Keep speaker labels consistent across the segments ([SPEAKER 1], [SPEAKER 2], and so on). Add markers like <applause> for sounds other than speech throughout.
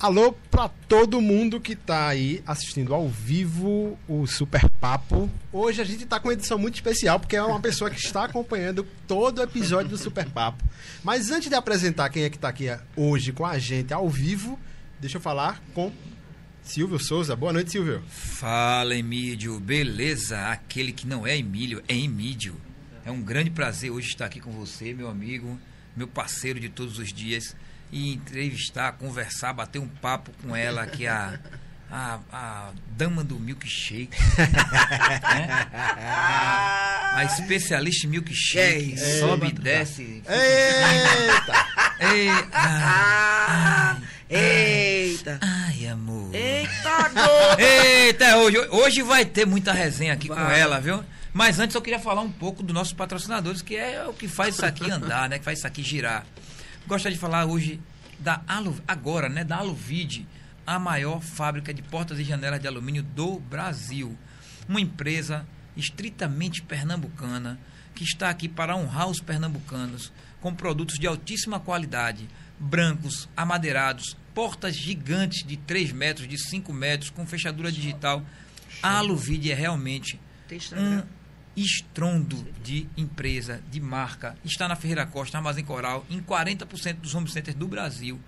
[SPEAKER 1] Alô para todo mundo que tá aí assistindo ao vivo o Super Papo. Hoje a gente tá com uma edição muito especial porque é uma pessoa que está acompanhando todo o episódio do Super Papo. Mas antes de apresentar quem é que tá aqui hoje com a gente ao vivo, deixa eu falar com Silvio Souza. Boa noite, Silvio.
[SPEAKER 2] Fala, Emílio. Beleza? Aquele que não é Emílio, é Emílio. É um grande prazer hoje estar aqui com você, meu amigo, meu parceiro de todos os dias e entrevistar, conversar, bater um papo com ela, que é a, a, a dama do milkshake. <laughs> né? a, a especialista em milkshake.
[SPEAKER 3] É
[SPEAKER 2] sobe e desce.
[SPEAKER 1] Eita!
[SPEAKER 2] Ei, ai,
[SPEAKER 3] Eita!
[SPEAKER 2] ai, amor.
[SPEAKER 3] Eita, dor!
[SPEAKER 2] Eita, hoje, hoje vai ter muita resenha aqui com
[SPEAKER 3] Vai.
[SPEAKER 2] ela, viu? Mas antes eu queria falar um pouco dos nossos patrocinadores, que é o que faz isso aqui andar, né? Que faz isso aqui girar. Gostaria de falar hoje da Alu, agora, né? Da Aluvide, a maior fábrica de portas e janelas de alumínio do Brasil. Uma empresa estritamente pernambucana que está aqui para honrar os pernambucanos com produtos de altíssima qualidade, brancos, amadeirados, portas gigantes de 3 metros, de 5 metros, com fechadura digital. A Aluvide é realmente
[SPEAKER 3] Tem
[SPEAKER 2] um? Estrondo de empresa, de marca. Está na Ferreira Costa, na Armazém Coral, em 40% dos home centers do Brasil.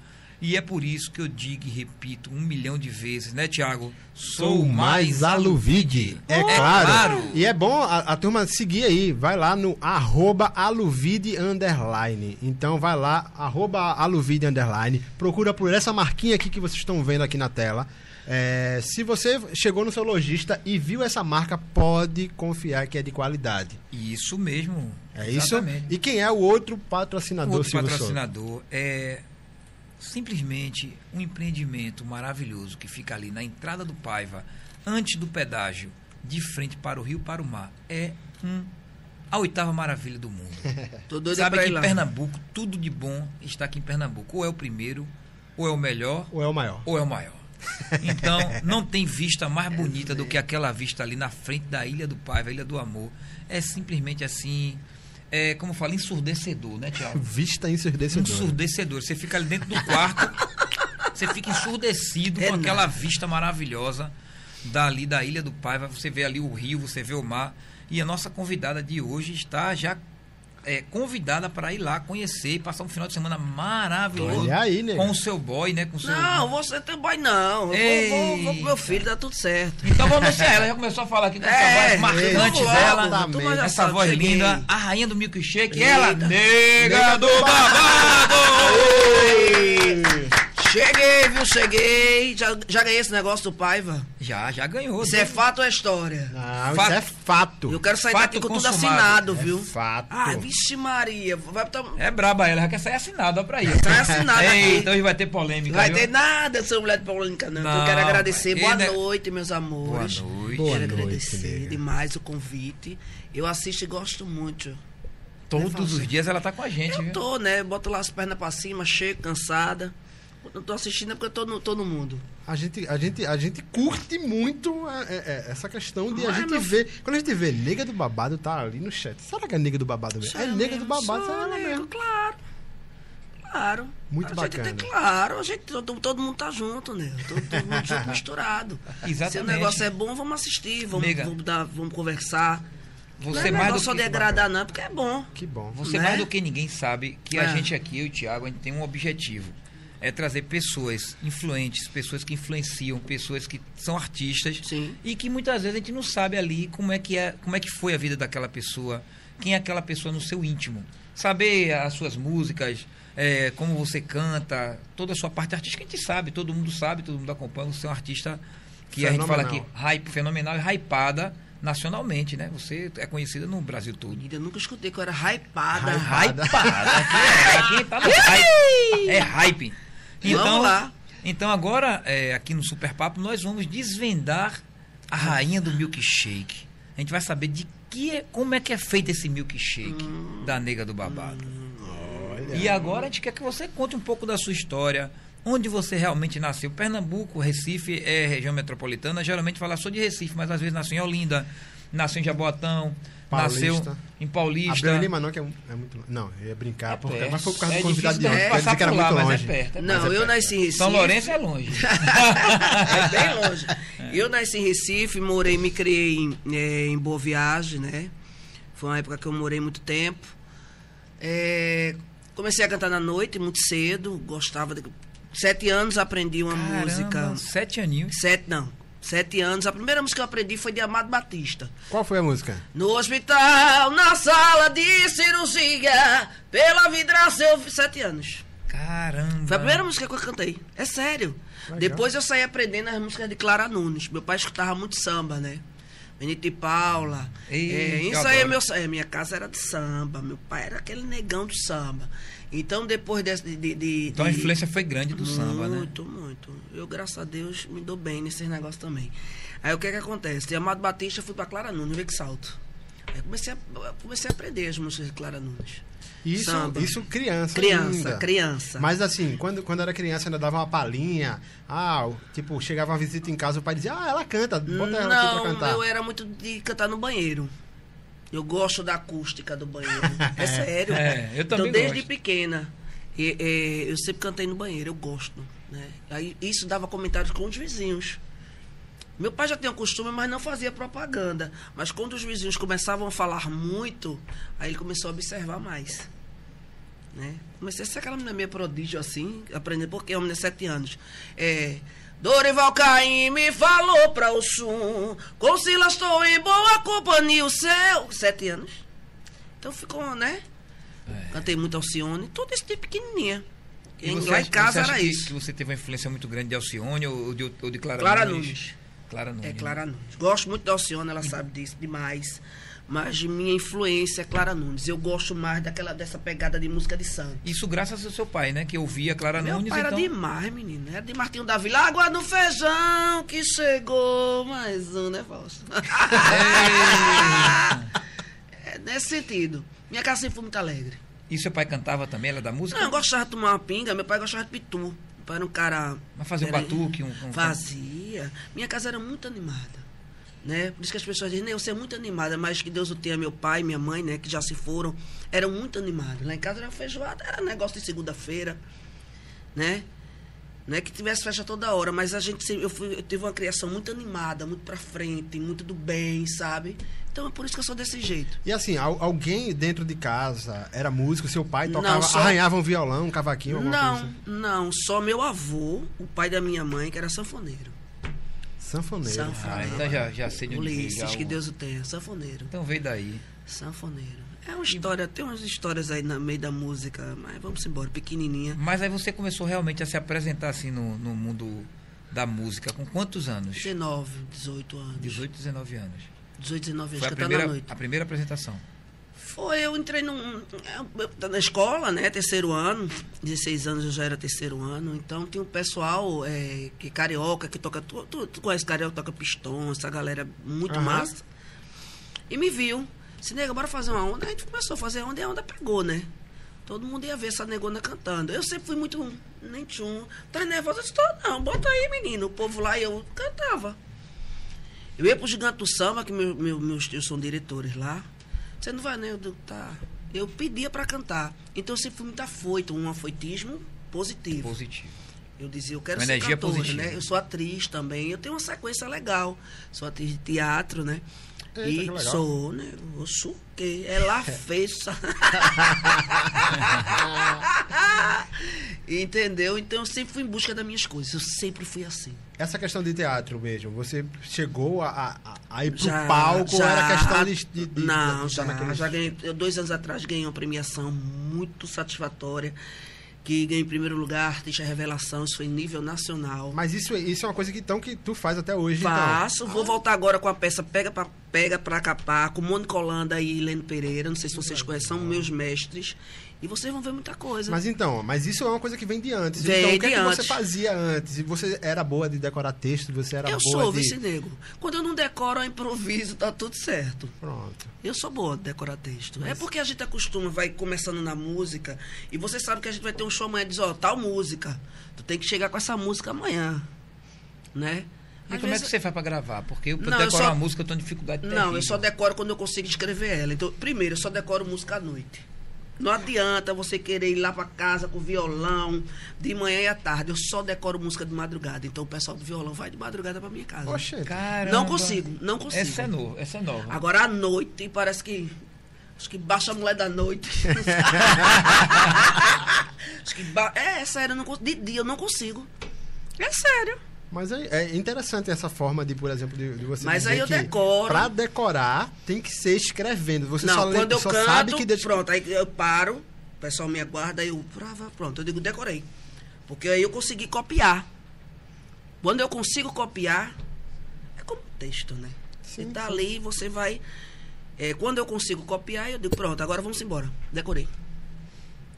[SPEAKER 2] E é por isso que eu digo e repito um milhão de vezes, né, Tiago?
[SPEAKER 1] Sou mais Aluvide. É
[SPEAKER 2] Oh,
[SPEAKER 1] claro.
[SPEAKER 2] claro.
[SPEAKER 1] E é bom a, a turma seguir aí. Vai lá no arroba aluvide underline. Então vai lá, arroba aluvide underline. Procura por essa marquinha aqui que vocês estão vendo aqui na tela. É, se você chegou no seu lojista e viu essa marca, pode confiar que é de qualidade.
[SPEAKER 2] Isso mesmo.
[SPEAKER 1] É isso?
[SPEAKER 2] Exatamente.
[SPEAKER 1] E quem é o outro
[SPEAKER 2] O
[SPEAKER 1] patrocinador,
[SPEAKER 2] outro
[SPEAKER 1] Silvio Souza?
[SPEAKER 2] patrocinador é simplesmente um empreendimento maravilhoso que fica ali na entrada do Paiva, antes do pedágio, de frente para o rio, para o mar. É um, a oitava maravilha do mundo. <laughs>
[SPEAKER 3] Tô doido
[SPEAKER 2] Sabe que em. Pernambuco, tudo de bom está aqui em Pernambuco. Ou é o primeiro, ou é o melhor,
[SPEAKER 1] Ou é o maior?
[SPEAKER 2] ou é o maior. Então, não tem vista mais bonita do que aquela vista ali na frente da Ilha do Paiva, a Ilha do Amor. É simplesmente assim, é, como eu falo, ensurdecedor, né, Tiago?
[SPEAKER 1] Vista ensurdecedora.
[SPEAKER 2] ensurdecedor. Você fica ali dentro do quarto, você fica ensurdecido
[SPEAKER 3] É
[SPEAKER 2] com aquela
[SPEAKER 3] nada.
[SPEAKER 2] vista maravilhosa dali da Ilha do Paiva. Você vê ali o rio, você vê o mar. E a nossa convidada de hoje está já é, convidada para ir lá conhecer e passar um final de semana maravilhoso
[SPEAKER 1] Olha aí, né?
[SPEAKER 2] com o seu boy, né? Com o seu...
[SPEAKER 3] Não, você tem boy não. Eu vou, vou, vou com meu filho, dá tudo certo.
[SPEAKER 2] Então vamos anunciar ela. Já começou a falar aqui com essa
[SPEAKER 3] É,
[SPEAKER 2] voz marcante dela. Essa voz
[SPEAKER 3] cheguei.
[SPEAKER 2] linda, a rainha do milkshake,
[SPEAKER 3] Eita.
[SPEAKER 2] ela, nega do babado!
[SPEAKER 3] Cheguei. Já, já ganhei esse negócio do Paiva.
[SPEAKER 2] Já, já ganhou.
[SPEAKER 3] Isso é fato ou é história?
[SPEAKER 1] Não,
[SPEAKER 2] Fato.
[SPEAKER 1] isso é fato.
[SPEAKER 3] Eu quero sair
[SPEAKER 2] Fato
[SPEAKER 3] daqui com tudo
[SPEAKER 2] consumado.
[SPEAKER 3] assinado,
[SPEAKER 1] É
[SPEAKER 3] viu?
[SPEAKER 1] fato.
[SPEAKER 3] Ai, vixe Maria. Vai botar...
[SPEAKER 2] É braba ela, já quer sair assinado, ó pra aí.
[SPEAKER 3] Sai assinado aqui.
[SPEAKER 2] Eita, hoje vai ter polêmica.
[SPEAKER 3] Vai
[SPEAKER 2] viu?
[SPEAKER 3] ter nada, seu mulher de polêmica, não.
[SPEAKER 2] Não,
[SPEAKER 3] eu quero agradecer. Boa noite, meus amores.
[SPEAKER 2] Boa noite.
[SPEAKER 1] Boa
[SPEAKER 3] quero
[SPEAKER 1] noite,
[SPEAKER 3] agradecer
[SPEAKER 1] nega.
[SPEAKER 3] demais o convite. Eu assisto e gosto muito.
[SPEAKER 2] Todos os dias ela tá com a gente,
[SPEAKER 3] Eu
[SPEAKER 2] viu?
[SPEAKER 3] tô, né? Boto lá as pernas pra cima, chego, cansada. Eu tô assistindo é porque eu tô no, tô no mundo.
[SPEAKER 1] A gente, a, gente, a gente curte muito é, é, é, essa questão de a
[SPEAKER 3] Mas,
[SPEAKER 1] gente
[SPEAKER 3] meu
[SPEAKER 1] ver. Quando a gente vê nega do babado, tá ali no chat. Será que é nega do babado mesmo? É
[SPEAKER 3] Sou
[SPEAKER 1] nega do babado,
[SPEAKER 3] sou,
[SPEAKER 1] será
[SPEAKER 3] nego,
[SPEAKER 1] mesmo.
[SPEAKER 3] Claro. Claro.
[SPEAKER 1] Muito
[SPEAKER 3] a
[SPEAKER 1] bacana.
[SPEAKER 3] Gente tem, claro, a gente, todo, todo mundo tá junto, né? Todo, todo mundo junto, <laughs> misturado. Se o
[SPEAKER 2] Exatamente.
[SPEAKER 3] negócio é bom, vamos assistir, vamos, vamos, dar, vamos conversar.
[SPEAKER 2] Você
[SPEAKER 3] não é
[SPEAKER 2] mais do
[SPEAKER 3] negócio só
[SPEAKER 2] que
[SPEAKER 3] de agradar, não, porque é bom.
[SPEAKER 1] Que bom.
[SPEAKER 2] Você
[SPEAKER 3] né?
[SPEAKER 2] mais do que ninguém sabe que a
[SPEAKER 3] É.
[SPEAKER 2] gente aqui, eu e o Thiago, a gente tem um objetivo. É trazer pessoas influentes, pessoas que influenciam, pessoas que são artistas
[SPEAKER 3] Sim.
[SPEAKER 2] e que muitas vezes a gente não sabe ali como é que é, como é que foi a vida daquela pessoa, quem é aquela pessoa no seu íntimo. Saber as suas músicas, é, como você canta, toda a sua parte artística a gente sabe, todo mundo sabe, todo mundo acompanha, você é um artista que a gente fala aqui,
[SPEAKER 1] Fenomenal.
[SPEAKER 2] hype, fenomenal e hypada nacionalmente, né? Você é conhecida no Brasil todo.
[SPEAKER 3] Eu nunca escutei que eu era hypada.
[SPEAKER 1] Hypada.
[SPEAKER 2] Hypada. Aqui, é, aqui tá no <laughs> hype. É hype. Então,
[SPEAKER 3] Vamos lá.
[SPEAKER 2] Então agora, é, aqui no Super Papo, nós vamos desvendar a rainha do milkshake. A gente vai saber de que é, como é que é feito esse milkshake da nega do babado.
[SPEAKER 1] Olha.
[SPEAKER 2] E agora a gente quer que você conte um pouco da sua história, onde você realmente nasceu. Pernambuco, Recife é região metropolitana. Geralmente fala só de Recife, mas às vezes nasceu em Olinda, nasceu em Jaboatão,
[SPEAKER 1] Paulista.
[SPEAKER 2] nasceu em Paulista.
[SPEAKER 1] Abreu Lima não, que é, é muito longe. Não, eu ia brincar,
[SPEAKER 2] É
[SPEAKER 1] porque,
[SPEAKER 2] perto.
[SPEAKER 1] mas foi por causa
[SPEAKER 2] É
[SPEAKER 1] do convidado de ontem.
[SPEAKER 2] passar
[SPEAKER 1] que era
[SPEAKER 2] por
[SPEAKER 1] muito
[SPEAKER 2] lá, mas
[SPEAKER 1] longe.
[SPEAKER 2] é perto. é
[SPEAKER 3] Não,
[SPEAKER 2] perto.
[SPEAKER 3] eu nasci em Recife.
[SPEAKER 2] São Lourenço é longe. <laughs>
[SPEAKER 3] é bem longe. Eu nasci em Recife, morei, me criei em, em Boa Viagem, né? Foi uma época que eu morei muito tempo. Comecei a cantar na noite, muito cedo. Gostava de. Sete anos aprendi uma
[SPEAKER 2] Caramba,
[SPEAKER 3] música.
[SPEAKER 2] Sete aninhos.
[SPEAKER 3] Sete, não. Sete anos. A primeira música que eu aprendi foi de Amado Batista.
[SPEAKER 1] Qual foi a música?
[SPEAKER 3] No hospital, na sala de cirurgia, pela vidraça eu vi sete anos.
[SPEAKER 2] Caramba.
[SPEAKER 3] Foi a primeira música que eu cantei. É sério.
[SPEAKER 1] Legal.
[SPEAKER 3] Depois eu saí aprendendo as músicas de Clara Nunes. Meu pai escutava muito samba, né? Benito e Paula.
[SPEAKER 2] Ei,
[SPEAKER 3] é,
[SPEAKER 2] eu
[SPEAKER 3] isso aí meu, é, minha casa era de samba. Meu pai era aquele negão do samba. Então depois desse, de, de, de-
[SPEAKER 2] Então a
[SPEAKER 3] de-
[SPEAKER 2] influência foi grande do samba, né?
[SPEAKER 3] muito, muito. Eu, graças a Deus, me dou bem nesses negócios também. Aí o que que acontece? De Amado Batista, eu fui pra Clara Nunes, Vê que salto. Aí eu comecei a, comecei a aprender as músicas de Clara Nunes.
[SPEAKER 1] Isso,
[SPEAKER 3] Samba.
[SPEAKER 1] isso criança.
[SPEAKER 3] Criança,
[SPEAKER 1] ainda.
[SPEAKER 3] criança.
[SPEAKER 1] Mas assim, quando, quando era criança, ainda dava uma palhinha. Ah, tipo, chegava uma visita em casa, o pai dizia, ah, ela canta, bota ela aqui pra
[SPEAKER 3] Não,
[SPEAKER 1] cantar.
[SPEAKER 3] eu era muito de cantar no banheiro. Eu gosto da acústica do banheiro. É <laughs> sério.
[SPEAKER 2] É, eu também
[SPEAKER 3] então, desde
[SPEAKER 2] gosto.
[SPEAKER 3] pequena, e- e- eu sempre cantei no banheiro, eu gosto. Né? Aí isso dava comentários com os vizinhos. Meu pai já tinha o costume, mas não fazia propaganda. Mas quando os vizinhos começavam a falar muito, aí ele começou a observar mais. Né? Comecei a ser aquela menina meio prodígio assim, aprendendo, porque é menina de sete anos. É, Dorival Caim me falou pra o Sum, com Silas estou em boa companhia, o céu. Sete anos. Então ficou, né? Cantei muito Alcione, tudo isso de pequenininha. Em,
[SPEAKER 2] você
[SPEAKER 3] lá
[SPEAKER 2] acha-
[SPEAKER 3] em casa era
[SPEAKER 2] que,
[SPEAKER 3] isso.
[SPEAKER 2] que você teve uma influência muito grande de Alcione ou de, ou de Clara,
[SPEAKER 3] Clara
[SPEAKER 2] Nunes?
[SPEAKER 3] Nunes.
[SPEAKER 2] Clara Nunes.
[SPEAKER 3] É Clara Nunes. Gosto muito da Alcione, ela sabe disso demais. Mas de minha influência é Clara Nunes. Eu gosto mais daquela, dessa pegada de música de santo.
[SPEAKER 2] Isso graças ao seu pai, né? Que ouvia Clara
[SPEAKER 3] Meu
[SPEAKER 2] Nunes.
[SPEAKER 3] pai era
[SPEAKER 2] então...
[SPEAKER 3] demais, menino. Era de Martinho da Vila. Água no feijão que chegou. Mais um, né, Fausto? <laughs> é nesse sentido. Minha casa sempre foi muito alegre.
[SPEAKER 2] E seu pai cantava também? Ela da música?
[SPEAKER 3] Não, eu gostava de tomar uma pinga. Meu pai gostava de pitu. Meu pai era um cara...
[SPEAKER 2] Mas fazia um
[SPEAKER 3] era-
[SPEAKER 2] batuque, um... um-
[SPEAKER 3] Fazia. Minha casa era muito animada. Né? Por isso que as pessoas dizem, "Né, você é muito animada, mas que Deus o tenha, meu pai e minha mãe, né, que já se foram, eram muito animados. Lá em casa era feijoada, era negócio de segunda-feira, né? Não é que tivesse festa toda hora, mas a gente eu, fui, eu tive uma criação muito animada, muito pra frente, muito do bem, sabe? Então é por isso que eu sou desse jeito.
[SPEAKER 1] E assim, al- alguém dentro de casa era músico, seu pai tocava,
[SPEAKER 3] Não, só-
[SPEAKER 1] arranhava um violão, um cavaquinho, alguma
[SPEAKER 3] Não,
[SPEAKER 1] coisa assim?
[SPEAKER 3] não, só meu avô, o pai da minha mãe, que era sanfoneiro.
[SPEAKER 1] Sanfoneiro.
[SPEAKER 3] Sanfoneiro.
[SPEAKER 2] Ah, então já, já sei de onde.
[SPEAKER 3] Ulisses,
[SPEAKER 2] já
[SPEAKER 3] que Deus o tenha, sanfoneiro.
[SPEAKER 2] Então veio daí.
[SPEAKER 3] Sanfoneiro. É uma história, tem umas histórias aí no meio da música, mas vamos embora, pequenininha.
[SPEAKER 2] Mas aí você começou realmente a se apresentar assim no, no mundo da música. Com quantos anos?
[SPEAKER 3] 19, 18 anos.
[SPEAKER 2] 18, 19 anos.
[SPEAKER 3] 18, 19 anos,
[SPEAKER 2] Foi a primeira,
[SPEAKER 3] noite.
[SPEAKER 2] a primeira apresentação.
[SPEAKER 3] Foi, eu entrei num, eu- na escola, né, terceiro ano, 16 anos eu já era terceiro ano, então tinha um pessoal é, que carioca, que toca, tu, tu, tu conhece carioca, toca pistão, essa galera muito
[SPEAKER 1] Aham.
[SPEAKER 3] massa, e me viu, se nega, bora fazer uma onda, a gente começou a fazer onda e a onda pegou, né, todo mundo ia ver essa negona cantando, eu sempre fui muito, nem tchum, tá nervosa, eu disse, tô não, bota aí menino, o povo lá e eu cantava. Eu ia pro Gigante do Samba, que meu, meu- meus tios são diretores lá. Você não vai, né? Eu digo, tá. Eu pedia pra cantar. Então eu sempre fui muito afoito, um afoitismo positivo.
[SPEAKER 2] Positivo.
[SPEAKER 3] Eu dizia, eu quero
[SPEAKER 2] Uma
[SPEAKER 3] ser
[SPEAKER 2] energia
[SPEAKER 3] cantora,
[SPEAKER 2] positiva.
[SPEAKER 3] né? Eu sou atriz também. Eu tenho uma sequência legal. Sou atriz de teatro, né?
[SPEAKER 1] Eita,
[SPEAKER 3] e sou, né? Eu sou o quê? É lá feça. <laughs> Entendeu? Então eu sempre fui em busca das minhas coisas. Eu sempre fui assim.
[SPEAKER 1] Essa questão de teatro mesmo, você chegou a, a, a ir pro
[SPEAKER 3] Já,
[SPEAKER 1] palco ou
[SPEAKER 3] já.
[SPEAKER 1] era questão de... de, de
[SPEAKER 3] não,
[SPEAKER 1] de
[SPEAKER 3] já,
[SPEAKER 1] naqueles-
[SPEAKER 3] já ganhei. Eu, dois anos atrás ganhei uma premiação muito satisfatória. Que ganhei em primeiro lugar, artista revelação, isso foi em nível nacional.
[SPEAKER 1] Mas isso, isso é uma coisa que, então, que tu faz até hoje,
[SPEAKER 3] Faço,
[SPEAKER 1] então.
[SPEAKER 3] vou voltar agora com a peça Pega pra, Pega pra Capar, com Mônica Holanda e Helene Pereira. Não sei se vocês conhecem, são meus mestres. E vocês vão ver muita coisa.
[SPEAKER 1] Mas então, mas isso é uma coisa que vem de antes.
[SPEAKER 3] Vem
[SPEAKER 1] então, o que, é que você fazia antes? E você era boa de decorar texto, você era
[SPEAKER 3] eu
[SPEAKER 1] boa
[SPEAKER 3] sou
[SPEAKER 1] de...
[SPEAKER 3] vice negro. Quando eu não decoro, eu improviso, tá tudo certo.
[SPEAKER 1] Pronto.
[SPEAKER 3] Eu sou boa de decorar texto. É porque a gente acostuma, vai começando na música, e você sabe que a gente vai ter um show amanhã, diz, ó, tal música. Tu tem que chegar com essa música amanhã. Né?
[SPEAKER 2] E como é que você faz pra gravar? Porque eu pra
[SPEAKER 3] Não, eu
[SPEAKER 2] decorar
[SPEAKER 3] só-
[SPEAKER 2] uma música eu tenho dificuldade
[SPEAKER 3] Não,
[SPEAKER 2] terrível.
[SPEAKER 3] eu só decoro quando eu consigo escrever ela. Então, primeiro, eu só decoro música à noite. Não adianta você querer ir lá pra casa com violão de manhã e à tarde. Eu só decoro música de madrugada. Então o pessoal do violão vai de madrugada pra minha casa.
[SPEAKER 1] Oxe,
[SPEAKER 2] Caramba.
[SPEAKER 3] Não consigo, não consigo.
[SPEAKER 2] Essa é nova, essa é nova.
[SPEAKER 3] Agora à noite parece que. Acho que baixa a mulher da noite. <laughs> acho que ba... É, é sério, eu não, de dia eu não consigo. É sério.
[SPEAKER 1] Mas é, é interessante essa forma de, por exemplo, de, de você
[SPEAKER 3] Mas aí eu
[SPEAKER 1] que
[SPEAKER 3] decoro.
[SPEAKER 1] Pra decorar, tem que ser escrevendo. Você
[SPEAKER 3] não,
[SPEAKER 1] só, lê-
[SPEAKER 3] quando eu
[SPEAKER 1] só
[SPEAKER 3] canto,
[SPEAKER 1] sabe que... deixa-
[SPEAKER 3] pronto, aí eu paro, o pessoal me aguarda, aí eu, pronto, eu digo, decorei. Porque aí eu consegui copiar. Quando eu consigo copiar, é como texto, né?
[SPEAKER 1] Sim,
[SPEAKER 3] você tá
[SPEAKER 1] sim.
[SPEAKER 3] ali, você vai... é, quando eu consigo copiar, eu digo, pronto, agora vamos embora. Decorei.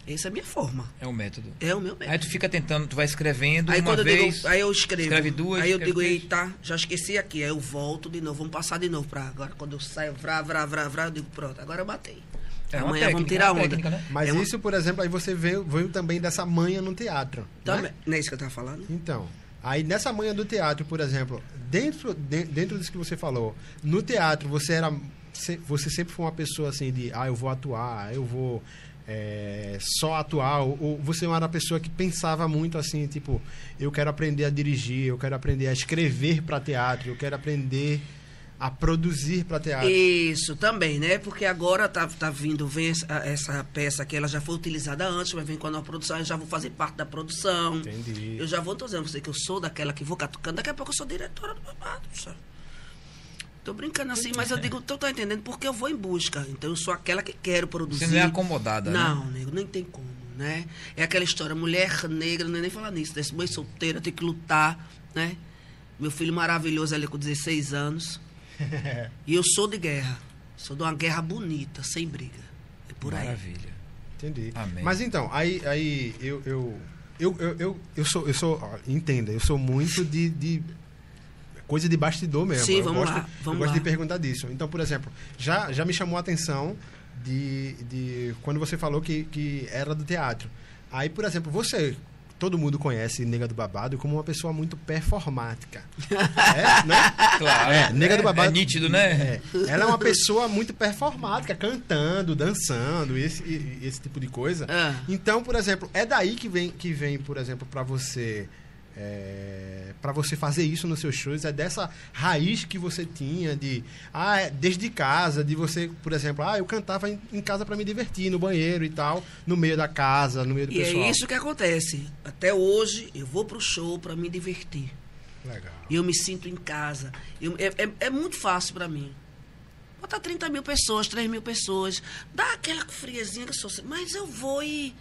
[SPEAKER 3] Essa é a minha forma.
[SPEAKER 2] É o método.
[SPEAKER 3] É o meu método.
[SPEAKER 2] Aí tu fica tentando, tu vai escrevendo
[SPEAKER 3] Aí
[SPEAKER 2] uma
[SPEAKER 3] quando eu
[SPEAKER 2] vez.
[SPEAKER 3] digo, aí eu escrevo.
[SPEAKER 2] escreve duas,
[SPEAKER 3] Aí eu digo,
[SPEAKER 2] três.
[SPEAKER 3] eita, já esqueci aqui. Aí eu volto de novo, vamos passar de novo pra agora. Quando eu saio, vrá, vrá, vrá, vrá, eu digo, pronto, agora eu batei.
[SPEAKER 2] É
[SPEAKER 3] Amanhã vamos
[SPEAKER 2] técnica,
[SPEAKER 3] tirar
[SPEAKER 2] é
[SPEAKER 3] onda.
[SPEAKER 2] técnica, né?
[SPEAKER 1] Mas
[SPEAKER 3] É uma-
[SPEAKER 1] isso, por exemplo, aí você veio, veio também dessa manha no teatro.
[SPEAKER 3] Também.
[SPEAKER 1] Né?
[SPEAKER 3] Não é isso que eu tava falando?
[SPEAKER 1] Então, aí nessa manha do teatro, por exemplo, dentro, de- dentro disso que você falou, no teatro você era. Você sempre foi uma pessoa assim de ah, eu vou atuar, eu vou é, só atuar, ou, você era uma pessoa que pensava muito assim, tipo, eu quero aprender a dirigir, eu quero aprender a escrever para teatro, eu quero aprender a produzir para teatro.
[SPEAKER 3] Isso, também, né? Porque agora tá, tá vindo, vem essa, essa peça que ela já foi utilizada antes, mas vem com a nova produção, eu já vou fazer parte da produção.
[SPEAKER 1] Entendi.
[SPEAKER 3] Eu já vou, tô dizendo você que eu sou daquela que vou catucando, daqui a pouco eu sou diretora do babado, sabe? Tô brincando assim, mas eu digo, tu tá entendendo? Porque eu vou em busca. Então eu sou aquela que quero produzir.
[SPEAKER 2] Você não é acomodada, né?
[SPEAKER 3] Não, nego, nem tem como, né? É aquela história, mulher negra, não é nem falar nisso, desse mãe solteira, tem que lutar, né? Meu filho maravilhoso ali com 16 anos. <laughs> e eu sou de guerra. Sou de uma guerra bonita, sem briga. É por aí.
[SPEAKER 2] Maravilha.
[SPEAKER 1] Entendi.
[SPEAKER 2] Amém.
[SPEAKER 1] Mas então, aí, aí eu, eu, eu, eu, eu, eu sou, eu sou, ó, entenda, eu sou muito de, de coisa de bastidor mesmo.
[SPEAKER 3] Sim,
[SPEAKER 1] eu
[SPEAKER 3] vamos
[SPEAKER 1] gosto,
[SPEAKER 3] lá,
[SPEAKER 1] eu
[SPEAKER 3] vamos
[SPEAKER 1] gosto
[SPEAKER 3] lá.
[SPEAKER 1] de perguntar disso. Então, por exemplo, já, já me chamou a atenção de, de quando você falou que, que era do teatro. Aí, por exemplo, você, todo mundo conhece Nega do Babado como uma pessoa muito performática. <laughs> é, né?
[SPEAKER 2] Claro.
[SPEAKER 1] É, Nega do Babado.
[SPEAKER 2] É nítido, né?
[SPEAKER 1] É. Ela é uma pessoa muito performática, cantando, dançando, esse, e- esse tipo de coisa.
[SPEAKER 3] Ah.
[SPEAKER 1] Então, por exemplo, é daí que vem, que vem por exemplo, para você. É, para você fazer isso nos seus shows, é dessa raiz que você tinha de. Ah, é, desde casa, de você, por exemplo, ah, eu cantava em, em casa para me divertir, no banheiro e tal, no meio da casa, no meio do
[SPEAKER 3] E
[SPEAKER 1] pessoal.
[SPEAKER 3] é isso que acontece. Até hoje, eu vou pro show pra me divertir.
[SPEAKER 1] Legal.
[SPEAKER 3] E eu me sinto em casa. Eu- é, é- é muito fácil pra mim. Botar 30 mil pessoas, 3 mil pessoas. Dá aquela friezinha que eu sou. assim, Mas eu vou e.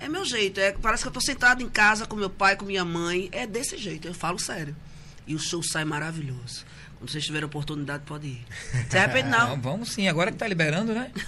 [SPEAKER 3] É meu jeito. É, parece que eu tô sentado em casa com meu pai, com minha mãe. É desse jeito, eu falo sério. E o show sai maravilhoso. Quando vocês tiverem oportunidade, pode ir. Se arrepende, não. <laughs>
[SPEAKER 2] Não, vamos sim, agora que tá liberando, né? <laughs>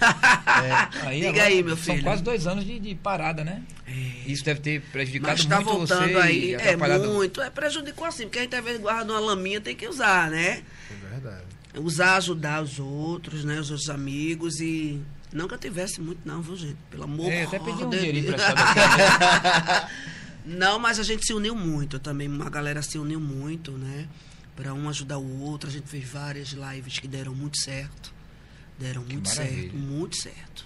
[SPEAKER 3] É. Diga
[SPEAKER 2] agora
[SPEAKER 3] aí, meu
[SPEAKER 2] São
[SPEAKER 3] filho.
[SPEAKER 2] quase dois anos de, de parada, né?
[SPEAKER 3] É.
[SPEAKER 2] Isso deve ter prejudicado
[SPEAKER 3] Mas tá
[SPEAKER 2] muito
[SPEAKER 3] voltando aí. É muito. É prejudicou assim, porque a gente às vezes guarda uma laminha, tem que usar, né?
[SPEAKER 1] É verdade.
[SPEAKER 3] usar, ajudar os outros, né? Os outros amigos e. Não que eu tivesse muito, não, viu, gente? Pelo amor
[SPEAKER 2] É, até pedi um
[SPEAKER 3] de
[SPEAKER 2] dinheirinho
[SPEAKER 3] Deus.
[SPEAKER 2] aqui. <laughs>
[SPEAKER 3] Não, mas a gente se uniu muito também. Uma galera se uniu muito, né? Para um ajudar o outro. A gente fez várias lives que deram muito certo. Deram muito
[SPEAKER 2] maravilha.
[SPEAKER 3] certo, muito certo.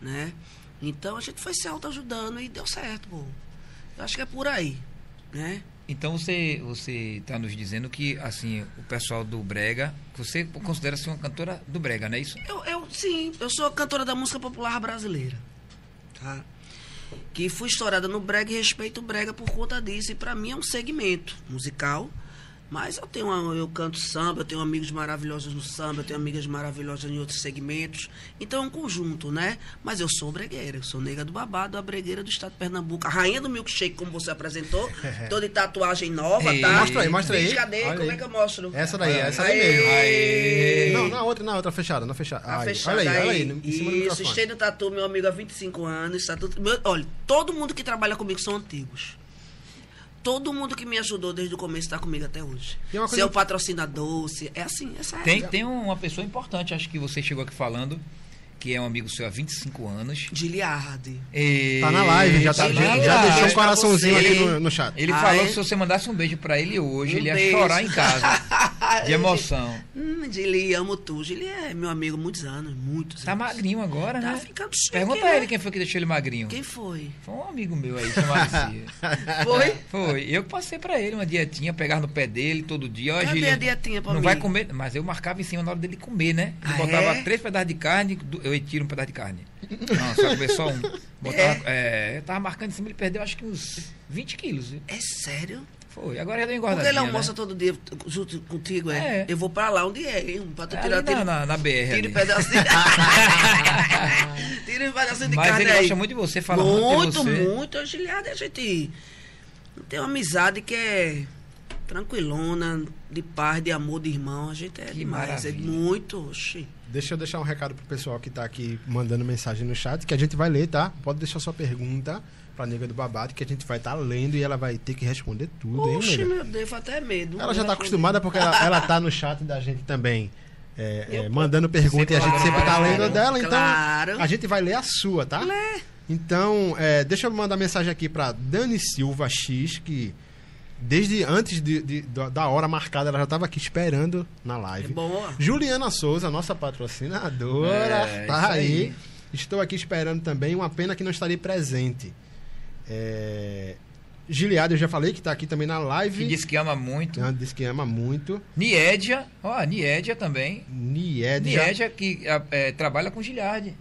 [SPEAKER 3] Né? Então a gente foi se autoajudando e deu certo, pô. Eu acho que é por aí, né?
[SPEAKER 2] Então você você está nos dizendo que assim o pessoal do brega, você considera-se uma cantora do brega, não é isso?
[SPEAKER 3] Eu, eu, sim, eu sou cantora da música popular brasileira. Tá? Que fui estourada no brega e respeito o brega por conta disso. E pra mim é um segmento musical. Mas eu tenho uma- eu canto samba, eu tenho amigos maravilhosos no samba, eu tenho amigas maravilhosas em outros segmentos. Então é um conjunto, né? Mas eu sou bregueira, eu sou nega do babado, a bregueira do estado de Pernambuco. A rainha do milkshake, como você apresentou. <laughs> Tô de tatuagem nova,
[SPEAKER 2] Ei,
[SPEAKER 3] tá?
[SPEAKER 1] Mostra aí, mostra aí.
[SPEAKER 3] Cadê? Como
[SPEAKER 1] aí.
[SPEAKER 3] é que eu mostro?
[SPEAKER 1] Essa daí, essa daí mesmo.
[SPEAKER 2] Aê!
[SPEAKER 1] Não, na outra, na outra fechada, na fechada. Aí,
[SPEAKER 3] fechado
[SPEAKER 1] olha aí, olha aí, em cima do
[SPEAKER 3] Isso,
[SPEAKER 1] microfone.
[SPEAKER 3] Estênio Tatu, meu amigo há 25 anos. Tatu, meu, olha, todo mundo que trabalha comigo são antigos. Todo mundo que me ajudou desde o começo está comigo até hoje.
[SPEAKER 1] É
[SPEAKER 3] Seu
[SPEAKER 1] coisa-
[SPEAKER 3] patrocinador, se, é assim, essa é
[SPEAKER 2] Tem, tem uma pessoa importante, acho que você chegou aqui falando, que é um amigo seu há 25 anos.
[SPEAKER 3] Giliardi.
[SPEAKER 2] E...
[SPEAKER 1] Tá na live, já, tá,
[SPEAKER 2] Tá
[SPEAKER 1] já, já deixou um coraçãozinho aqui no, no chat.
[SPEAKER 2] Ele
[SPEAKER 3] Ah,
[SPEAKER 2] falou
[SPEAKER 3] é?
[SPEAKER 2] que se você mandasse um beijo pra ele hoje,
[SPEAKER 3] Um
[SPEAKER 2] ele ia
[SPEAKER 3] beijo.
[SPEAKER 2] chorar em casa. <laughs> de emoção.
[SPEAKER 3] Hum, Gili, amo tu. Gili é meu amigo há muitos anos, muitos
[SPEAKER 2] Tá
[SPEAKER 3] anos.
[SPEAKER 2] magrinho agora,
[SPEAKER 3] Tá
[SPEAKER 2] né?
[SPEAKER 3] ficando chique,
[SPEAKER 2] Pergunta
[SPEAKER 3] né?
[SPEAKER 2] a ele quem foi que deixou ele magrinho.
[SPEAKER 3] Quem foi?
[SPEAKER 2] Foi um amigo meu aí, chamado. <laughs>
[SPEAKER 3] Foi?
[SPEAKER 2] Foi. Eu que passei pra ele uma dietinha, pegar no pé dele todo dia. Ó,
[SPEAKER 3] Cadê
[SPEAKER 2] Gília,
[SPEAKER 3] a dietinha pra
[SPEAKER 2] Não
[SPEAKER 3] mim?
[SPEAKER 2] vai comer, mas eu marcava em cima na hora dele comer, né? Ele
[SPEAKER 3] Ah,
[SPEAKER 2] botava
[SPEAKER 3] é?
[SPEAKER 2] três pedaços de carne, du- eu tiro um pedaço de carne. Não, só comer só um. Botava, é, eu tava marcando em cima, ele perdeu acho que uns 20 quilos.
[SPEAKER 3] É sério?
[SPEAKER 2] Foi. Agora já deu
[SPEAKER 3] Porque
[SPEAKER 2] engordadinha,
[SPEAKER 3] ele almoça
[SPEAKER 2] né?
[SPEAKER 3] todo dia junto contigo, é?
[SPEAKER 2] É.
[SPEAKER 3] Eu vou pra lá onde é, hein? Pra tu
[SPEAKER 2] É
[SPEAKER 3] tirar tira,
[SPEAKER 2] na, na, BR.
[SPEAKER 3] tira um pedacinho. <laughs> <laughs> tira um pedacinho de
[SPEAKER 2] Mas
[SPEAKER 3] carne
[SPEAKER 2] ele
[SPEAKER 3] aí.
[SPEAKER 2] gosta muito de você, fala
[SPEAKER 3] muito,
[SPEAKER 2] muito de você.
[SPEAKER 3] muito. A Giliada, a gente tem uma amizade que é tranquilona, de paz, de amor, de irmão. A gente é
[SPEAKER 2] Que
[SPEAKER 3] demais. É
[SPEAKER 2] maravilha.
[SPEAKER 3] muito, oxi.
[SPEAKER 1] Deixa eu deixar um recado pro pessoal que tá aqui mandando mensagem no chat, que a gente vai ler, tá? Pode deixar sua pergunta pra nega do babado, que a gente vai estar lendo e ela vai ter que responder tudo, hein,
[SPEAKER 3] Oxi,
[SPEAKER 1] nega?
[SPEAKER 3] meu Deus, até medo.
[SPEAKER 1] Ela já tá acostumada porque ela, ela tá no chat da gente também. é, é, mandando pergunta e a gente sempre tá lendo dela, então
[SPEAKER 3] Claro.
[SPEAKER 1] a gente vai ler a sua, tá? Então, é, deixa eu mandar mensagem aqui pra Dani Silva X, que desde antes de- de- da hora marcada ela já tava aqui esperando na
[SPEAKER 3] É
[SPEAKER 1] live.
[SPEAKER 3] boa.
[SPEAKER 1] Juliana Souza, nossa patrocinadora,
[SPEAKER 2] É,
[SPEAKER 1] tá aí.
[SPEAKER 2] aí.
[SPEAKER 1] Estou aqui esperando também. Uma pena que não estarei presente. É... Giliada, eu já falei que tá aqui também na
[SPEAKER 2] Que
[SPEAKER 1] live.
[SPEAKER 2] disse que ama muito.
[SPEAKER 1] Ela disse que ama muito.
[SPEAKER 2] Niedia, ó, Niedia também.
[SPEAKER 1] Nied já,
[SPEAKER 2] Niedia que é, é, trabalha com Giliardi.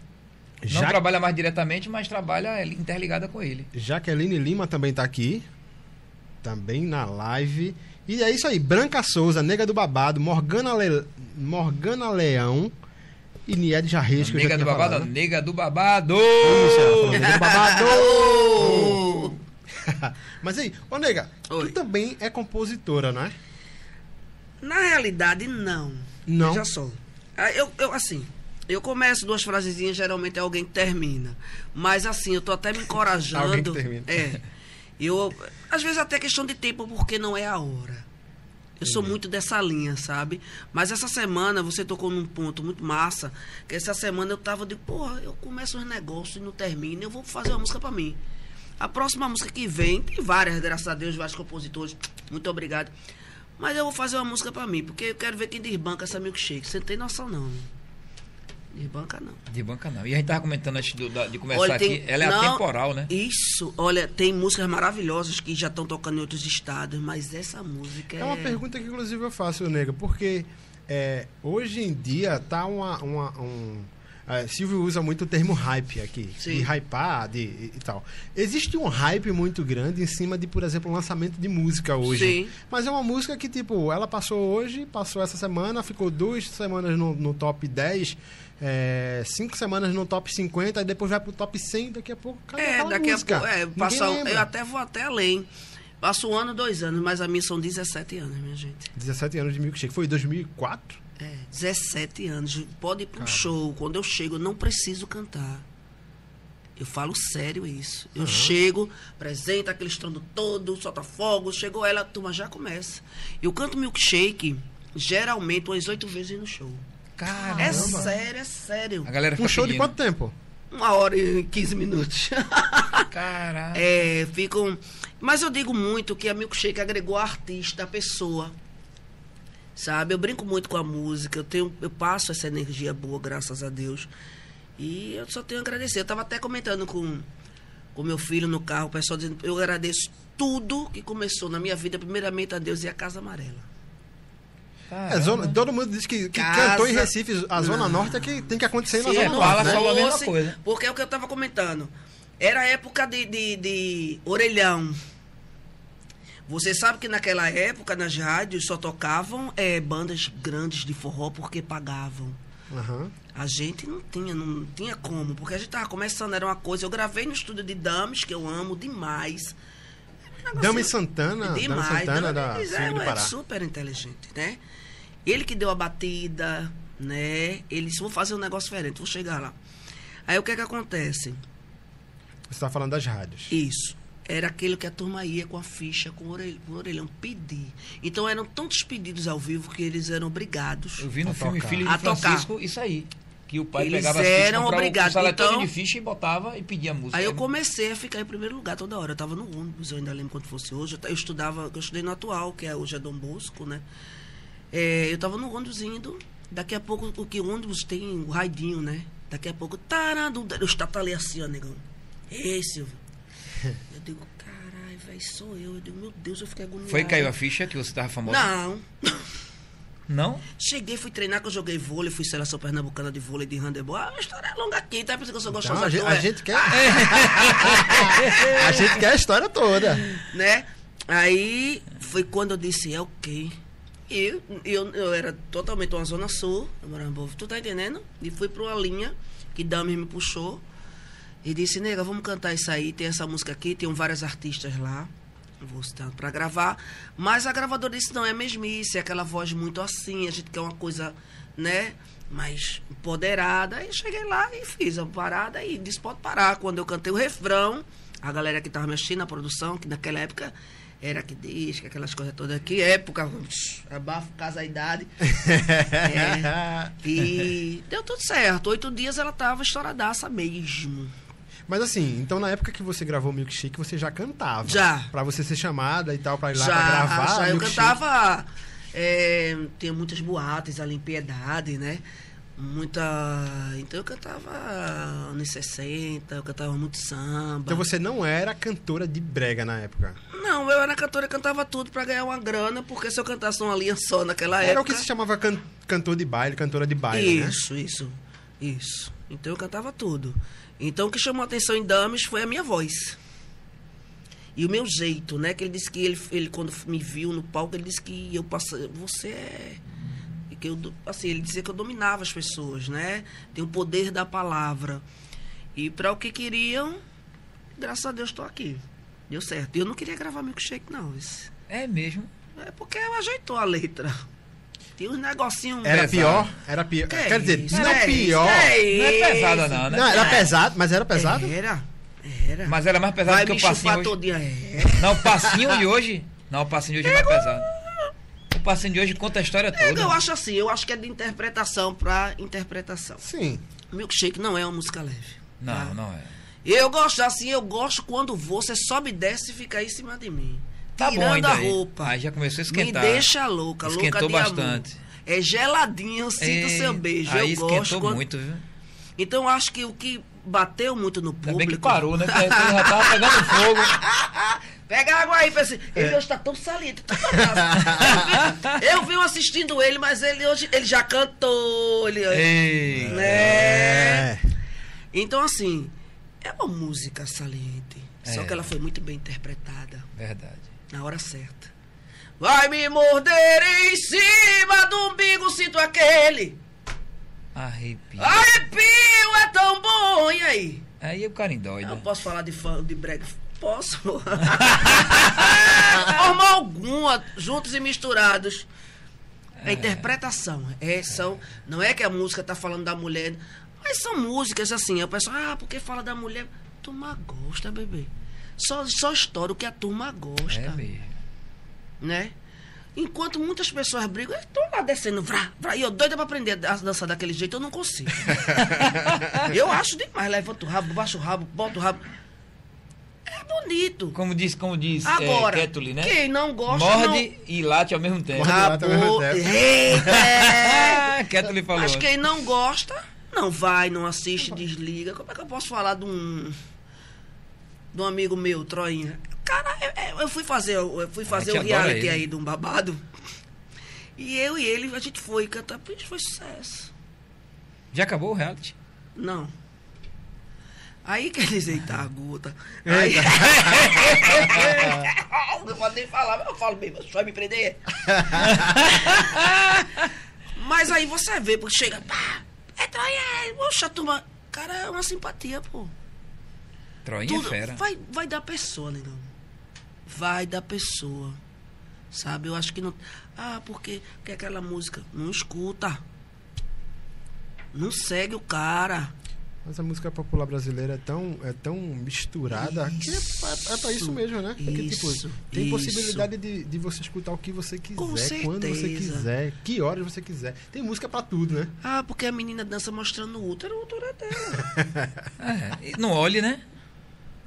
[SPEAKER 2] Não
[SPEAKER 1] Ja-
[SPEAKER 2] trabalha mais diretamente, mas trabalha é, interligada com ele.
[SPEAKER 1] Jaqueline Lima também tá aqui. Também na live. E é isso aí. Branca Souza, Nega do Babado, Morgana, Le... Morgana Leão e Nied Jarres, que eu já
[SPEAKER 2] Nega do babado,
[SPEAKER 1] falado.
[SPEAKER 2] nega do babado!
[SPEAKER 1] Isso, Nega do Babado. <laughs> Mas aí, ô nega,
[SPEAKER 3] Oi.
[SPEAKER 1] tu também é compositora, não é?
[SPEAKER 3] Na realidade, não.
[SPEAKER 1] Não.
[SPEAKER 3] Veja só. Ah, Eu, eu, assim, eu começo duas frasezinhas, geralmente é alguém que termina. Mas, assim, eu tô até me encorajando.
[SPEAKER 1] Alguém que termina.
[SPEAKER 3] É. Eu, às vezes até questão de tempo, porque não é a hora. Eu sou muito dessa linha, sabe? Mas essa semana você tocou num ponto muito massa, que essa semana eu tava de, porra, eu começo os negócios e não termino, eu vou fazer uma música pra mim. A próxima música que vem, tem várias, graças a Deus, vários compositores, muito obrigado. Mas eu vou fazer uma música pra mim, porque eu quero ver quem desbanca essa milkshake. Você não tem noção, não. Desbanca, não.
[SPEAKER 2] De banca não. E a gente tava comentando antes do- da- de começar
[SPEAKER 3] Olha,
[SPEAKER 2] aqui,
[SPEAKER 3] tem-
[SPEAKER 2] ela é
[SPEAKER 3] não,
[SPEAKER 2] atemporal, né?
[SPEAKER 3] Isso, olha, tem músicas maravilhosas que já estão tocando em outros estados, mas essa música é.
[SPEAKER 1] É uma pergunta que inclusive eu faço, nega, porque é, hoje em dia tá uma. uma- um, é, Silvio usa muito o termo hype aqui,
[SPEAKER 3] Sim.
[SPEAKER 1] de hypar de, e, e tal. Existe um hype muito grande em cima de, por exemplo, o lançamento de música hoje.
[SPEAKER 3] Sim.
[SPEAKER 1] Mas é uma música que, tipo, ela passou hoje, passou essa semana, ficou duas semanas no, no top 10, é, cinco semanas no top 50, e depois vai pro top 100, daqui a pouco cadê
[SPEAKER 3] É, daqui
[SPEAKER 1] música?
[SPEAKER 3] a pouco. É, passa, eu até vou até além. Passo um ano, dois anos, mas a minha são 17 anos, minha gente.
[SPEAKER 1] 17 anos de milkshake. Foi em 2004?
[SPEAKER 3] É, 17 anos. Pode ir
[SPEAKER 1] Cara.
[SPEAKER 3] show. Quando eu chego, eu não preciso cantar. Eu falo sério isso. Eu chego, apresento aquele estrondo todo, solta fogo, chegou ela, a turma já começa. Eu canto milkshake, geralmente, umas oito vezes no show.
[SPEAKER 2] Caramba.
[SPEAKER 3] É sério, é sério.
[SPEAKER 2] A galera
[SPEAKER 1] Um show de
[SPEAKER 2] pedindo.
[SPEAKER 1] quanto tempo?
[SPEAKER 3] Uma hora e 15 minutos. <laughs>
[SPEAKER 2] Caraca.
[SPEAKER 3] É, ficam. Mas eu digo muito que a milkshake agregou a artista, a pessoa. Sabe? Eu brinco muito com a música, eu, tenho, eu passo essa energia boa, graças a Deus. E eu só tenho a agradecer. Eu estava até comentando com com meu filho no carro, o pessoal dizendo, eu agradeço tudo que começou na minha vida, primeiramente a Deus e a Casa Amarela.
[SPEAKER 1] É, zona- todo mundo diz que, que
[SPEAKER 3] Casa-
[SPEAKER 1] cantou em Recife, a Zona
[SPEAKER 3] Não.
[SPEAKER 1] Norte é que tem que acontecer na
[SPEAKER 3] Se
[SPEAKER 1] Zona
[SPEAKER 2] não,
[SPEAKER 1] Norte.
[SPEAKER 2] fala
[SPEAKER 1] né?
[SPEAKER 2] só a mesma coisa.
[SPEAKER 3] Porque é o que eu estava comentando. Era época de, de, de orelhão. Você sabe que naquela época, nas rádios, só tocavam eh, bandas grandes de forró porque pagavam.
[SPEAKER 1] Aham.
[SPEAKER 3] A gente não tinha, não tinha como, porque a gente tava começando, era uma coisa. Eu gravei no estúdio de Dames, que eu amo demais. Negocinho
[SPEAKER 1] Dami Santana, Dami
[SPEAKER 3] Demais.
[SPEAKER 1] Santana da
[SPEAKER 3] Dames
[SPEAKER 1] Swing
[SPEAKER 3] é, é
[SPEAKER 1] Pará.
[SPEAKER 3] super inteligente, né? Ele que deu a batida, né? Ele disse, vou fazer um negócio diferente, vou chegar lá. Aí o que é que acontece?
[SPEAKER 1] Você está falando das rádios.
[SPEAKER 3] Isso. Era aquele que a turma ia com a ficha, com o orelhão, com o orelhão pedir. Então eram tantos pedidos ao vivo que eles eram obrigados.
[SPEAKER 2] Eu vi no
[SPEAKER 1] A
[SPEAKER 2] filme
[SPEAKER 1] tocar.
[SPEAKER 2] Filho de. Francisco isso aí. Que o pai
[SPEAKER 3] Eles
[SPEAKER 2] pegava
[SPEAKER 3] eram
[SPEAKER 2] comprava
[SPEAKER 3] obrigados,
[SPEAKER 2] todo
[SPEAKER 3] então-
[SPEAKER 2] de ficha e botava e pedia música.
[SPEAKER 3] Aí eu comecei a ficar em primeiro lugar toda hora. Eu tava no ônibus, eu ainda lembro quando fosse hoje. Eu estudava, eu estudei no atual, que é hoje é Dom Bosco, né? É, eu tava no ônibus indo. Daqui a pouco, o que o ônibus tem, o raidinho, né? Daqui a pouco, tarado, eu estatalei assim, ó, negão. Ei, Silvio. <laughs> Eu digo, caralho, velho, sou eu. Eu digo, meu Deus, eu fiquei agoniado.
[SPEAKER 2] Foi caiu a ficha que você tava famosa?
[SPEAKER 3] Não.
[SPEAKER 2] Não?
[SPEAKER 3] Cheguei, fui treinar, que eu joguei vôlei, fui seleção pernambucana de vôlei de handebol. Ah, a história é longa aqui, tá? Por isso que eu sou gostosa.
[SPEAKER 1] Então, a, gente, a
[SPEAKER 3] toa,
[SPEAKER 1] gente quer. <laughs> a gente quer a história toda.
[SPEAKER 3] né? Aí foi quando eu disse, é ok. E eu, eu, era totalmente uma zona sul, eu morava tu tá entendendo? E fui pra uma linha que Dami me puxou e disse, nega, vamos cantar isso aí, tem essa música aqui, tem vários artistas lá. Vou estar pra gravar. Mas a gravadora disse, não, é mesmice, é aquela voz muito assim, a gente quer uma coisa, né? Mais empoderada. Aí cheguei lá e fiz a parada e disse, pode parar. Quando eu cantei o refrão, a galera que tava me assistindo, a produção, que naquela época era que disco, aquelas coisas todas. Que época, abafo, casa, a idade. <laughs> É, e deu tudo certo. Oito dias ela tava estouradaça mesmo.
[SPEAKER 1] Mas assim, então na época que você gravou Milkshake, você já cantava.
[SPEAKER 3] Já.
[SPEAKER 1] Pra você ser chamada e tal, pra ir lá
[SPEAKER 3] já,
[SPEAKER 1] pra gravar.
[SPEAKER 3] já eu cantava. É, tinha muitas boates ali em Piedade, né? Muita. Então eu cantava anos 60, eu cantava muito samba.
[SPEAKER 1] Então você não era cantora de brega na época.
[SPEAKER 3] Não, eu era cantora e cantava tudo pra ganhar uma grana, porque se eu cantasse uma linha só naquela
[SPEAKER 1] Era o
[SPEAKER 3] época.
[SPEAKER 1] que se chamava can- cantor de baile, cantora de baile, né?
[SPEAKER 3] Isso, isso, isso. Então eu cantava tudo. Então o que chamou a atenção em Dames foi a minha voz. E o meu jeito, né? Que ele disse que ele, ele quando me viu no palco, ele disse que eu passei. Você é. Que eu, assim, ele dizia que eu dominava as pessoas, né? Tem o poder da palavra. E para o que queriam, graças a Deus estou aqui. Deu certo. E eu não queria gravar milkshake, não. Isso.
[SPEAKER 2] É mesmo.
[SPEAKER 3] É porque ela ajeitou a letra. Tinha uns negocinhos.
[SPEAKER 1] Era
[SPEAKER 2] Pesado.
[SPEAKER 1] pior? Era pior.
[SPEAKER 3] Que
[SPEAKER 1] Quer dizer,
[SPEAKER 3] isso,
[SPEAKER 1] não
[SPEAKER 3] que
[SPEAKER 1] pior.
[SPEAKER 2] Não é pesada não, né?
[SPEAKER 1] Não, era pesado, mas era pesado?
[SPEAKER 3] Era. Era.
[SPEAKER 2] Mas era mais pesado
[SPEAKER 3] Vai
[SPEAKER 2] que o passinho hoje.
[SPEAKER 3] todinha. É.
[SPEAKER 2] Não, o passinho de hoje. Não, o passinho de hoje é mais pesado. O passinho de hoje conta a história
[SPEAKER 3] É,
[SPEAKER 2] toda.
[SPEAKER 3] eu acho assim, eu acho que é de interpretação pra interpretação.
[SPEAKER 1] Sim.
[SPEAKER 3] Milkshake não é uma música leve.
[SPEAKER 2] Não,
[SPEAKER 3] tá?
[SPEAKER 2] não é.
[SPEAKER 3] Eu gosto assim, eu gosto quando você sobe e desce e fica aí em cima de mim.
[SPEAKER 2] Tá bom
[SPEAKER 3] Tirando
[SPEAKER 2] ainda
[SPEAKER 3] a
[SPEAKER 2] aí.
[SPEAKER 3] roupa.
[SPEAKER 2] Aí já começou a
[SPEAKER 3] Me
[SPEAKER 2] esquentar.
[SPEAKER 3] deixa louca,
[SPEAKER 2] Esquentou
[SPEAKER 3] louca de
[SPEAKER 2] bastante.
[SPEAKER 3] amor. É geladinho, eu sinto o
[SPEAKER 2] Ei,
[SPEAKER 3] seu beijo.
[SPEAKER 2] Aí
[SPEAKER 3] eu
[SPEAKER 2] esquentou
[SPEAKER 3] gosto. quando-
[SPEAKER 2] muito, viu?
[SPEAKER 3] Então eu acho que o que bateu muito no
[SPEAKER 2] Ainda
[SPEAKER 3] público.
[SPEAKER 2] bem que parou, né? <laughs> Porque ele já tava pegando fogo.
[SPEAKER 3] Pega água aí, pensa assim,
[SPEAKER 2] É.
[SPEAKER 3] ele hoje tá tão saliente. tão fantástico. eu venho assistindo ele, mas ele hoje ele já cantou. Ele,
[SPEAKER 2] Ei.
[SPEAKER 3] né?
[SPEAKER 1] É.
[SPEAKER 3] Então, assim, é uma música saliente. Só
[SPEAKER 2] É.
[SPEAKER 3] que ela foi muito bem interpretada,
[SPEAKER 2] Verdade.
[SPEAKER 3] na hora certa. Vai me morder em cima do umbigo, sinto aquele.
[SPEAKER 2] Arrepio.
[SPEAKER 3] Arrepio é tão bom. E aí?
[SPEAKER 2] Aí o cara endoida.
[SPEAKER 3] Eu posso falar de fã, de brega? Posso. <laughs> Forma alguma, juntos e misturados. É interpretação. É, são, não é que a música tá falando da mulher, mas são músicas assim. A pessoa, ah, porque fala da mulher. Turma gosta, bebê. Só, só estoura o que a turma gosta.
[SPEAKER 2] É mesmo.
[SPEAKER 3] né? Enquanto muitas pessoas brigam, eu tô lá descendo, vrá, vrá, e eu doida pra aprender a dançar daquele jeito, eu não consigo. <laughs> eu acho demais, levanto o rabo, baixo o rabo, boto o rabo. É bonito.
[SPEAKER 2] Como diz, como diz
[SPEAKER 3] Agora,
[SPEAKER 2] é, Ketuli, né?
[SPEAKER 3] quem não gosta,
[SPEAKER 2] Morde e late ao mesmo tempo.
[SPEAKER 3] Não...
[SPEAKER 1] Rabo.
[SPEAKER 3] Eita! <laughs>
[SPEAKER 2] Ketuli falou.
[SPEAKER 3] Mas quem não gosta, não vai, não assiste, desliga. Como é que eu posso falar de um... De um amigo meu, Troinha. Cara, eu, eu- fui fazer, eu fui fazer o reality aí de um babado. E eu e ele, a gente foi cantar, pois foi sucesso.
[SPEAKER 2] Já acabou o reality?
[SPEAKER 3] Não. Aí quer dizer, eita, a gota. Aí... <laughs> não pode nem falar, mas eu falo mesmo, você vai me prender? <laughs> mas aí você vê, porque chega, pá, é Troia, poxa, turma. Cara, é uma simpatia, pô.
[SPEAKER 2] Troinha
[SPEAKER 3] Tudo
[SPEAKER 2] é fera.
[SPEAKER 3] vai, vai da pessoa, negão. Vai da pessoa. Sabe? Eu acho que não. Ah, porque, porque aquela música. Não escuta. Não segue o cara.
[SPEAKER 1] Mas a música popular brasileira é tão, é tão misturada que é, é, é pra isso mesmo, né? Porque,
[SPEAKER 3] Isso,
[SPEAKER 1] tipo, tem
[SPEAKER 3] isso.
[SPEAKER 1] possibilidade de, de você escutar o que você quiser, quando você quiser, que horas você quiser. Tem música pra tudo, né?
[SPEAKER 3] Ah, porque a menina dança mostrando o útero, o útero é dela. <laughs>
[SPEAKER 2] É, não olhe, né?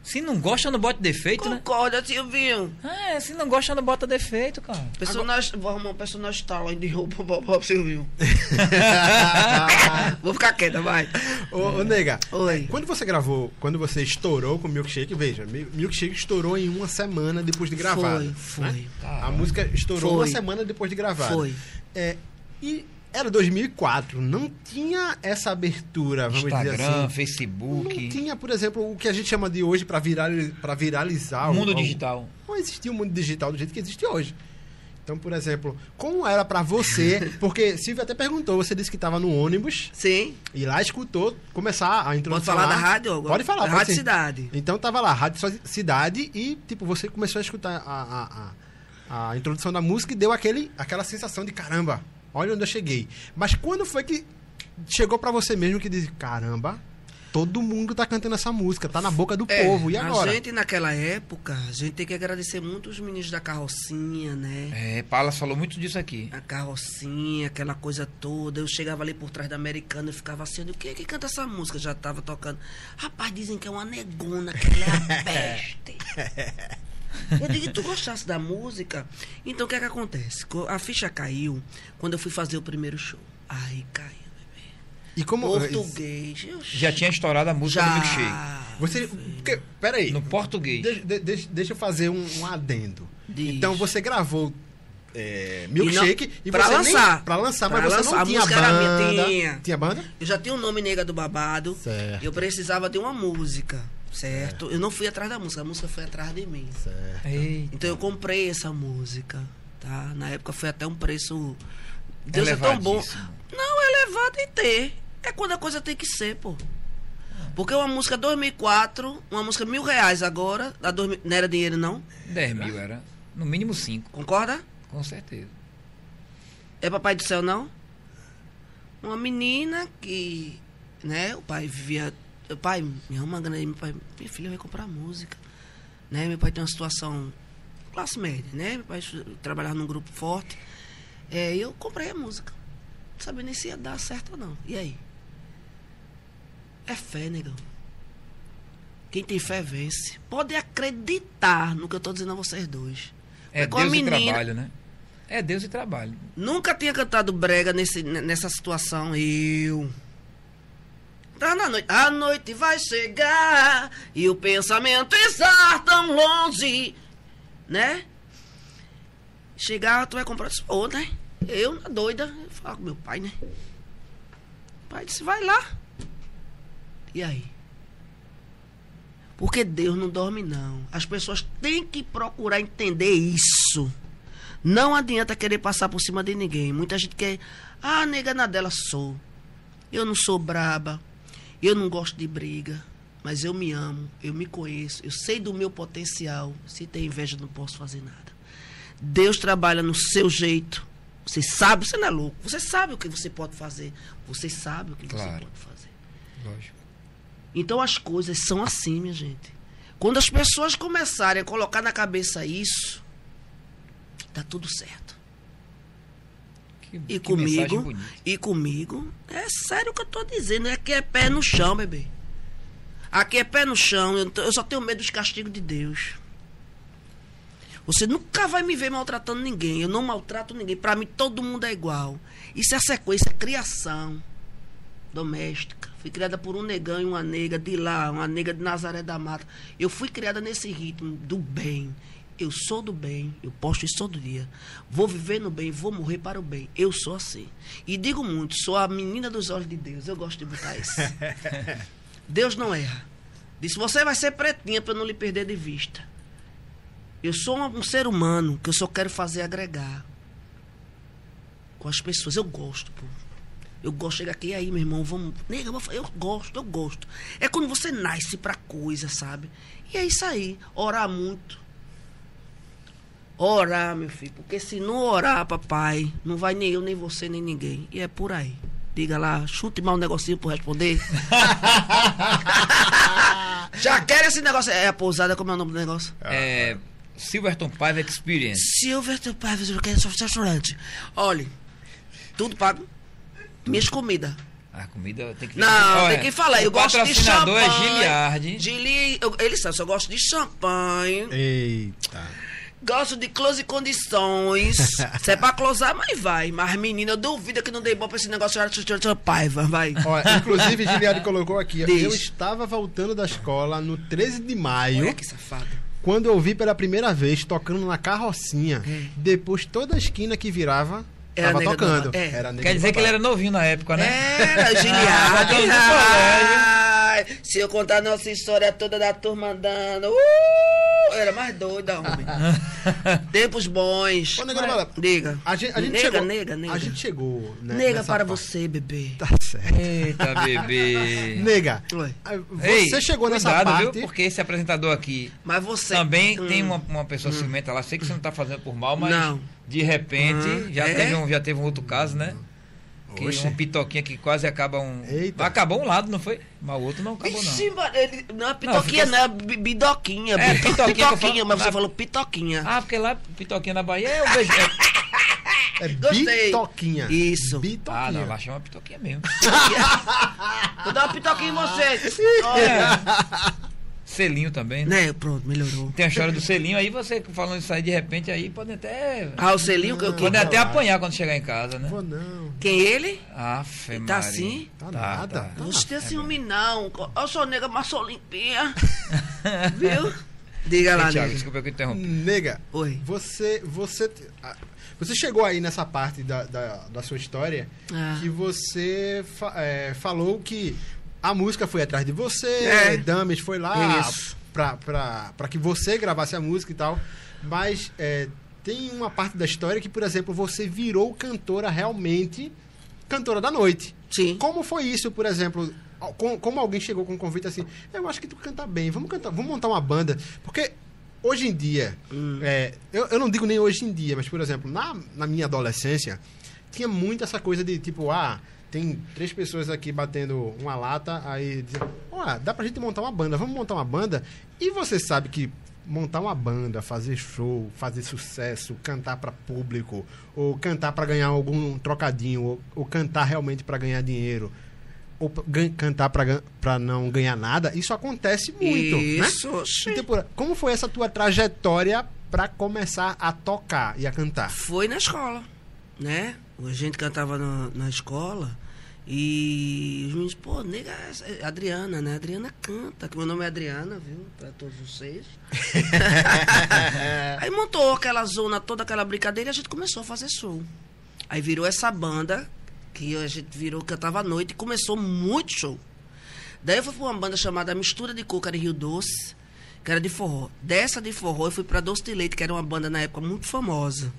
[SPEAKER 2] Se não gosta, não bota defeito, né?
[SPEAKER 3] Concorda, Silvinho?
[SPEAKER 2] É, se não gosta, não bota defeito, cara.
[SPEAKER 3] Personagem, vou arrumar um personagem talent de roupa pra- pra Silvinho. <laughs> Vou ficar quieta, vai.
[SPEAKER 1] ô, ô, nega,
[SPEAKER 3] Oi.
[SPEAKER 1] quando você gravou, quando você estourou com Milkshake, veja, Mi- Milkshake estourou em uma semana depois de gravar.
[SPEAKER 3] Foi, foi.
[SPEAKER 1] A música estourou
[SPEAKER 3] Foi.
[SPEAKER 1] uma semana depois de gravar.
[SPEAKER 3] Foi.
[SPEAKER 1] É, e era 2004, não tinha essa abertura, vamos dizer
[SPEAKER 2] Instagram,
[SPEAKER 1] assim.
[SPEAKER 2] Facebook,
[SPEAKER 1] Não tinha, por exemplo, o que a gente chama de hoje para virali pra viralizar. o-
[SPEAKER 2] mundo
[SPEAKER 1] o-
[SPEAKER 2] digital.
[SPEAKER 1] Não existia o mundo digital do jeito que existe hoje. Então, por exemplo, como era pra você? <laughs> Porque Silvia até perguntou, você disse que estava no ônibus
[SPEAKER 3] Sim.
[SPEAKER 1] e lá escutou começar a
[SPEAKER 3] Pode
[SPEAKER 1] introdução.
[SPEAKER 3] falar
[SPEAKER 1] lá.
[SPEAKER 3] da rádio agora?
[SPEAKER 1] Pode falar,
[SPEAKER 3] Da
[SPEAKER 1] pode
[SPEAKER 3] Rádio
[SPEAKER 1] sim.
[SPEAKER 3] Cidade.
[SPEAKER 1] Então tava lá, Rádio Cidade, e tipo, você começou a escutar a, a, a, a introdução da música e deu aquele, aquela sensação de caramba, olha onde eu cheguei. Mas quando foi que chegou pra você mesmo que disse, caramba, todo mundo tá cantando essa música, tá na boca do
[SPEAKER 3] É,
[SPEAKER 1] povo, e agora?
[SPEAKER 3] A gente, naquela época, a gente tem que agradecer muito os meninos da carrocinha, né?
[SPEAKER 2] É, Palas falou muito disso aqui.
[SPEAKER 3] A carrocinha, aquela coisa toda. Eu chegava ali por trás da americana e ficava assim, o que é que canta essa música? Já tava tocando. Rapaz, dizem que é uma negona, que ela é a <laughs> peste. Eu digo, e tu gostasse da música? Então o que é que acontece? Co- A ficha caiu quando eu fui fazer o primeiro show. Aí caiu.
[SPEAKER 1] E como...
[SPEAKER 3] Português. eu-
[SPEAKER 2] Já tinha estourado a música do Milkshake.
[SPEAKER 1] Você... Porque, peraí,
[SPEAKER 2] No português.
[SPEAKER 1] deixa, de- deixa, deixa eu fazer um, um adendo.
[SPEAKER 3] Diz.
[SPEAKER 1] Então você gravou é, Milkshake e,
[SPEAKER 3] pra
[SPEAKER 1] você
[SPEAKER 3] lançar.
[SPEAKER 1] nem, pra lançar,
[SPEAKER 3] Pra
[SPEAKER 1] mas você
[SPEAKER 3] lançar.
[SPEAKER 1] não
[SPEAKER 3] A
[SPEAKER 1] tinha
[SPEAKER 3] música era
[SPEAKER 1] banda.
[SPEAKER 3] minha, tinha.
[SPEAKER 1] Tinha banda?
[SPEAKER 3] Eu já tinha o nome Nega do Babado.
[SPEAKER 1] Certo.
[SPEAKER 3] Eu precisava de uma música, certo? Eu não fui atrás da música, a música foi atrás de mim.
[SPEAKER 1] Certo.
[SPEAKER 2] Eita.
[SPEAKER 3] Então eu comprei essa música, tá? Na época foi até um preço. Deus é tão bom. Não, é elevado em ter. É quando a coisa tem que ser, pô. Porque uma música 2004, uma música mil reais agora, dá dois não era dinheiro não,
[SPEAKER 2] 10 mil era. No mínimo 5,
[SPEAKER 3] concorda?
[SPEAKER 2] com certeza.
[SPEAKER 3] É papai do céu não? Uma menina que, né, o pai vivia, o pai me arruma uma grana aí, meu pai, minha filha vai comprar música, né? Meu pai tem uma situação classe média, né? Meu pai trabalhava num grupo forte. É, e eu comprei a música. Não sabia nem se ia dar certo ou não. E aí? É fé, negão. Quem tem fé vence. Pode acreditar no que eu tô dizendo a vocês dois.
[SPEAKER 2] É Deus e
[SPEAKER 3] menina-
[SPEAKER 2] trabalho, né? É Deus e trabalho.
[SPEAKER 3] Nunca tinha cantado brega nesse, nessa situação. Eu. Tá na noite. A noite vai chegar e o pensamento está tão longe. Né? Chegar, tu vai comprar. Disse, Ô, né? Eu, na doida, eu com meu pai, né? O pai disse, vai lá. E aí? Porque Deus não dorme, não. As pessoas têm que procurar entender isso. Não adianta querer passar por cima de ninguém. Muita gente quer. Ah, nega na dela sou. Eu não sou braba. Eu não gosto de briga. Mas eu me amo. Eu me conheço. Eu sei do meu potencial. Se tem inveja, não posso fazer nada. Deus trabalha no seu jeito. Você sabe, você não é louco. Você sabe o que você pode fazer. Você sabe o que você
[SPEAKER 2] Claro.
[SPEAKER 3] pode fazer.
[SPEAKER 2] Lógico.
[SPEAKER 3] Então as coisas são assim, minha gente. Quando as pessoas começarem a colocar na cabeça isso, tá tudo certo.
[SPEAKER 2] Que,
[SPEAKER 3] E
[SPEAKER 2] que
[SPEAKER 3] comigo, e comigo, é sério o que eu tô dizendo. Aqui é pé no chão, bebê. Aqui é pé no chão. Eu, eu só tenho medo dos castigos de Deus. Você nunca vai me ver maltratando ninguém. Eu não maltrato ninguém. Pra mim, todo mundo é igual. Isso é sequência, é criação doméstica. Fui criada por um negão e uma nega de lá, uma nega de Nazaré da Mata. Eu fui criada nesse ritmo do bem. Eu sou do bem, eu posto isso todo dia. Vou viver no bem, vou morrer para o bem. Eu sou assim. E digo muito, sou a menina dos olhos de Deus. Eu gosto de botar isso. <laughs> Deus não erra. Disse, você vai ser pretinha para eu não lhe perder de vista. Eu sou um, um ser humano que eu só quero fazer agregar com as pessoas. Eu gosto, pô. Eu gosto de chegar aqui e aí, meu irmão, vamos. Nega, eu gosto, eu gosto. É quando você nasce pra coisa, sabe? E é isso aí. Orar muito. Orar, meu filho. Porque se não orar, papai, não vai nem eu, nem você, nem ninguém. E é por aí. Diga lá, chute mal um negocinho por responder. <laughs> Já quero esse negócio. É a pousada, como é o nome do negócio?
[SPEAKER 2] É, Silverton Paiva Experience.
[SPEAKER 3] Silverton Paiva, eu quero restaurante. Olha, tudo pago. Minhas comidas.
[SPEAKER 2] A comida tem que
[SPEAKER 3] Não,
[SPEAKER 2] Olha,
[SPEAKER 3] tem que falar. Eu
[SPEAKER 2] o
[SPEAKER 3] gosto de
[SPEAKER 2] patrocinador
[SPEAKER 3] champanhe.
[SPEAKER 2] é Giliardi.
[SPEAKER 3] Gili, eu, eles sabem, eu gosto de champanhe.
[SPEAKER 1] Eita.
[SPEAKER 3] Gosto de close e condições. <laughs> Se é pra closar, mas vai. Mas, menina, eu duvido que não dei bom pra esse negócio de paiva, vai.
[SPEAKER 1] Olha, inclusive, Giliade colocou aqui.
[SPEAKER 3] Diz.
[SPEAKER 1] Eu estava voltando da escola no 13 de maio,
[SPEAKER 3] Olha que safado.
[SPEAKER 1] quando eu vi pela primeira vez tocando na carrocinha.
[SPEAKER 3] É.
[SPEAKER 1] Depois, toda a esquina que virava,
[SPEAKER 3] Era
[SPEAKER 1] tava
[SPEAKER 3] nega do
[SPEAKER 1] tocando.
[SPEAKER 3] Babá. É.
[SPEAKER 1] Era nega
[SPEAKER 2] Quer
[SPEAKER 1] do
[SPEAKER 2] dizer que ele era novinho na época, né?
[SPEAKER 3] Era, <laughs>
[SPEAKER 2] do colégio.
[SPEAKER 3] Ai, Se eu contar a nossa história toda da turma andando. Uh, era mais doida, homem. <laughs> Tempos bons.
[SPEAKER 1] Ô, nega do Babá,
[SPEAKER 3] Diga.
[SPEAKER 1] A gente, a gente
[SPEAKER 3] nega,
[SPEAKER 1] chegou,
[SPEAKER 3] nega, nega.
[SPEAKER 1] A gente chegou. Né,
[SPEAKER 3] Nega para
[SPEAKER 1] parte.
[SPEAKER 3] você, bebê.
[SPEAKER 1] Tá certo.
[SPEAKER 2] Eita, bebê. <laughs>
[SPEAKER 1] Nega,
[SPEAKER 3] Oi.
[SPEAKER 1] você
[SPEAKER 2] Ei,
[SPEAKER 1] chegou nessa
[SPEAKER 2] cuidado,
[SPEAKER 1] parte.
[SPEAKER 2] viu? Porque esse apresentador aqui
[SPEAKER 3] Mas você.
[SPEAKER 2] também
[SPEAKER 3] Hum.
[SPEAKER 2] tem uma, uma pessoa ciumenta lá. Sei que você não tá fazendo por mal, mas
[SPEAKER 3] Não.
[SPEAKER 2] De repente
[SPEAKER 3] Hum,
[SPEAKER 2] já,
[SPEAKER 3] é?
[SPEAKER 2] teve um, já teve um outro caso, né? Que
[SPEAKER 1] Oxe.
[SPEAKER 2] um pitoquinha que quase acaba um.
[SPEAKER 1] Eita.
[SPEAKER 2] Acabou um lado, não foi? Mas o outro não acabou, não.
[SPEAKER 3] Ixi, ele- não é pitoquinha,
[SPEAKER 2] fica-
[SPEAKER 3] não, é bi- bidoquinha.
[SPEAKER 2] É, pitoquinha
[SPEAKER 3] mas você
[SPEAKER 2] Ah,
[SPEAKER 3] falou pitoquinha.
[SPEAKER 2] Ah, porque lá, pitoquinha na Bahia é o beijo. é-
[SPEAKER 1] É <laughs>
[SPEAKER 3] Gostei.
[SPEAKER 1] bitoquinha.
[SPEAKER 3] Isso.
[SPEAKER 1] Bitoquinha.
[SPEAKER 2] Ah, não, lá chama pitoquinha mesmo. <laughs>
[SPEAKER 3] Vou dar uma pitoquinha em você. <laughs>
[SPEAKER 2] É. Selinho também, né?
[SPEAKER 3] Né, pronto, melhorou.
[SPEAKER 2] Tem a história do selinho, aí você falando isso aí de repente, aí pode até.
[SPEAKER 3] Ah, o selinho que eu
[SPEAKER 2] Pode
[SPEAKER 3] que,
[SPEAKER 2] até apanhar quando chegar em casa, né?
[SPEAKER 1] Vou não.
[SPEAKER 3] Quem ele? Tá
[SPEAKER 2] Maria.
[SPEAKER 3] assim?
[SPEAKER 1] Tá nada.
[SPEAKER 2] tá.
[SPEAKER 1] Tá.
[SPEAKER 3] Não tem ciúme, não. Eu sou nega, mas sou limpinha. <laughs> Viu? Diga lá,
[SPEAKER 2] Thiago,
[SPEAKER 3] nega.
[SPEAKER 2] desculpa que eu interrompi.
[SPEAKER 1] Nega,
[SPEAKER 3] Oi.
[SPEAKER 1] você, você, ah, você chegou aí nessa parte da, da, da sua história
[SPEAKER 3] Ah.
[SPEAKER 1] que você fa- é, falou que a música foi atrás de você,
[SPEAKER 3] É.
[SPEAKER 1] Dames foi lá
[SPEAKER 3] Isso.
[SPEAKER 1] pra, pra, pra que você gravasse a música e tal. Mas é, tem uma parte da história que, por exemplo, você virou cantora realmente, cantora da noite.
[SPEAKER 3] Sim.
[SPEAKER 1] Como foi isso, por exemplo? Com- Como alguém chegou com um convite assim, eu acho que tu canta bem, vamos cantar, vamos montar uma banda. Porque hoje em dia,
[SPEAKER 3] Hum.
[SPEAKER 1] é, eu, eu não digo nem hoje em dia, mas por exemplo, na, na minha adolescência, tinha muito essa coisa de tipo, ah, tem três pessoas aqui batendo uma lata, aí dizem, ó, dá pra gente montar uma banda, vamos montar uma banda. E você sabe que montar uma banda, fazer show, fazer sucesso, cantar pra público, ou cantar pra ganhar algum trocadinho, ou, ou cantar realmente pra ganhar dinheiro, ou gan- cantar pra não ganhar nada, isso acontece muito, né?
[SPEAKER 3] Isso. oxi.
[SPEAKER 1] Então, por- como foi essa tua trajetória pra começar a tocar e a cantar?
[SPEAKER 3] Foi na escola, né? A gente cantava na, na escola e os meninos, pô, nega, é Adriana, né? Adriana canta, que meu nome é Adriana, viu? Pra todos vocês. <laughs> Aí montou aquela zona, toda aquela brincadeira e a gente começou a fazer show. Aí virou essa banda, que a gente virou, cantava à noite e começou muito show. Daí eu fui pra uma banda chamada Mistura de Coca de Rio Doce, que era de forró. Dessa de forró eu fui pra Doce de Leite, que era uma banda na época muito famosa.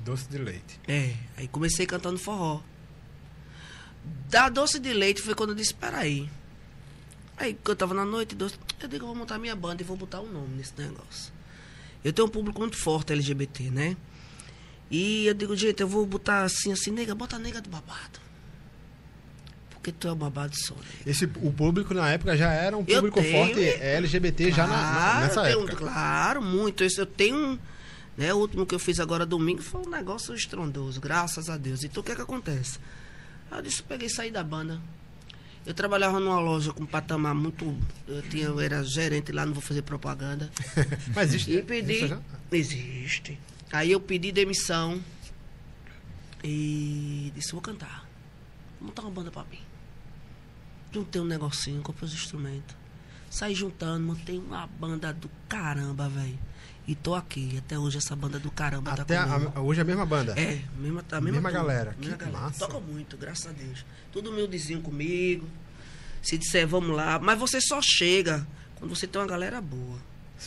[SPEAKER 1] Doce de leite.
[SPEAKER 3] É, aí comecei cantando forró. Da doce de leite foi quando eu disse, peraí. Aí cantava na noite, doce, eu digo, eu vou montar minha banda e vou botar um nome nesse negócio. Eu tenho um público muito forte LGBT, né? E eu digo, gente, eu vou botar assim, assim, nega, bota nega do babado. Porque tu é o babado só, nega.
[SPEAKER 1] Esse, o público na época já era um
[SPEAKER 3] Eu
[SPEAKER 1] público
[SPEAKER 3] tenho-
[SPEAKER 1] forte é LGBT já na- na,
[SPEAKER 3] Claro,
[SPEAKER 1] nessa
[SPEAKER 3] eu tenho-
[SPEAKER 1] época.
[SPEAKER 3] Claro, muito. Eu tenho um. Né, o último que eu fiz agora domingo foi um negócio estrondoso, graças a Deus. Então o que é que acontece? Aí Eu disse, peguei e saí da banda. Eu trabalhava numa loja com um patamar muito. Eu, tinha, eu era gerente lá, não vou fazer propaganda. <laughs>
[SPEAKER 1] Mas existe.
[SPEAKER 3] E pedi.
[SPEAKER 1] existe?
[SPEAKER 3] Existe. Aí eu pedi demissão e disse, vou cantar. Vou montar uma banda pra mim. Juntei um negocinho, comprei os instrumentos. Saí juntando, montei uma banda do caramba, velho. E tô aqui. Até hoje essa banda do caramba
[SPEAKER 1] Até
[SPEAKER 3] tá comigo.
[SPEAKER 1] a- hoje é a mesma banda.
[SPEAKER 3] É, mesma, a mesma,
[SPEAKER 1] Mesma
[SPEAKER 3] turma,
[SPEAKER 1] galera,
[SPEAKER 3] mesma
[SPEAKER 1] que massa.
[SPEAKER 3] Toca muito, graças a Deus. Tudo humildezinho comigo. Se disser, vamos lá. Mas você só chega quando você tem uma galera boa.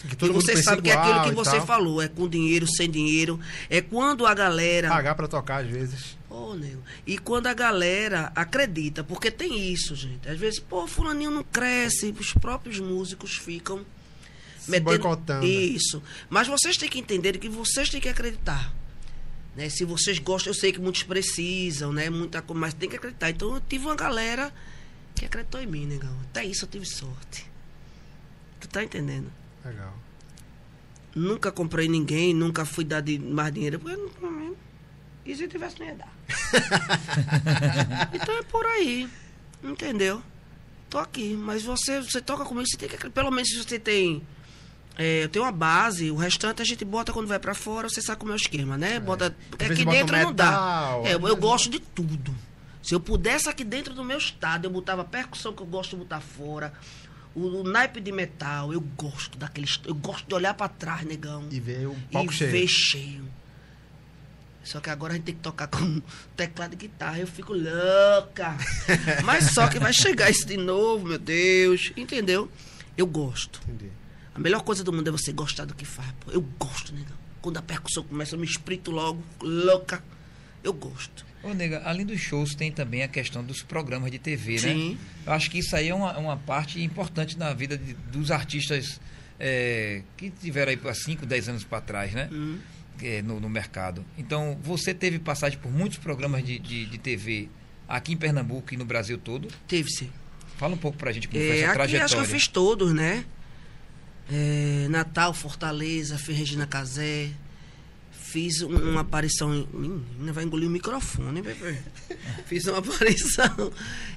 [SPEAKER 1] Que
[SPEAKER 3] E
[SPEAKER 1] todo mundo
[SPEAKER 3] você sabe que é aquilo que
[SPEAKER 1] e
[SPEAKER 3] você
[SPEAKER 1] tal.
[SPEAKER 3] falou, é com dinheiro, sem dinheiro. É quando a galera.
[SPEAKER 1] Pagar pra tocar às vezes.
[SPEAKER 3] Ô, nego. E quando a galera acredita, porque tem isso, gente. Às vezes, pô, fulaninho não cresce, os próprios músicos ficam
[SPEAKER 1] Se boicotando.
[SPEAKER 3] Isso. Mas vocês têm que entender que vocês têm que acreditar. Né? Se vocês gostam, eu sei que muitos precisam, né? Muita, co- mas tem que acreditar. Então eu tive uma galera que acreditou em mim, negão. Até isso eu tive sorte. Tu tá entendendo?
[SPEAKER 1] Legal.
[SPEAKER 3] Nunca comprei ninguém, nunca fui dar de mais dinheiro, porque não, e se tivesse não ia dar. <laughs> então é por aí. Entendeu? Tô aqui. Mas você, você toca comigo, você tem que. Pelo menos se você tem. É, eu tenho uma base, o restante a gente bota quando vai pra fora, você sabe como é o esquema, né? Bota. Porque
[SPEAKER 1] Às vezes
[SPEAKER 3] aqui
[SPEAKER 1] bota
[SPEAKER 3] dentro não dá.
[SPEAKER 1] metal,
[SPEAKER 3] É, eu,
[SPEAKER 1] vezes-
[SPEAKER 3] gosto de tudo. Se eu pudesse aqui dentro do meu estado, eu botava percussão que eu gosto de botar fora. O, o naipe de metal, eu gosto daqueles. Eu gosto de olhar pra trás, negão
[SPEAKER 1] E ver o
[SPEAKER 3] e
[SPEAKER 1] palco cheio.
[SPEAKER 3] ver cheio. Só que agora a gente tem que tocar com teclado e guitarra. Eu fico louca. <laughs> Mas só que vai chegar isso de novo, meu Deus. Entendeu? Eu gosto.
[SPEAKER 1] Entendi.
[SPEAKER 3] A melhor coisa do mundo é você gostar do que faz. pô. Eu gosto, negão. Quando a percussão começa, eu me esprito logo, louca. Eu gosto.
[SPEAKER 2] Ô, nega, além dos shows, tem também a questão dos programas de TV,
[SPEAKER 3] Sim.
[SPEAKER 2] né? Eu acho que isso aí é uma, uma parte importante na vida de- dos artistas é, que tiveram aí há 5, 10 anos para trás, né?
[SPEAKER 3] Hum.
[SPEAKER 2] É, no, no mercado. Então, você teve passagem por muitos programas de, de, de TV aqui em Pernambuco e no Brasil todo.
[SPEAKER 3] Teve sim.
[SPEAKER 2] Fala um pouco pra gente como foi
[SPEAKER 3] É,
[SPEAKER 2] essa
[SPEAKER 3] aqui
[SPEAKER 2] trajetória.
[SPEAKER 3] acho que eu fiz todos, né? É, Natal, Fortaleza, fiz Regina Casé. Fiz um- uma aparição. Menina, vai engolir o microfone, bebê. <laughs> fiz uma aparição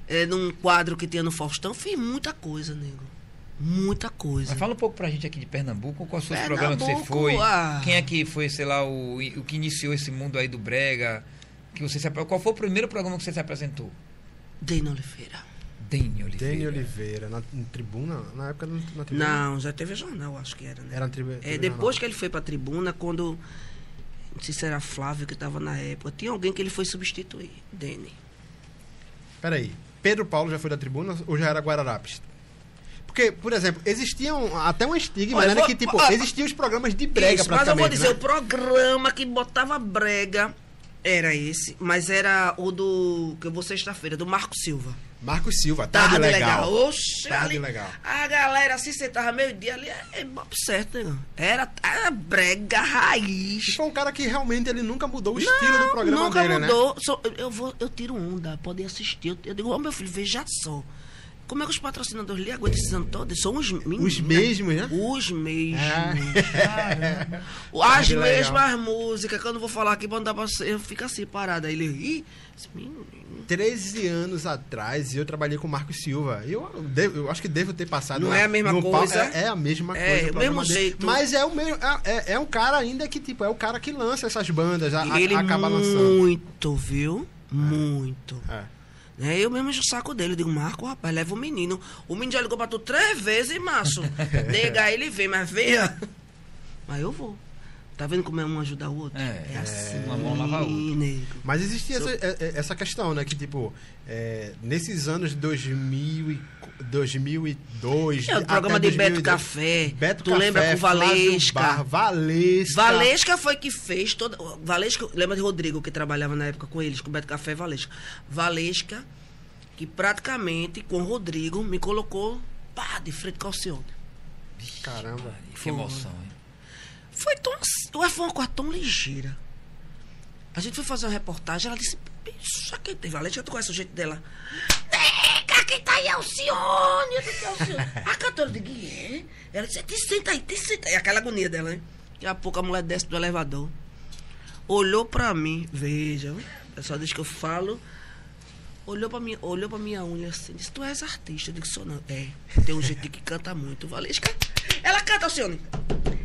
[SPEAKER 3] é, num quadro que tinha no Faustão. Fiz muita coisa, nego. Muita coisa.
[SPEAKER 2] Mas fala um pouco pra gente aqui de Pernambuco, quais são os programas que você foi,
[SPEAKER 3] ah.
[SPEAKER 2] quem é que foi, sei lá, o, o que iniciou esse mundo aí do brega, que você se, qual foi o primeiro programa que você se apresentou?
[SPEAKER 3] Deina Oliveira.
[SPEAKER 2] Deni Oliveira.
[SPEAKER 1] Dani Oliveira, na, em tribuna, na época não- na tribuna.
[SPEAKER 3] Não, já teve jornal, acho que era, né?
[SPEAKER 1] Era na tribuna.
[SPEAKER 3] É, depois que ele foi pra tribuna, quando. Não sei se era Flávio que estava na época. Tinha alguém que ele foi substituir. Dene.
[SPEAKER 1] Peraí, Pedro Paulo já foi da tribuna ou já era Guararapes? Porque, por exemplo, existiam até um estigma,
[SPEAKER 3] Olha,
[SPEAKER 1] né?
[SPEAKER 3] vou-
[SPEAKER 1] Que, tipo,
[SPEAKER 3] ah,
[SPEAKER 1] existiam os programas de brega,
[SPEAKER 3] Isso, mas eu vou dizer,
[SPEAKER 1] né?
[SPEAKER 3] o programa que botava brega era esse, mas era o do. que eu vou sexta-feira, do Marco Silva.
[SPEAKER 1] Marcos Silva, tarde,
[SPEAKER 3] Tarde
[SPEAKER 1] legal.
[SPEAKER 3] Oxe,
[SPEAKER 1] Tarde
[SPEAKER 3] ali,
[SPEAKER 1] legal.
[SPEAKER 3] A galera se sentava meio-dia ali, é, é bom certo, né? Era, era brega raiz.
[SPEAKER 1] E foi um cara que realmente ele nunca mudou o estilo do programa
[SPEAKER 3] Nunca
[SPEAKER 1] dele, né?
[SPEAKER 3] mudou. Só- eu- vou, eu tiro onda, podem assistir. Eu, eu digo, ô meu filho, veja só. Como é que os patrocinadores lhe aguentam esses anos todos? São os meninos.
[SPEAKER 1] Os mesmos, né?
[SPEAKER 3] Os mesmos.
[SPEAKER 1] É.
[SPEAKER 3] As
[SPEAKER 1] Que legal.
[SPEAKER 3] mesmas músicas, que eu não vou falar aqui, pra não dar pra você. Eu fico assim, parado. Aí ele, menino.
[SPEAKER 1] 13 anos atrás eu trabalhei com o Marcos Silva. Eu, devo- eu acho que devo ter passado.
[SPEAKER 3] Não é a mesma coisa?
[SPEAKER 1] É, é a mesma
[SPEAKER 3] É,
[SPEAKER 1] coisa.
[SPEAKER 3] o
[SPEAKER 1] programa
[SPEAKER 3] mesmo jeito.
[SPEAKER 1] Mas é o mesmo. É, é, é um cara ainda que, tipo, é o cara que lança essas bandas, a, a-
[SPEAKER 3] ele
[SPEAKER 1] acaba lançando.
[SPEAKER 3] muito, viu? Muito.
[SPEAKER 1] É.
[SPEAKER 3] Né? Eu mesmo encho o saco dele. Eu digo, Marco, rapaz, leva o menino. O menino já ligou pra tu três vezes, macho. Nega, <laughs> ele vem, mas venha. <laughs> Mas eu vou. Tá vendo como é um ajudar o outro?
[SPEAKER 2] É,
[SPEAKER 3] assim,
[SPEAKER 2] uma mão lava a outra.
[SPEAKER 1] Mas existia essa, é- é- essa questão, né? Que, tipo, é, nesses anos de 2000 e, 2002...
[SPEAKER 3] É, o programa de Beto
[SPEAKER 1] 2002,
[SPEAKER 3] Café.
[SPEAKER 1] Beto
[SPEAKER 3] tu
[SPEAKER 1] Café,
[SPEAKER 3] lembra com Valesca?
[SPEAKER 1] Barra, Valesca.
[SPEAKER 3] Valesca foi que fez toda. Valesca, lembra de Rodrigo, que trabalhava na época com eles, com Beto Café e Valesca. Valesca, que praticamente, com o Rodrigo, me colocou pá, de frente com o.
[SPEAKER 1] Caramba.
[SPEAKER 2] Que emoção, hein?
[SPEAKER 3] Foi tão. foi uma coisa tão ligeira. A gente foi fazer uma reportagem, ela disse, bicho, aqui tem Valesca, tu conhece o jeito dela? Nega, quem tá aí é Alcione. Eu disse, Alcione. A cantora, eu digo, "E é? Ela disse, te senta aí, te senta aí. Aquela agonia dela, né? Daqui a pouco a mulher desce do elevador. Olhou pra mim, veja, o pessoal diz que eu falo. Olhou pra, minha, olhou pra minha unha assim, disse, tu és artista. Eu digo, sou não. É, tem um jeito que canta muito. Valesca, ela canta, Alcione.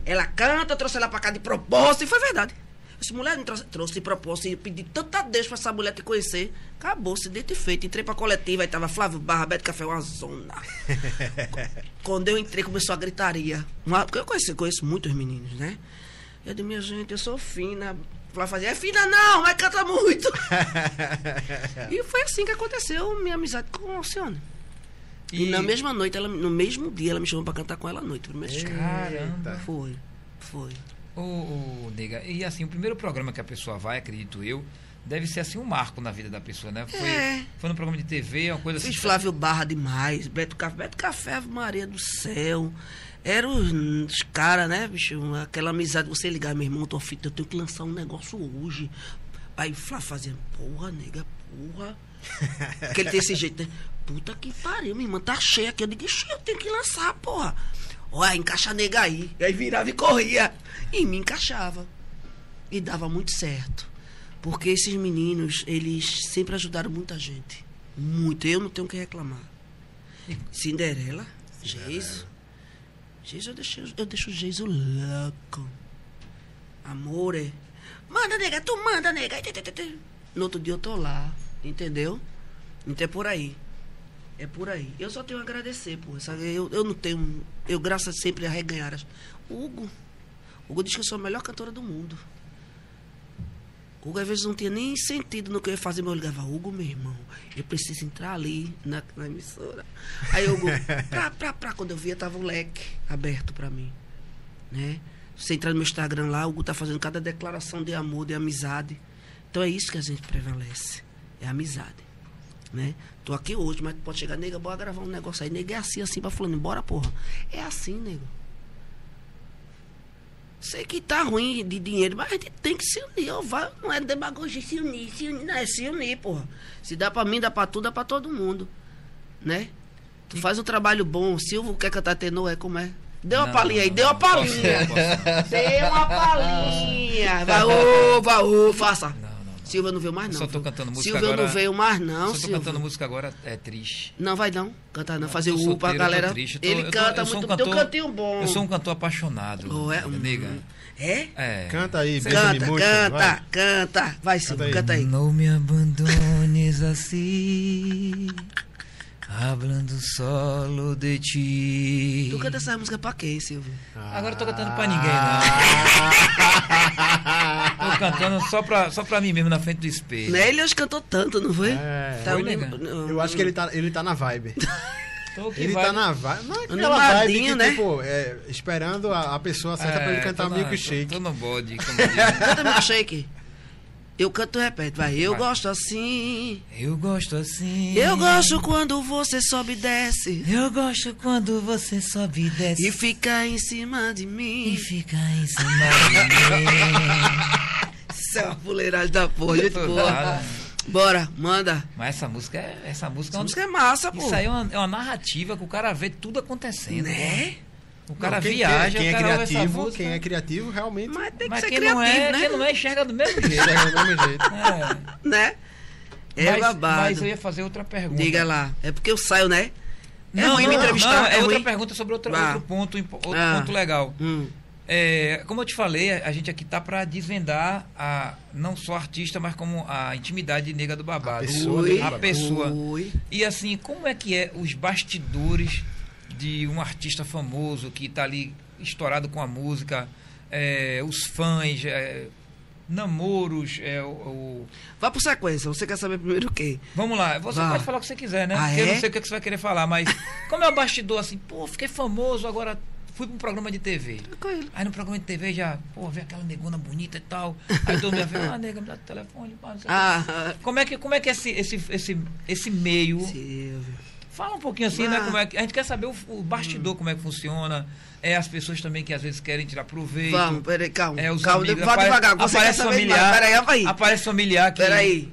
[SPEAKER 3] Ela canta, eu trouxe ela pra cá de propósito, e foi verdade. Essa mulher me trouxe, trouxe de propósito, e eu pedi tanto a Deus pra essa mulher te conhecer. Acabou, se dito e feito. Entrei pra coletiva, aí tava Flávio Barra, Beto Café, uma zona. <laughs> Quando eu entrei, começou a gritaria. Uma- porque eu conheço, conheço muitos meninos, né? Eu disse, minha gente, eu sou fina. Flávio fazia, é fina não, mas canta muito. <laughs> e foi assim que aconteceu minha amizade com a Alcione. E, na mesma noite, ela, no mesmo dia, ela me chamou pra cantar com ela à noite. Primeiro.
[SPEAKER 2] Caramba.
[SPEAKER 3] Foi, foi.
[SPEAKER 2] Ô, ô, nega, e assim, o primeiro programa que a pessoa vai, acredito eu, deve ser assim um marco na vida da pessoa, né? Foi,
[SPEAKER 3] É.
[SPEAKER 2] foi no programa de TV, uma coisa
[SPEAKER 3] Fiz
[SPEAKER 2] assim.
[SPEAKER 3] Flávio Barra demais, Beto Café, Beto Café, Maria do Céu. Era os, caras, né, bicho? Aquela amizade, você ligar, meu irmão, tô fita, eu tenho que lançar um negócio hoje. Aí Flá fazia, porra, nega, porra. <laughs> Porque ele tem esse jeito, né? Puta que pariu, minha irmã, tá cheia aqui. Eu digo, "Ixi, eu tenho que lançar, porra. Olha, encaixa a nega aí. E aí virava e corria. E me encaixava. E dava muito certo. Porque esses meninos, eles sempre ajudaram muita gente. Muito. Eu não tenho o que reclamar. Cinderela, Geiso. Geiso, eu deixo, eu deixo o Geiso louco. Amore. Manda, nega, tu manda, nega. No outro dia eu tô lá, entendeu? Então é por aí. É por aí. Eu só tenho a agradecer, pô. Eu, eu não tenho. Eu, graças sempre a reganhar. Hugo. Hugo diz que eu sou a melhor cantora do mundo. Hugo às vezes não tinha nem sentido no que eu ia fazer, mas eu ligava, Hugo, meu irmão, eu preciso entrar ali na, na emissora. Aí Hugo, <laughs> pra, pra, pra, quando eu via, tava o leque aberto pra mim. Né? Você entrar no meu Instagram lá, o Hugo tá fazendo cada declaração de amor, de amizade. Então é isso que a gente prevalece. É a amizade. Né? Tô aqui hoje, mas pode chegar, nega, bora gravar um negócio aí. Nega, é assim, assim, vai falando, bora, porra. É assim, nego. Sei que tá ruim de dinheiro, mas a gente tem que se unir. vai- não é demagogia, se unir, se unir, não é se unir, porra. Se dá pra mim, dá pra tu, dá pra todo mundo. Né? Tu faz um trabalho bom, Silvio quer cantar tenor, é como é? Deu uma
[SPEAKER 2] Não,
[SPEAKER 3] palhinha aí, deu uma
[SPEAKER 2] não.
[SPEAKER 3] palhinha. Deu uma palhinha. Vai, ô, vai, ô, faça.
[SPEAKER 2] Não, não,
[SPEAKER 3] veio mais não.
[SPEAKER 2] só tô
[SPEAKER 3] viu?
[SPEAKER 2] cantando música
[SPEAKER 3] Silvio
[SPEAKER 2] agora-
[SPEAKER 3] não veio mais não,
[SPEAKER 2] Se eu tô
[SPEAKER 3] Silvio.
[SPEAKER 2] cantando música agora, é triste.
[SPEAKER 3] Não vai não, cantar não, fazer o pra
[SPEAKER 2] eu tô
[SPEAKER 3] galera.
[SPEAKER 2] triste, tô-
[SPEAKER 3] Ele
[SPEAKER 2] tô-
[SPEAKER 3] canta
[SPEAKER 2] eu sou um
[SPEAKER 3] muito, tem um
[SPEAKER 2] cantor-
[SPEAKER 3] cantinho bom.
[SPEAKER 2] Eu sou um cantor apaixonado.
[SPEAKER 3] Oh, é?
[SPEAKER 2] nega.
[SPEAKER 3] Hum. É?
[SPEAKER 2] É.
[SPEAKER 1] Canta aí,
[SPEAKER 3] Canta,
[SPEAKER 1] muito,
[SPEAKER 3] canta,
[SPEAKER 1] vai.
[SPEAKER 3] canta. Vai, Silvio,
[SPEAKER 1] aí.
[SPEAKER 3] canta aí.
[SPEAKER 2] Não me abandones assim, hablando solo de ti.
[SPEAKER 3] Tu canta essa música pra quê, Silvio?
[SPEAKER 2] Agora eu tô cantando pra ninguém, não. <laughs> Tô cantando só pra, só pra mim mesmo, na frente do espelho.
[SPEAKER 3] Né? Ele hoje cantou tanto, não foi?
[SPEAKER 1] É.
[SPEAKER 3] Tá,
[SPEAKER 2] Foi,
[SPEAKER 3] lembro- não,
[SPEAKER 1] Eu acho que ele tá, ele tá na vibe. <laughs> Ele
[SPEAKER 2] vai-
[SPEAKER 1] tá na vibe. Não é aquela vibe que,
[SPEAKER 3] né?
[SPEAKER 1] tipo, é, esperando a, a pessoa certa pra ele cantar
[SPEAKER 2] tô na-
[SPEAKER 3] Tá
[SPEAKER 1] milkshake.
[SPEAKER 2] Tô, tô no bode. <laughs>
[SPEAKER 3] Canta milkshake. Eu canto, repete, vai. Eu
[SPEAKER 2] Vai.
[SPEAKER 3] gosto assim.
[SPEAKER 2] Eu gosto assim.
[SPEAKER 3] Eu gosto quando você sobe e desce.
[SPEAKER 2] Eu gosto quando você sobe e desce
[SPEAKER 3] E fica em cima de mim.
[SPEAKER 2] e fica em cima de mim. <laughs>
[SPEAKER 3] Isso é uma fuleiragem da porra, gente boa.
[SPEAKER 2] nada.
[SPEAKER 3] Bora, manda.
[SPEAKER 2] Mas essa música é. Essa música,
[SPEAKER 3] Essa
[SPEAKER 2] é uma-
[SPEAKER 3] música é massa, pô.
[SPEAKER 2] Isso aí é uma, é uma narrativa que o cara vê tudo acontecendo.
[SPEAKER 3] Né?
[SPEAKER 2] O cara
[SPEAKER 1] Não, quem,
[SPEAKER 2] viaja,
[SPEAKER 1] quem,
[SPEAKER 2] o
[SPEAKER 1] é
[SPEAKER 2] cara ouve essa
[SPEAKER 1] criativo, quem é criativo realmente
[SPEAKER 3] Mas tem que
[SPEAKER 2] Mas
[SPEAKER 3] ser
[SPEAKER 2] quem
[SPEAKER 3] criativo,
[SPEAKER 2] não é,
[SPEAKER 3] né?
[SPEAKER 2] quem não é, enxerga do mesmo jeito.
[SPEAKER 1] chega do mesmo jeito. <laughs>
[SPEAKER 2] É.
[SPEAKER 3] Né? É
[SPEAKER 2] mas,
[SPEAKER 3] babado.
[SPEAKER 2] mas eu ia fazer outra pergunta.
[SPEAKER 3] Diga lá. É porque eu saio, né? É
[SPEAKER 2] Não,
[SPEAKER 3] ruim
[SPEAKER 2] não,
[SPEAKER 3] me entrevistar,
[SPEAKER 2] não,
[SPEAKER 3] é
[SPEAKER 2] é outra pergunta sobre outro,
[SPEAKER 3] Vá.
[SPEAKER 2] outro ponto, outro
[SPEAKER 3] Ah.
[SPEAKER 2] ponto legal.
[SPEAKER 3] Hum.
[SPEAKER 2] É, como eu te falei, a gente aqui tá para desvendar a não só a artista, mas como a intimidade nega do babado.
[SPEAKER 1] A pessoa
[SPEAKER 3] Ui,
[SPEAKER 2] a pessoa.
[SPEAKER 3] ui.
[SPEAKER 2] E assim, como é que é os bastidores de um artista famoso que está ali estourado com a música, é, os fãs, é, namoros, é, o, o-
[SPEAKER 3] Vai por sequência. Você quer saber primeiro o quê?
[SPEAKER 2] Vamos lá, você
[SPEAKER 3] Vá.
[SPEAKER 2] pode falar o que você quiser, né?
[SPEAKER 3] Ah,
[SPEAKER 2] Porque eu
[SPEAKER 3] é?
[SPEAKER 2] não sei o que que você vai querer falar, mas <laughs> como é o bastidor assim, pô, fiquei famoso, agora fui para um programa de TV.
[SPEAKER 3] Ele.
[SPEAKER 2] Aí no programa de TV já, pô, vê aquela negona bonita e tal. Aí todo mundo vê, ah, nega, me dá o telefone, pá, não sei o quê.
[SPEAKER 3] Ah,
[SPEAKER 2] Como é que, como é, que é esse, esse, esse, esse meio?
[SPEAKER 3] Silvio.
[SPEAKER 2] Fala um pouquinho assim, né? Como é que, a gente quer saber o, o bastidor, como é que funciona. É as pessoas também que às vezes querem tirar proveito.
[SPEAKER 3] Vamos, peraí, calma.
[SPEAKER 2] É, os
[SPEAKER 3] calma,
[SPEAKER 2] amigos,
[SPEAKER 3] vai
[SPEAKER 2] apare-
[SPEAKER 3] devagar. Você
[SPEAKER 2] aparece familiar.
[SPEAKER 3] Peraí, vai.
[SPEAKER 2] Aparece familiar que.
[SPEAKER 3] Peraí.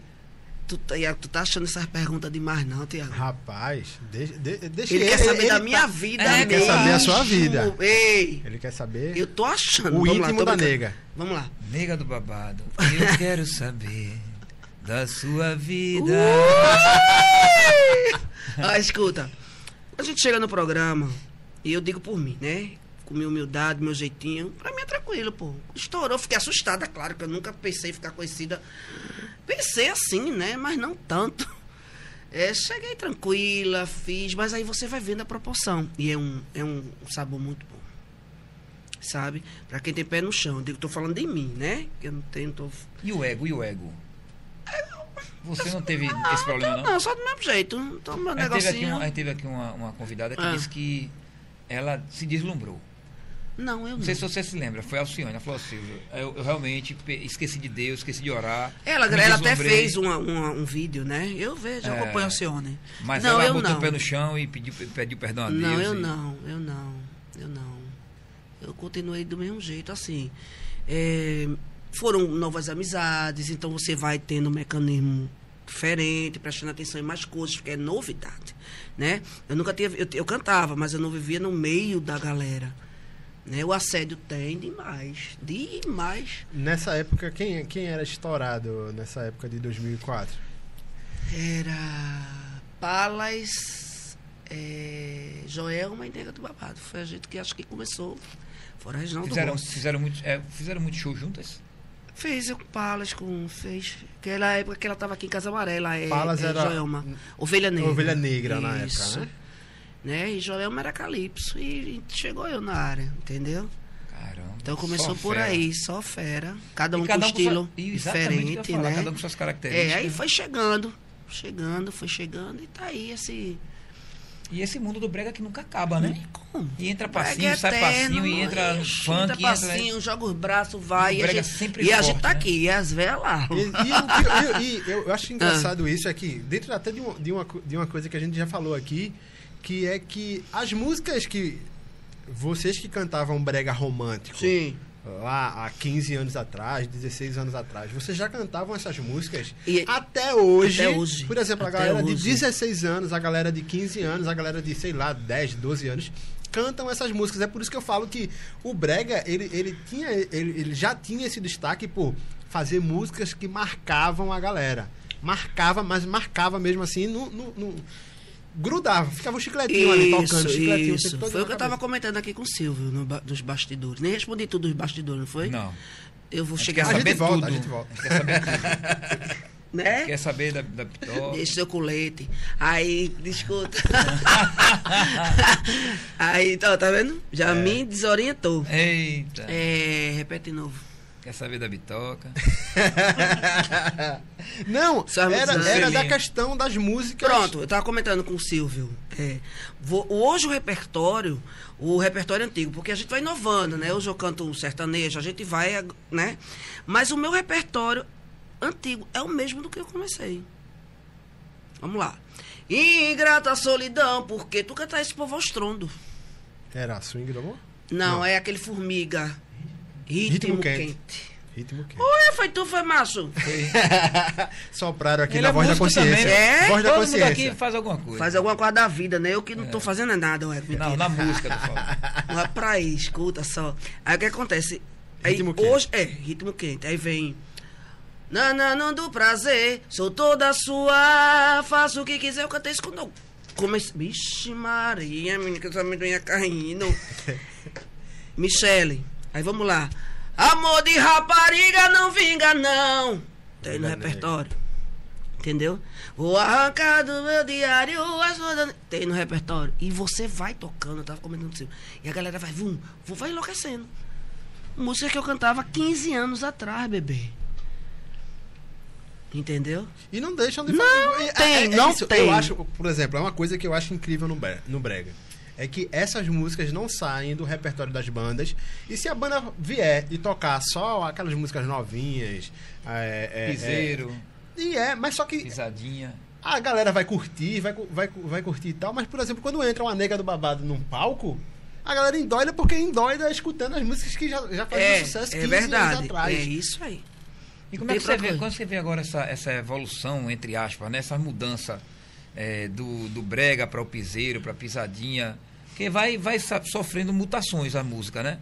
[SPEAKER 3] Tu, tá- tu tá achando essas perguntas demais, não, Tiago?
[SPEAKER 1] Rapaz, deixa, de- deixa
[SPEAKER 3] Ele, quer saber da
[SPEAKER 1] ele
[SPEAKER 3] minha
[SPEAKER 1] tá-
[SPEAKER 3] vida,
[SPEAKER 2] É,
[SPEAKER 1] quer saber a sua vida.
[SPEAKER 3] Ei,
[SPEAKER 1] Ele quer saber
[SPEAKER 3] eu tô achando.
[SPEAKER 1] o
[SPEAKER 3] Vamos lá,
[SPEAKER 1] íntimo
[SPEAKER 3] tô
[SPEAKER 1] da nega.
[SPEAKER 3] Vamos lá.
[SPEAKER 2] Nega do babado. Eu quero saber da sua vida.
[SPEAKER 3] ah, escuta. A gente chega no programa, e eu digo por mim, né? Com minha humildade, meu jeitinho, pra mim é tranquilo, pô. Estourou, fiquei assustada, claro, que eu nunca pensei em ficar conhecida. Pensei assim, né? Mas não tanto. É, cheguei tranquila, fiz, mas aí você vai vendo a proporção. E é um, é um sabor muito bom. Sabe? Pra quem tem pé no chão. Eu digo, tô falando de mim, né? Que eu não tenho. Tô...
[SPEAKER 2] E o ego, e o ego? Você não teve esse problema, não?
[SPEAKER 3] Não, só do mesmo jeito. Tô meu
[SPEAKER 2] A gente teve aqui,
[SPEAKER 3] negocinho.
[SPEAKER 2] a gente teve aqui uma, uma convidada que
[SPEAKER 3] Ah.
[SPEAKER 2] disse que ela se deslumbrou.
[SPEAKER 3] Não, eu
[SPEAKER 2] Não
[SPEAKER 3] não.
[SPEAKER 2] sei se você se lembra, foi a Alcione. Ela falou, Silvio, eu, eu realmente esqueci de Deus, esqueci de orar.
[SPEAKER 3] Ela, ela até fez uma, uma- um vídeo, né? Eu vejo, eu
[SPEAKER 2] É.
[SPEAKER 3] acompanho a Alcione.
[SPEAKER 2] Mas
[SPEAKER 3] não,
[SPEAKER 2] ela
[SPEAKER 3] eu
[SPEAKER 2] botou
[SPEAKER 3] não.
[SPEAKER 2] o pé no chão e pediu, pediu perdão a Deus.
[SPEAKER 3] Não, eu
[SPEAKER 2] e-
[SPEAKER 3] não, eu não, eu não. continuei do mesmo jeito, assim. É, foram novas amizades, então você vai tendo um mecanismo diferente, prestando atenção em mais coisas, porque é novidade, né? Eu nunca tinha, eu, eu cantava, mas eu não vivia no meio da galera. Né? O assédio tem demais, demais.
[SPEAKER 1] Nessa época, quem, quem era estourado nessa época de 2004?
[SPEAKER 3] Era Palas, é, Joelma e Nega do Babado. Foi a gente que acho que começou. Fora a Reginaldo
[SPEAKER 2] Fizeram,
[SPEAKER 3] Rossi.
[SPEAKER 2] fizeram, muito, é, fizeram muito show juntas?
[SPEAKER 3] Fez eu com Palas, com. Fez. Aquela época que ela estava aqui em Casa Amarela. É,
[SPEAKER 1] Palas
[SPEAKER 3] é,
[SPEAKER 1] era-
[SPEAKER 3] Joelma. Ovelha Negra.
[SPEAKER 1] Ovelha Negra na
[SPEAKER 3] Isso.
[SPEAKER 1] época, né?
[SPEAKER 3] né? E Joelma era Calypso. E, chegou eu na área, entendeu?
[SPEAKER 2] Caramba.
[SPEAKER 3] Então começou por
[SPEAKER 2] fera.
[SPEAKER 3] aí, só fera. Cada um
[SPEAKER 2] cada
[SPEAKER 3] com
[SPEAKER 2] um
[SPEAKER 3] estilo
[SPEAKER 2] sua- o
[SPEAKER 3] diferente,
[SPEAKER 2] falar,
[SPEAKER 3] né?
[SPEAKER 2] Cada um com suas características.
[SPEAKER 3] É, aí foi chegando, chegando, foi chegando e tá aí esse.
[SPEAKER 2] E esse mundo do brega que nunca acaba, né? E entra
[SPEAKER 3] Brega
[SPEAKER 2] passinho, sai
[SPEAKER 3] eterno,
[SPEAKER 2] passinho, e entra no funk,
[SPEAKER 3] entra
[SPEAKER 2] entra...
[SPEAKER 3] passinho, joga os braços, vai.
[SPEAKER 2] E o
[SPEAKER 3] E, a gente,
[SPEAKER 2] sempre
[SPEAKER 3] e a
[SPEAKER 2] forte,
[SPEAKER 3] gente tá
[SPEAKER 2] né?
[SPEAKER 3] aqui, e as velhas lá.
[SPEAKER 1] E, e e- e eu <laughs> acho
[SPEAKER 3] Ah.
[SPEAKER 1] engraçado isso é que, dentro até de, uma, de, uma, de uma coisa que a gente já falou aqui, que é que as músicas que vocês que cantavam brega romântico
[SPEAKER 3] Sim.
[SPEAKER 1] Lá há 15 anos atrás, 16 anos atrás, vocês já cantavam essas músicas
[SPEAKER 3] E-
[SPEAKER 1] até hoje.
[SPEAKER 3] Até hoje.
[SPEAKER 1] Por exemplo, a galera de
[SPEAKER 3] hoje.
[SPEAKER 1] 16 anos, a galera de 15 anos, a galera de, sei lá, 10, 12 anos cantam essas músicas. É por isso que eu falo que o brega, ele, ele tinha ele, ele já tinha esse destaque por fazer músicas que marcavam a galera. Marcava, mas marcava mesmo assim no, no- no- grudava, ficava um chicletinho ali tocando,
[SPEAKER 3] Isso,
[SPEAKER 1] chicletinho
[SPEAKER 3] isso. Foi o que eu tava
[SPEAKER 1] cabeça.
[SPEAKER 3] comentando aqui com o Silvio, no dos bastidores. Nem respondi tudo dos bastidores, não foi?
[SPEAKER 2] Não.
[SPEAKER 3] Eu vou
[SPEAKER 2] A
[SPEAKER 3] chegar
[SPEAKER 2] quer
[SPEAKER 1] A
[SPEAKER 2] saber
[SPEAKER 1] gente volta,
[SPEAKER 2] tudo.
[SPEAKER 1] a gente volta.
[SPEAKER 2] Quer saber tudo.
[SPEAKER 3] né?
[SPEAKER 2] Quer saber da, da Pitó.
[SPEAKER 3] Deixa seu colete. Aí, escuta. <laughs> aí, então, tá vendo? Já me desorientou.
[SPEAKER 2] Eita.
[SPEAKER 3] É, repete de novo.
[SPEAKER 2] Quer saber da bitoca? <laughs>
[SPEAKER 1] Não, era, era da questão das músicas.
[SPEAKER 3] Pronto, eu tava comentando com o Silvio. É, vou- hoje o repertório, o repertório antigo, porque a gente vai inovando, né? Hoje eu canto um sertanejo, a gente vai, né? Mas o meu repertório antigo é o mesmo do que eu comecei. Vamos lá. Ingrata solidão, porque tu cantar esse povo aos trondo.
[SPEAKER 1] Era swing do amor?
[SPEAKER 3] Não,
[SPEAKER 1] Não.
[SPEAKER 3] é aquele formiga. Ritmo,
[SPEAKER 1] Ritmo
[SPEAKER 3] quente.
[SPEAKER 1] quente. Ritmo quente.
[SPEAKER 3] Ué, foi tu, foi macho? <laughs>
[SPEAKER 1] Sopraram aqui
[SPEAKER 2] Ele
[SPEAKER 1] na
[SPEAKER 2] é
[SPEAKER 1] voz da consciência.
[SPEAKER 2] também,
[SPEAKER 3] né?
[SPEAKER 1] Voz da
[SPEAKER 2] Todo mundo
[SPEAKER 1] consciência.
[SPEAKER 2] aqui faz alguma coisa.
[SPEAKER 3] Faz alguma coisa da vida, né? Eu que não tô fazendo nada, ué. mentira.
[SPEAKER 2] Não, na música, falando. <laughs>
[SPEAKER 3] Não é pra aí, escuta só. Aí o que acontece? Aí,
[SPEAKER 1] Ritmo quente.
[SPEAKER 3] hoje, é, ritmo quente. Aí vem. Nanano do prazer, sou toda sua, faço o que quiser. Eu cantei isso quando eu comecei. Vixe, Maria, menina, que essa amendoim caindo. Michele, aí vamos lá. Amor de rapariga não vinga, não. Tem no repertório. Entendeu? Vou arrancar do meu diário as rodas. Tem no repertório. E você vai tocando, eu tava comentando com você. E a galera vai, vum, vai enlouquecendo. Música que eu cantava 15 anos atrás, bebê. Entendeu?
[SPEAKER 1] E não deixam de
[SPEAKER 3] Não
[SPEAKER 1] fazer. É-
[SPEAKER 3] tem,
[SPEAKER 1] é- é
[SPEAKER 3] não
[SPEAKER 1] isso.
[SPEAKER 3] tem.
[SPEAKER 1] Eu acho, por exemplo, é uma coisa que eu acho incrível no, bre- no Brega. É que essas músicas não saem do repertório das bandas. E se a banda vier e tocar só aquelas músicas novinhas. É, é,
[SPEAKER 2] Piseiro,
[SPEAKER 1] é- e é, mas só que
[SPEAKER 2] pisadinha.
[SPEAKER 1] a galera vai curtir, vai, vai, vai curtir e tal. Mas, por exemplo, quando entra uma nega do babado num palco. A galera endoida porque endoida escutando as músicas que já, já faziam
[SPEAKER 3] É,
[SPEAKER 1] sucesso 15
[SPEAKER 3] é
[SPEAKER 1] anos
[SPEAKER 3] verdade.
[SPEAKER 1] atrás.
[SPEAKER 3] É isso aí.
[SPEAKER 2] E como é que
[SPEAKER 3] Tem
[SPEAKER 2] você
[SPEAKER 3] pra
[SPEAKER 2] vê,
[SPEAKER 3] coisa.
[SPEAKER 2] quando você vê agora essa, essa evolução, entre aspas, né? essa mudança é, do, do brega para o piseiro, para pisadinha, que vai, vai sofrendo mutações a música, né?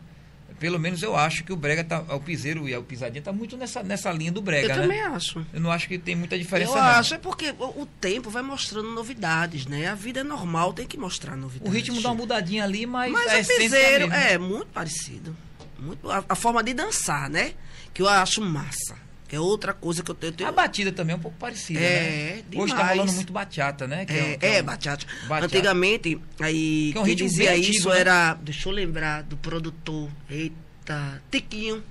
[SPEAKER 2] Pelo menos eu acho que o brega, tá, o piseiro e a pisadinha tá muito nessa, nessa linha do brega,
[SPEAKER 3] eu
[SPEAKER 2] né?
[SPEAKER 3] também acho.
[SPEAKER 2] Eu não acho que tem muita diferença,
[SPEAKER 3] eu
[SPEAKER 2] não.
[SPEAKER 3] acho, é porque o, o tempo vai mostrando novidades, né? A vida é normal, tem que mostrar novidades.
[SPEAKER 2] O ritmo dá uma mudadinha ali, mas,
[SPEAKER 3] Mas
[SPEAKER 2] a
[SPEAKER 3] o
[SPEAKER 2] essência
[SPEAKER 3] piseiro
[SPEAKER 2] é,
[SPEAKER 3] é muito parecido. Muito, a, a forma de dançar, né? Que eu acho massa. Que é outra coisa que eu tenho. eu tenho-
[SPEAKER 2] A batida também é um pouco parecida,
[SPEAKER 3] É,
[SPEAKER 2] né? Hoje tá
[SPEAKER 3] demais.
[SPEAKER 2] rolando muito bachata, né? Que
[SPEAKER 3] É,
[SPEAKER 2] que
[SPEAKER 3] é,
[SPEAKER 2] um-
[SPEAKER 3] bachata.
[SPEAKER 2] bachata.
[SPEAKER 3] Antigamente, aí
[SPEAKER 2] Que é um
[SPEAKER 3] quem dizia
[SPEAKER 2] bem
[SPEAKER 3] isso
[SPEAKER 2] antigo, né?
[SPEAKER 3] era, deixa eu lembrar, do produtor, eita, Tiquinho.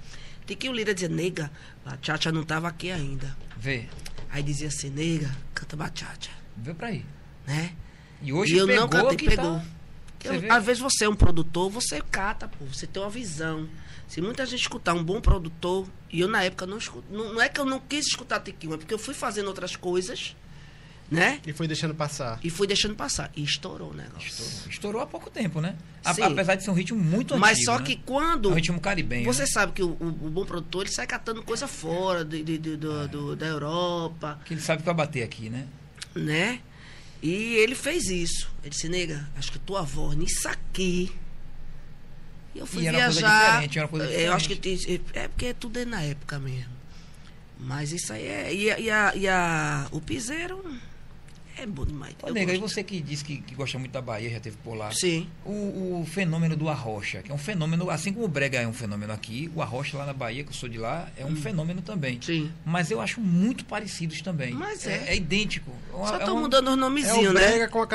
[SPEAKER 3] Tiquinho Lira dizia, nega, bachata não tava aqui ainda.
[SPEAKER 2] Vê,
[SPEAKER 3] Aí dizia assim, nega, canta bachata,
[SPEAKER 2] vê pra aí.
[SPEAKER 3] né?
[SPEAKER 2] E hoje
[SPEAKER 3] e eu
[SPEAKER 2] pegou
[SPEAKER 3] não cantei,
[SPEAKER 2] que
[SPEAKER 3] pegou.
[SPEAKER 2] tá-
[SPEAKER 3] Eu- às vezes você é um produtor, você cata, pô, você tem uma visão. Se muita gente escutar um bom produtor, e eu na época não escuto, não, não é que eu não quis escutar Tiquinho, é porque eu fui fazendo outras coisas, né?
[SPEAKER 1] E foi deixando passar.
[SPEAKER 3] E fui deixando passar. E estourou o negócio.
[SPEAKER 2] Estourou, estourou há pouco tempo, né? A- apesar de ser um ritmo muito antigo.
[SPEAKER 3] Mas só
[SPEAKER 2] né?
[SPEAKER 3] que quando.
[SPEAKER 2] É um ritmo caribenho.
[SPEAKER 3] Você
[SPEAKER 2] né?
[SPEAKER 3] sabe que o, o- o bom produtor ele sai catando coisa fora de, de- de-
[SPEAKER 2] É.
[SPEAKER 3] do, do- da Europa,
[SPEAKER 2] Que ele sabe que vai bater aqui, né?
[SPEAKER 3] né? E ele fez isso. Ele disse, nega, acho que tua voz nisso aqui. E eu fui
[SPEAKER 2] E era uma coisa
[SPEAKER 3] viajar.
[SPEAKER 2] diferente, era uma coisa
[SPEAKER 3] eu acho que tem- é porque tudo é na época mesmo. Mas isso aí é. E, a- e, a, e a- o piseiro é bom demais.
[SPEAKER 2] Ô, nega, e você que disse que, que gosta muito da Bahia, já teve por lá.
[SPEAKER 3] Sim.
[SPEAKER 2] O, o fenômeno do arrocha, que é um fenômeno, assim como o brega é um fenômeno aqui, o arrocha lá na Bahia, que eu sou de lá, é um fenômeno também.
[SPEAKER 3] Hum. Sim.
[SPEAKER 2] Mas eu acho muito parecidos também.
[SPEAKER 3] Mas
[SPEAKER 2] é.
[SPEAKER 3] é.
[SPEAKER 2] idêntico.
[SPEAKER 3] Só
[SPEAKER 2] É
[SPEAKER 3] tô
[SPEAKER 2] um-
[SPEAKER 3] mudando os
[SPEAKER 1] É o
[SPEAKER 3] nomezinhos,
[SPEAKER 1] brega
[SPEAKER 3] né?
[SPEAKER 1] com, a,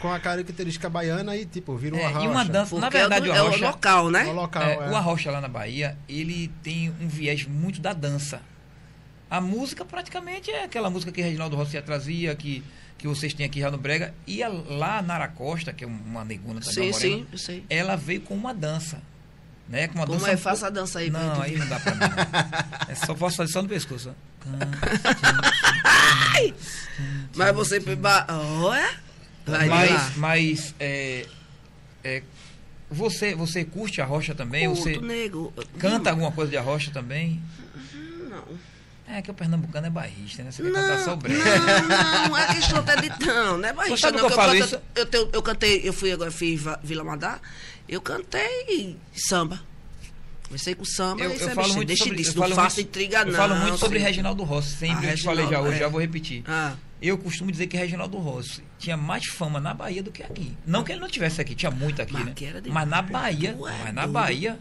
[SPEAKER 1] com a característica baiana e, tipo, vira
[SPEAKER 2] É,
[SPEAKER 1] uma
[SPEAKER 2] e uma dança. Na
[SPEAKER 3] Porque
[SPEAKER 2] verdade,
[SPEAKER 3] é,
[SPEAKER 2] o
[SPEAKER 3] do- é o
[SPEAKER 2] arrocha.
[SPEAKER 3] local, né?
[SPEAKER 1] O local,
[SPEAKER 2] É,
[SPEAKER 1] é.
[SPEAKER 2] O arrocha lá na Bahia, ele tem um viés muito da dança. A música praticamente é aquela música que Reginaldo Rossi trazia, que, que vocês têm aqui já no Brega. E a, lá a Nara Costa, que é uma neguna também,
[SPEAKER 3] Sim,
[SPEAKER 2] morena,
[SPEAKER 3] sim, eu sei.
[SPEAKER 2] ela veio com uma dança. Né? Com uma
[SPEAKER 3] Como
[SPEAKER 2] dança
[SPEAKER 3] é? Faça a dança aí
[SPEAKER 2] Não, aí não dá pra mim. <laughs> É só posso fazer só no pescoço.
[SPEAKER 3] Mas você. Vai lá.
[SPEAKER 2] Mas, mas é, é, você, você curte a rocha também?
[SPEAKER 3] Curto,
[SPEAKER 2] você
[SPEAKER 3] nego.
[SPEAKER 2] canta alguma coisa de arrocha também? É que o pernambucano é barrista, né? Você quer
[SPEAKER 3] Não,
[SPEAKER 2] cantar só o brega.
[SPEAKER 3] não, não é questão até de não, não é barriga,
[SPEAKER 2] sabe
[SPEAKER 3] não.
[SPEAKER 2] que eu falo
[SPEAKER 3] canto-
[SPEAKER 2] isso?
[SPEAKER 3] eu, tenho- eu cantei, eu fui agora, fiz Vila Madá, eu cantei samba. Comecei com samba,
[SPEAKER 2] Eu,
[SPEAKER 3] isso
[SPEAKER 2] eu falo muito
[SPEAKER 3] deixa
[SPEAKER 2] sobre,
[SPEAKER 3] disso,
[SPEAKER 2] eu
[SPEAKER 3] não faço intriga não.
[SPEAKER 2] eu falo muito sobre
[SPEAKER 3] sim.
[SPEAKER 2] Reginaldo Rossi. Sempre
[SPEAKER 3] Ah,
[SPEAKER 2] eu te falei já hoje,
[SPEAKER 3] é.
[SPEAKER 2] já vou repetir.
[SPEAKER 3] Ah,
[SPEAKER 2] Eu costumo dizer que Reginaldo Rossi tinha mais fama na Bahia do que aqui. Não que ele não tivesse aqui, tinha muito aqui,
[SPEAKER 3] Mas
[SPEAKER 2] né? Mas na Bahia,
[SPEAKER 3] é
[SPEAKER 2] mas na. Bahia,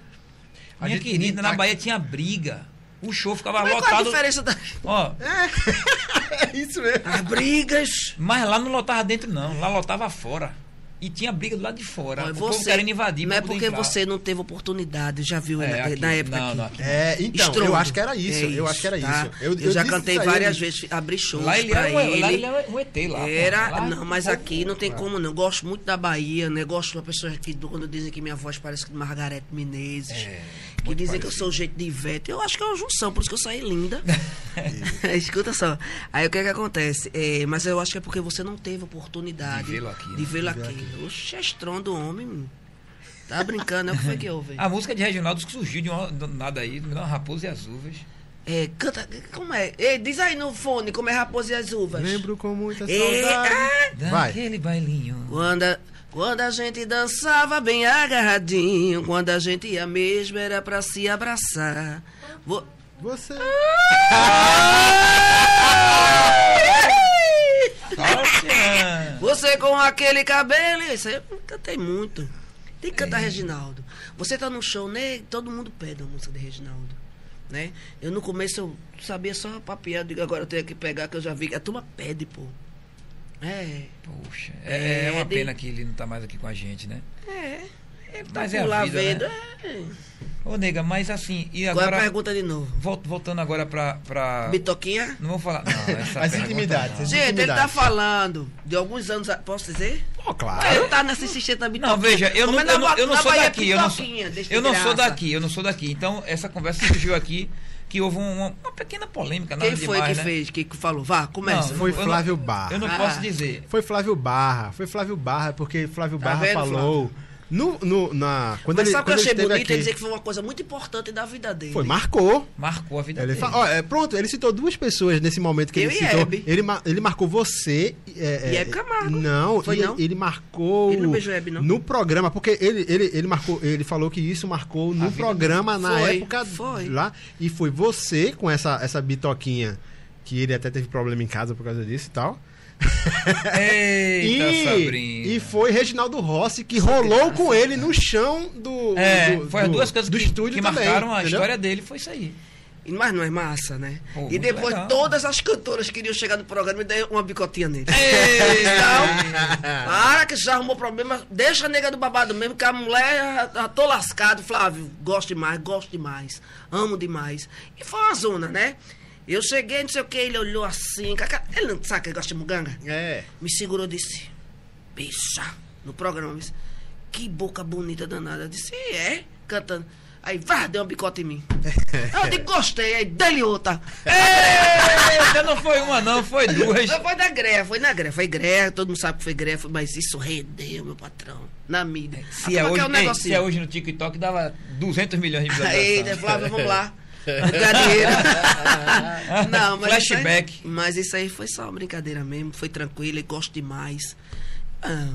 [SPEAKER 1] A
[SPEAKER 2] minha
[SPEAKER 1] gente-
[SPEAKER 2] querida, na
[SPEAKER 1] a-
[SPEAKER 2] Bahia tinha briga. O show ficava
[SPEAKER 3] mas qual a
[SPEAKER 2] lotado.
[SPEAKER 3] diferença da...
[SPEAKER 2] Ó, <laughs>
[SPEAKER 1] É isso mesmo.
[SPEAKER 3] As brigas...
[SPEAKER 2] mas lá não lotava dentro, não. Lá lotava fora. E tinha briga do lado de fora.
[SPEAKER 3] Olha,
[SPEAKER 2] o povo
[SPEAKER 3] você,
[SPEAKER 2] querendo invadir.
[SPEAKER 3] não
[SPEAKER 2] pra
[SPEAKER 3] é porque
[SPEAKER 2] entrar.
[SPEAKER 3] você não teve oportunidade, já viu
[SPEAKER 2] É,
[SPEAKER 3] na,
[SPEAKER 2] aqui.
[SPEAKER 3] na época
[SPEAKER 2] Não,
[SPEAKER 3] aqui.
[SPEAKER 2] não, aqui
[SPEAKER 1] É, então,
[SPEAKER 3] Estrondo.
[SPEAKER 1] eu acho que era isso.
[SPEAKER 3] É
[SPEAKER 1] eu acho que era
[SPEAKER 3] tá?
[SPEAKER 1] isso. Eu,
[SPEAKER 3] Eu, já
[SPEAKER 1] disse
[SPEAKER 3] cantei
[SPEAKER 1] isso
[SPEAKER 3] várias
[SPEAKER 1] ele-
[SPEAKER 3] vezes, abri shows
[SPEAKER 2] Lá ele,
[SPEAKER 3] pra
[SPEAKER 2] era, um-
[SPEAKER 3] ele.
[SPEAKER 2] lá ele era um ET lá.
[SPEAKER 3] Era,
[SPEAKER 2] Lá,
[SPEAKER 3] não, mas
[SPEAKER 2] povo-
[SPEAKER 3] aqui não tem como não. Gosto muito da Bahia, né? Gosto de uma pessoa que quando dizem que minha voz parece de Margarete Menezes.
[SPEAKER 2] É,
[SPEAKER 3] que
[SPEAKER 2] muito
[SPEAKER 3] dizem que eu
[SPEAKER 2] parecido.
[SPEAKER 3] sou o jeito de Ivete. Eu acho que é uma junção, por isso que eu saí linda. <laughs> <laughs> Escuta só. Aí o que é que acontece? É, mas eu acho que é porque você não teve oportunidade
[SPEAKER 2] De vê-lo aqui, né?
[SPEAKER 3] De vê-lo
[SPEAKER 1] ver
[SPEAKER 3] aqui. Oxe, é estrondo homem. Tá brincando, é o que foi que houve?
[SPEAKER 2] A música de Reginaldo que surgiu de uma, do nada aí, de uma raposa e as uvas.
[SPEAKER 3] É, canta, como é? Ei, diz aí no fone como é Raposa e as Uvas.
[SPEAKER 1] Lembro com muita
[SPEAKER 3] É,
[SPEAKER 1] saudade. Vai.
[SPEAKER 2] Daquele bailinho.
[SPEAKER 3] Quando a, quando a gente dançava bem agarradinho, quando a gente ia mesmo era pra se abraçar. Vo-
[SPEAKER 1] Você.
[SPEAKER 2] Nossa!
[SPEAKER 3] Você com aquele cabelo. Isso aí eu cantei muito. Tem que cantar Reginaldo. Você tá no show, né? Todo mundo pede a música de Reginaldo. Né? Eu no começo eu sabia só papiar, digo, agora eu tenho que pegar, que eu já vi que a turma pede, pô. É.
[SPEAKER 2] Poxa, é, é uma pena que ele não tá mais aqui com a gente, né?
[SPEAKER 3] É. É, tá
[SPEAKER 2] Mas
[SPEAKER 3] por
[SPEAKER 2] é
[SPEAKER 3] lá
[SPEAKER 2] vida,
[SPEAKER 3] vendo.
[SPEAKER 2] né?
[SPEAKER 3] É.
[SPEAKER 2] Ô, nega, mas assim, e
[SPEAKER 3] Qual é a
[SPEAKER 2] agora.
[SPEAKER 3] pergunta de novo?
[SPEAKER 2] vol- voltando agora pra. pra...
[SPEAKER 3] Bitoquinha?
[SPEAKER 2] Não vou falar. Não, essa <laughs>
[SPEAKER 1] As intimidades,
[SPEAKER 2] não.
[SPEAKER 3] Gente, ele tá falando de alguns anos. Posso dizer?
[SPEAKER 1] Pô, claro.
[SPEAKER 3] Ele tá nessa assistente da Bitoquinha.
[SPEAKER 2] Não, veja, eu não,
[SPEAKER 3] Comendo
[SPEAKER 2] eu não,
[SPEAKER 3] na-
[SPEAKER 2] eu não sou
[SPEAKER 3] Bahia
[SPEAKER 2] daqui, eu não sou, eu não sou daqui, eu não sou daqui. Então, essa conversa surgiu aqui que houve uma, uma pequena polêmica, nada
[SPEAKER 3] Quem foi
[SPEAKER 2] demais,
[SPEAKER 3] que
[SPEAKER 2] né?
[SPEAKER 3] fez? Que que falou? Vá, começa.
[SPEAKER 2] Não,
[SPEAKER 1] Foi Flávio Barra.
[SPEAKER 2] Eu não
[SPEAKER 3] Ah.
[SPEAKER 2] posso dizer.
[SPEAKER 1] Foi Flávio Barra. Foi Flávio Barra, porque Flávio
[SPEAKER 3] Tá
[SPEAKER 1] Barra
[SPEAKER 3] vendo,
[SPEAKER 1] falou. No, no, na, quando
[SPEAKER 3] Mas
[SPEAKER 1] ele,
[SPEAKER 3] sabe o que eu
[SPEAKER 1] ele
[SPEAKER 3] achei bonito?
[SPEAKER 1] aqui,
[SPEAKER 3] Ele dizer que foi uma coisa muito importante da vida dele.
[SPEAKER 1] Foi, marcou.
[SPEAKER 2] Marcou a vida
[SPEAKER 1] Ele
[SPEAKER 2] dele.
[SPEAKER 1] fa- ó, é, pronto, ele citou duas pessoas nesse momento que
[SPEAKER 3] Eu
[SPEAKER 1] ele
[SPEAKER 3] e
[SPEAKER 1] citou.
[SPEAKER 3] Hebe.
[SPEAKER 1] Ele, ele marcou você. É,
[SPEAKER 3] E
[SPEAKER 1] é,
[SPEAKER 3] Hebe Camargo.
[SPEAKER 1] Não,
[SPEAKER 3] Foi
[SPEAKER 1] e-
[SPEAKER 3] não?
[SPEAKER 1] ele marcou.
[SPEAKER 3] Ele não beijou Hebe, não?
[SPEAKER 1] No programa, porque ele, ele, ele marcou, ele falou que isso marcou no programa na
[SPEAKER 3] Foi,
[SPEAKER 1] época
[SPEAKER 3] foi.
[SPEAKER 1] lá. E foi você com essa, essa bitoquinha, que ele até teve problema em casa por causa disso e tal. <laughs>
[SPEAKER 2] Eita,
[SPEAKER 1] e,
[SPEAKER 2] Sabrina.
[SPEAKER 1] e foi Reginaldo Rossi que rolou com ele no chão do.
[SPEAKER 2] É,
[SPEAKER 1] do,
[SPEAKER 2] foi as duas coisas
[SPEAKER 1] do
[SPEAKER 2] que,
[SPEAKER 1] estúdio
[SPEAKER 2] que
[SPEAKER 1] também,
[SPEAKER 2] marcaram a
[SPEAKER 1] entendeu?
[SPEAKER 2] história dele, foi isso aí.
[SPEAKER 3] Mas não é massa, né?
[SPEAKER 2] Pô,
[SPEAKER 3] e depois
[SPEAKER 2] legal.
[SPEAKER 3] todas as cantoras queriam chegar no programa e dar uma bicotinha nele.
[SPEAKER 2] Ei!
[SPEAKER 3] Para que já arrumou problema, deixa a nega do babado mesmo, que a mulher já, já tô lascado, Flávio. Gosto demais, gosto demais. Amo demais. E foi uma zona, né? Eu cheguei, não sei o que, ele olhou assim. Ele não sabe que ele gosta de muganga?
[SPEAKER 1] É.
[SPEAKER 3] Me segurou e disse: Bicha, no programa, disse, que boca bonita danada. Eu disse: É, cantando. Aí, vá, deu uma bicota em mim. <laughs> eu digo, gostei, aí dele outra. <laughs>
[SPEAKER 2] Eita, não foi uma, não, foi duas.
[SPEAKER 3] Não foi da greia, foi na greia. Foi greia, todo mundo sabe que foi foi- mas isso rendeu, meu patrão, na mídia.
[SPEAKER 2] Se é,
[SPEAKER 3] Como
[SPEAKER 2] hoje,
[SPEAKER 3] que um
[SPEAKER 2] ei, se é hoje no TikTok, dava 200 milhões de
[SPEAKER 3] Aí, <laughs>
[SPEAKER 2] visualizações.
[SPEAKER 3] Flávio, vamos lá. <laughs> Dinheiro. <laughs> Não, mas
[SPEAKER 2] Flashback.
[SPEAKER 3] Isso aí, mas isso aí foi só uma brincadeira mesmo. Foi tranquilo, eu gosto demais. Ah,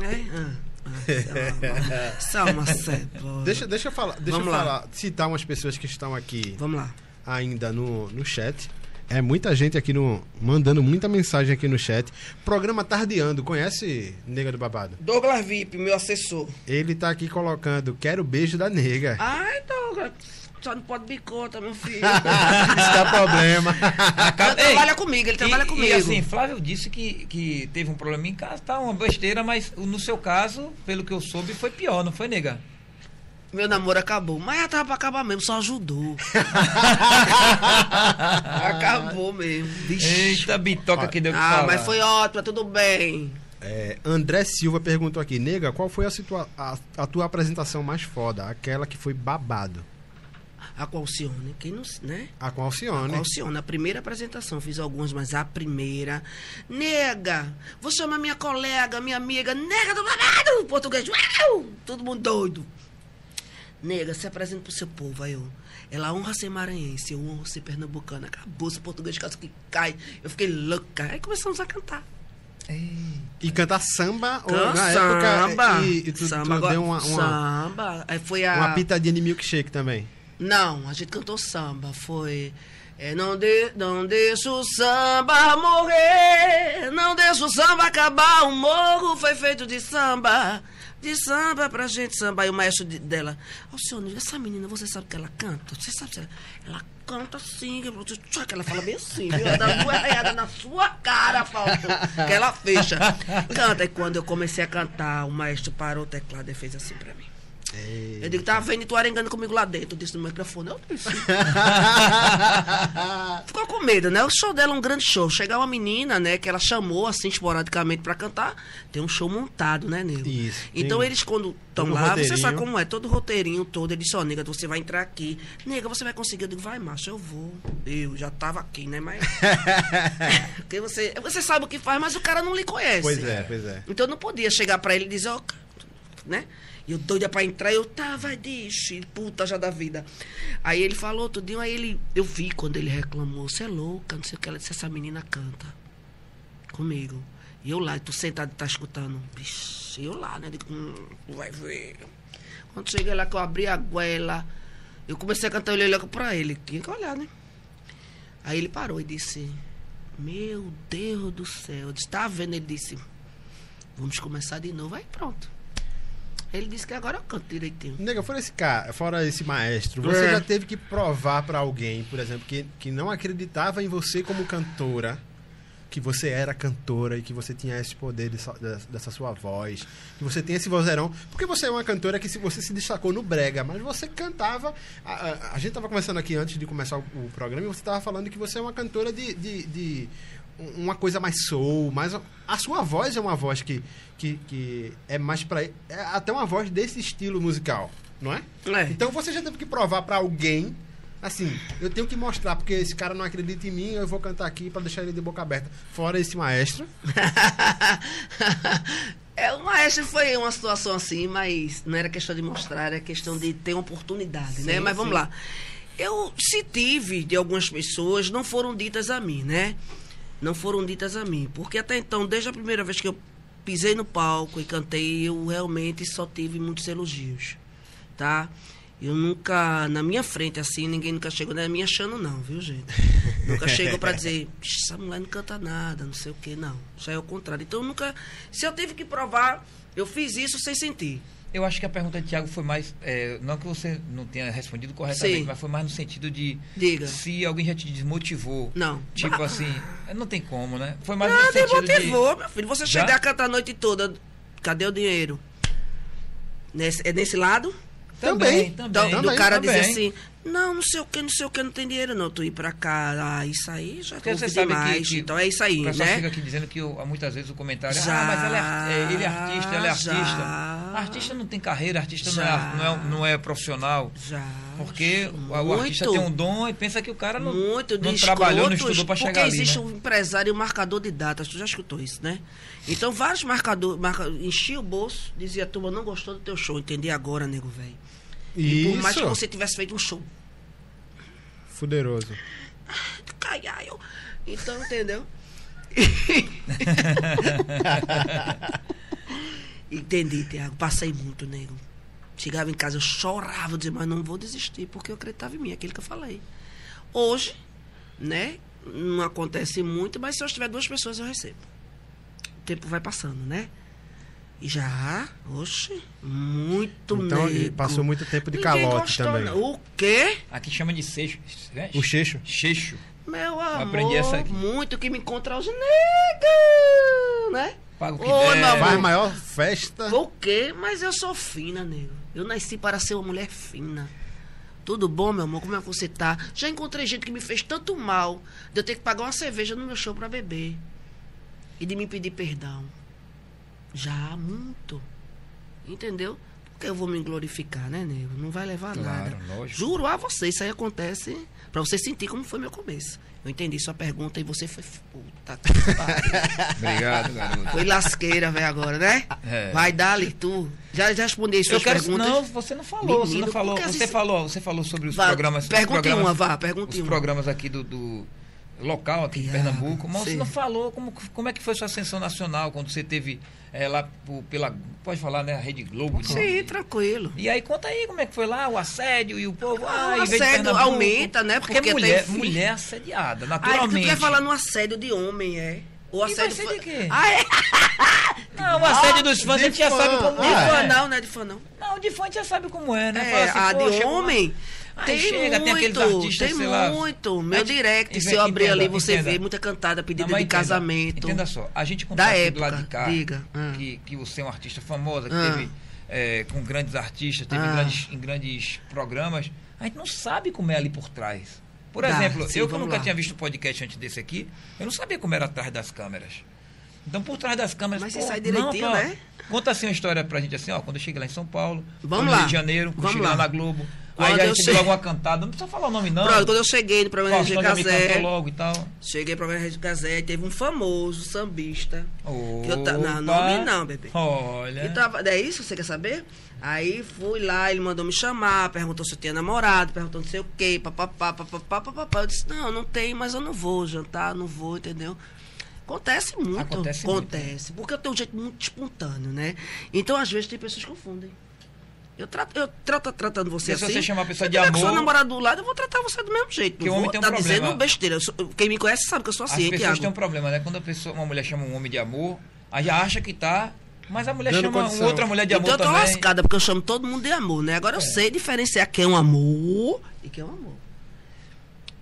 [SPEAKER 3] é? Ah, ah, <laughs> só uma cebola.
[SPEAKER 1] Deixa, deixa eu falar, deixa eu
[SPEAKER 3] Vamos lá.
[SPEAKER 1] falar, citar umas pessoas que estão aqui
[SPEAKER 3] Vamos lá.
[SPEAKER 1] ainda no, no chat. É muita gente aqui no. mandando muita mensagem aqui no chat. Programa Tardeando, conhece Nega do Babado?
[SPEAKER 3] Douglas VIP, meu assessor.
[SPEAKER 1] Ele tá aqui colocando Quero beijo da nega.
[SPEAKER 3] Ai, Douglas, só não pode bicota, meu filho. <laughs>
[SPEAKER 1] Isso dá problema.
[SPEAKER 3] Ele trabalha comigo, ele trabalha
[SPEAKER 2] e,
[SPEAKER 3] comigo.
[SPEAKER 2] E assim, Flávio disse que, que teve um problema em casa, tá uma besteira, mas no seu caso, pelo que eu soube, foi pior, não foi, nega?
[SPEAKER 3] Meu namoro acabou. Mas já tava pra acabar mesmo, só ajudou. <laughs> acabou mesmo. Vixe.
[SPEAKER 2] Eita, bitoca que deu que
[SPEAKER 3] Ah,
[SPEAKER 2] falar.
[SPEAKER 3] mas foi ótimo, tudo bem.
[SPEAKER 1] É, André Silva perguntou aqui, nega, qual foi a, situa a, a tua apresentação mais foda? Aquela que foi babado.
[SPEAKER 3] A com Alcione, quem não, né?
[SPEAKER 1] A com
[SPEAKER 3] Com
[SPEAKER 1] Alcione.
[SPEAKER 3] Alcione, a primeira apresentação, fiz algumas, mas a primeira. Nega, vou chamar minha colega, minha amiga, nega do babado, português, uau, todo mundo doido. Nega, se apresenta pro seu povo, aí eu. Ela honra ser maranhense, eu honro ser pernambucana. Acabou esse português caso que cai. Eu fiquei louca. Aí começamos a cantar.
[SPEAKER 1] E cantar samba, ou
[SPEAKER 3] Can-
[SPEAKER 1] na
[SPEAKER 3] samba.
[SPEAKER 1] época. E, e tu,
[SPEAKER 3] samba,
[SPEAKER 1] tu
[SPEAKER 3] agora-
[SPEAKER 1] deu uma, uma,
[SPEAKER 3] samba. Aí foi a.
[SPEAKER 1] uma pitadinha de milkshake também.
[SPEAKER 3] Não, a gente cantou samba. Foi. é, não, de, não deixa o samba morrer, não deixa o samba acabar. O morro foi feito de samba, de samba pra gente samba. E o maestro de- dela, Alcione, essa menina, você sabe que ela canta? Você sabe se ela, ela canta assim, que que ela fala bem assim, viu? Ela dá duas na sua cara, Fausto, que ela fecha. Canta. E quando eu comecei a cantar, o maestro parou o teclado e fez assim pra mim. Eu digo, tava vendo e tu arengando comigo lá dentro. Eu disse no microfone. Eu disse. <laughs> Ficou com medo, né? O show dela é um grande show. Chegar uma menina, né, que ela chamou, assim, esporadicamente pra cantar. Tem um show montado, né, Nego?
[SPEAKER 1] Isso,
[SPEAKER 3] Então
[SPEAKER 1] tem
[SPEAKER 3] eles, quando estão lá, você sabe como é, todo roteirinho todo. Ele disse, ó, nega, você vai entrar aqui. Nega, você vai conseguir. Eu digo, vai, macho, eu vou. Eu já tava aqui, né? Mas. <laughs> Porque você, você sabe o que faz, mas o cara não lhe conhece.
[SPEAKER 1] Pois é, pois é.
[SPEAKER 3] Então eu não podia chegar pra ele e dizer, ó, né? E eu doida pra entrar, eu, tá, vai, deixa, puta já da vida. Aí ele falou tudinho, aí ele, eu vi quando ele reclamou, você é louca, não sei o que, ela disse, essa menina canta comigo. E eu lá, tu sentado tá escutando, bicho, eu lá, né? Digo, hum, vai ver. Quando cheguei lá que eu abri a goela, eu comecei a cantar, eu olhei pra ele, tinha que olhar, né? Aí ele parou e disse, meu Deus do céu, eu disse, tá vendo? Ele disse, vamos começar de novo, aí pronto. Ele disse que agora eu canto direitinho.
[SPEAKER 1] Nega, fora esse cara, fora esse maestro, você
[SPEAKER 3] É.
[SPEAKER 1] já teve que provar pra alguém, por exemplo, que, que não acreditava em você como cantora, que você era cantora e que você tinha esse poder dessa, dessa- dessa sua voz, que você tem esse vozeirão, porque você é uma cantora que se você se destacou no brega, mas você cantava, a, a- a gente tava conversando aqui antes de começar o, o programa e você tava falando que você é uma cantora de, de, de um- uma coisa mais soul, mais a sua voz é uma voz que, que, que é mais pra é até uma voz desse estilo musical, não é?
[SPEAKER 3] É.
[SPEAKER 1] Então você já teve que provar pra alguém, assim, eu tenho que mostrar porque esse cara não acredita em mim, eu vou cantar aqui pra deixar ele de boca aberta. Fora esse maestro, <laughs>
[SPEAKER 3] é, o maestro foi uma situação assim, mas não era questão de mostrar, era questão de ter oportunidade, né?
[SPEAKER 1] Sim,
[SPEAKER 3] Mas vamos
[SPEAKER 1] sim.
[SPEAKER 3] lá. Eu, se tive de algumas pessoas, não foram ditas a mim, né? Não foram ditas a mim. Porque até então, desde a primeira vez que eu pisei no palco e cantei, eu realmente só tive muitos elogios, tá? Eu nunca, na minha frente, assim, ninguém nunca chegou, não é me achando não, viu, gente? <laughs> nunca chegou pra dizer, "Ixi, essa mulher não canta nada, não sei o que, não. Isso aí é o contrário. Então, eu nunca, se eu tive que provar, eu fiz isso sem sentir.
[SPEAKER 2] Eu acho que a pergunta de Tiago foi mais. é, não que você não tenha respondido corretamente,
[SPEAKER 3] Sim.
[SPEAKER 2] mas foi mais no sentido de.
[SPEAKER 3] Diga.
[SPEAKER 2] Se alguém já te desmotivou.
[SPEAKER 3] Não.
[SPEAKER 2] Tipo
[SPEAKER 3] Ah.
[SPEAKER 2] assim. Não tem como, né? Foi mais no
[SPEAKER 3] Nada
[SPEAKER 2] sentido
[SPEAKER 3] motivou, meu filho. Você
[SPEAKER 2] Já?
[SPEAKER 3] chegar a cantar a noite toda, cadê o dinheiro? Nesse, é nesse lado?
[SPEAKER 2] de. Também,
[SPEAKER 1] Também.
[SPEAKER 2] também.
[SPEAKER 3] Então,
[SPEAKER 1] também,
[SPEAKER 3] do cara
[SPEAKER 2] também.
[SPEAKER 3] dizer assim, Não, não sei o que, não sei o que, não tem dinheiro não. Tu ir pra cá, ah, isso aí já
[SPEAKER 2] Porque você sabe que-
[SPEAKER 3] demais.
[SPEAKER 2] que
[SPEAKER 3] então é isso aí,
[SPEAKER 2] O pessoal
[SPEAKER 3] né?
[SPEAKER 2] fica aqui dizendo que o- muitas vezes o comentário é,
[SPEAKER 3] Já,
[SPEAKER 2] ah, mas ela é, é, ele é artista, ela é
[SPEAKER 3] já.
[SPEAKER 2] artista. Artista não tem carreira, artista não é,
[SPEAKER 3] Já.
[SPEAKER 2] não, é, não é profissional.
[SPEAKER 3] Já.
[SPEAKER 2] Porque o, o artista tem um dom e pensa que o cara não,
[SPEAKER 3] muito
[SPEAKER 2] não trabalhou, não estudou para
[SPEAKER 3] porque
[SPEAKER 2] chegar ali.
[SPEAKER 3] existe
[SPEAKER 2] né?
[SPEAKER 3] um empresário e um marcador de datas. Tu já escutou isso, né? Então, vários marcadores, marca, enchia o bolso, dizia, turma, não gostou do teu show, entendi agora, nego velho. E por mais que
[SPEAKER 1] Isso.
[SPEAKER 3] você tivesse feito um show,
[SPEAKER 1] Fuderoso.
[SPEAKER 3] caiaio. Então, entendeu? <laughs> Entendi, Tiago. Passei muito, nego. Chegava em casa, eu chorava, eu dizia, mas não vou desistir, porque eu acreditava em mim, aquilo que eu falei. Hoje, né? Não acontece muito, mas se eu tiver duas pessoas, eu recebo. O tempo vai passando, né? E já, oxe, muito
[SPEAKER 1] Então, passou muito tempo de
[SPEAKER 3] Ninguém
[SPEAKER 1] calote
[SPEAKER 3] gostou,
[SPEAKER 1] também.
[SPEAKER 3] não. O quê?
[SPEAKER 2] Aqui chama de seixo. né?
[SPEAKER 1] O Cheixo?
[SPEAKER 2] Cheixo.
[SPEAKER 3] Meu amor,
[SPEAKER 2] aprendi essa aqui.
[SPEAKER 3] muito que me encontra os negros, né?
[SPEAKER 2] Paga o que
[SPEAKER 3] Ô,
[SPEAKER 2] der.
[SPEAKER 3] meu amor.
[SPEAKER 1] Faz maior festa.
[SPEAKER 3] O quê? Mas eu sou fina, nego. Eu nasci para ser uma mulher fina. Tudo bom, meu amor? Como é que você tá? Já encontrei gente que me fez tanto mal de eu ter que pagar uma cerveja no meu show para beber. E de me pedir perdão. Já, muito. Entendeu? Porque eu vou me glorificar, né, nego? Não vai levar
[SPEAKER 2] Claro,
[SPEAKER 3] nada.
[SPEAKER 2] lógico.
[SPEAKER 3] Juro a você, isso aí acontece pra você sentir como foi meu começo. Eu entendi sua pergunta e você foi. Puta que. <laughs>
[SPEAKER 2] Obrigado, garoto.
[SPEAKER 3] Foi lasqueira, velho, agora, né?
[SPEAKER 2] É.
[SPEAKER 3] Vai, dali, tu. Já, já respondi as
[SPEAKER 2] Eu
[SPEAKER 3] suas
[SPEAKER 2] quero.
[SPEAKER 3] perguntas?
[SPEAKER 2] Não, você não falou. você
[SPEAKER 3] Menino,
[SPEAKER 2] não falou. Você
[SPEAKER 3] assim-
[SPEAKER 2] falou, você falou sobre os
[SPEAKER 3] Vá,
[SPEAKER 2] programas.
[SPEAKER 3] pergunte
[SPEAKER 2] programas,
[SPEAKER 3] uma, vá, pergunte
[SPEAKER 2] Os
[SPEAKER 3] uma.
[SPEAKER 2] programas aqui do, do local aqui de
[SPEAKER 3] Tiago,
[SPEAKER 2] Pernambuco. Mas você
[SPEAKER 3] sim.
[SPEAKER 2] não falou como, como é que foi sua ascensão nacional quando você teve é, lá pela. Pode falar, né? A Rede Globo. né?
[SPEAKER 3] Sim, tranquilo.
[SPEAKER 2] E aí conta aí como é que foi lá o assédio e o povo.
[SPEAKER 3] Ah,
[SPEAKER 2] Ah,
[SPEAKER 3] o
[SPEAKER 2] em de
[SPEAKER 3] assédio aumenta, né?
[SPEAKER 2] Porque,
[SPEAKER 3] Porque
[SPEAKER 2] mulher,
[SPEAKER 3] tem-
[SPEAKER 2] mulher assediada,
[SPEAKER 3] Ah,
[SPEAKER 2] naturalmente.
[SPEAKER 3] tu quer falar no assédio de homem, é? O
[SPEAKER 2] vai
[SPEAKER 3] assédio
[SPEAKER 2] ser
[SPEAKER 3] foi-
[SPEAKER 2] de quê?
[SPEAKER 3] Ah, é? <laughs>
[SPEAKER 2] Não, o assédio dos fãs a gente já
[SPEAKER 1] fã.
[SPEAKER 2] sabe como
[SPEAKER 3] De
[SPEAKER 1] Ah,
[SPEAKER 3] fã
[SPEAKER 2] é.
[SPEAKER 3] não, não é de fã não.
[SPEAKER 2] Não, de fã a gente já sabe como é, né?
[SPEAKER 3] É,
[SPEAKER 2] assim,
[SPEAKER 3] a de homem. Tem
[SPEAKER 2] chega,
[SPEAKER 3] muito,
[SPEAKER 2] tem aqueles artistas,
[SPEAKER 3] tem
[SPEAKER 2] sei lá.
[SPEAKER 3] muito. Meu
[SPEAKER 2] Aí,
[SPEAKER 3] direct, se eu abrir ali, você
[SPEAKER 2] entenda.
[SPEAKER 3] vê muita cantada, pedida
[SPEAKER 2] Não, mas
[SPEAKER 3] de
[SPEAKER 2] entenda,
[SPEAKER 3] casamento.
[SPEAKER 2] Entenda só, a gente contar aqui do
[SPEAKER 3] época,
[SPEAKER 2] lado de cá
[SPEAKER 3] diga, ah.
[SPEAKER 2] que, que você é uma artista famosa, que
[SPEAKER 3] Ah.
[SPEAKER 2] teve é, com grandes artistas, teve
[SPEAKER 3] Ah.
[SPEAKER 2] em, grandes, em grandes programas, a gente não sabe como é ali por trás. Por
[SPEAKER 3] Dá,
[SPEAKER 2] exemplo,
[SPEAKER 3] sim,
[SPEAKER 2] eu que nunca
[SPEAKER 3] lá.
[SPEAKER 2] tinha visto um podcast antes desse aqui, eu não sabia como era atrás das câmeras. Então, por trás das câmeras.
[SPEAKER 3] Mas
[SPEAKER 2] pô,
[SPEAKER 3] você sai
[SPEAKER 2] não,
[SPEAKER 3] direitinho,
[SPEAKER 2] pô,
[SPEAKER 3] né?
[SPEAKER 2] Conta assim uma história pra gente assim, ó, quando eu cheguei lá em São Paulo,
[SPEAKER 3] Vamos
[SPEAKER 2] no. Rio de Janeiro, quando eu cheguei lá
[SPEAKER 3] lá.
[SPEAKER 2] na Globo.
[SPEAKER 3] Quando
[SPEAKER 2] aí a gente
[SPEAKER 3] che-
[SPEAKER 2] alguma cantada, não precisa falar o nome não.
[SPEAKER 3] Pronto, quando eu cheguei no programa RG
[SPEAKER 2] Faustão cantou
[SPEAKER 3] Gazé,
[SPEAKER 2] logo e tal.
[SPEAKER 3] cheguei no programa RG Gazé e teve um famoso sambista. Que eu ta... Não,
[SPEAKER 2] Opa.
[SPEAKER 3] nome não, bebê.
[SPEAKER 2] Olha.
[SPEAKER 3] Tava... É isso? Você quer saber? Aí fui lá, ele mandou me chamar, perguntou se eu tinha namorado, perguntou não sei o quê, papapá, papapá, papapá. Eu disse, não, não tem, mas eu não vou jantar, não vou, entendeu? Acontece muito.
[SPEAKER 2] Acontece muito,
[SPEAKER 3] Acontece. Porque eu tenho um jeito muito espontâneo, né? Então, às vezes, tem pessoas que confundem. Eu trato, eu trato tratando você
[SPEAKER 2] se
[SPEAKER 3] assim.
[SPEAKER 2] você chamar a pessoa
[SPEAKER 3] se
[SPEAKER 2] de
[SPEAKER 3] eu tiver com
[SPEAKER 2] amor-
[SPEAKER 3] seu namorado do lado, eu vou tratar você do mesmo jeito.
[SPEAKER 2] Porque
[SPEAKER 3] não
[SPEAKER 2] o homem tem um
[SPEAKER 3] tá
[SPEAKER 2] problema.
[SPEAKER 3] dizendo besteira. Eu sou- quem me conhece sabe que eu sou
[SPEAKER 2] As
[SPEAKER 3] assim, hein,
[SPEAKER 2] pessoas
[SPEAKER 3] Tiago?
[SPEAKER 2] têm um problema, né? Quando a pessoa, uma mulher chama um homem de amor, aí já acha que tá. Mas a mulher
[SPEAKER 1] Dando
[SPEAKER 2] chama
[SPEAKER 1] condição.
[SPEAKER 2] outra mulher de amor
[SPEAKER 3] então eu tô
[SPEAKER 2] também.
[SPEAKER 3] lascada, porque eu chamo todo mundo de amor, né? Agora eu sei diferenciar quem é um amor e quem é um amor.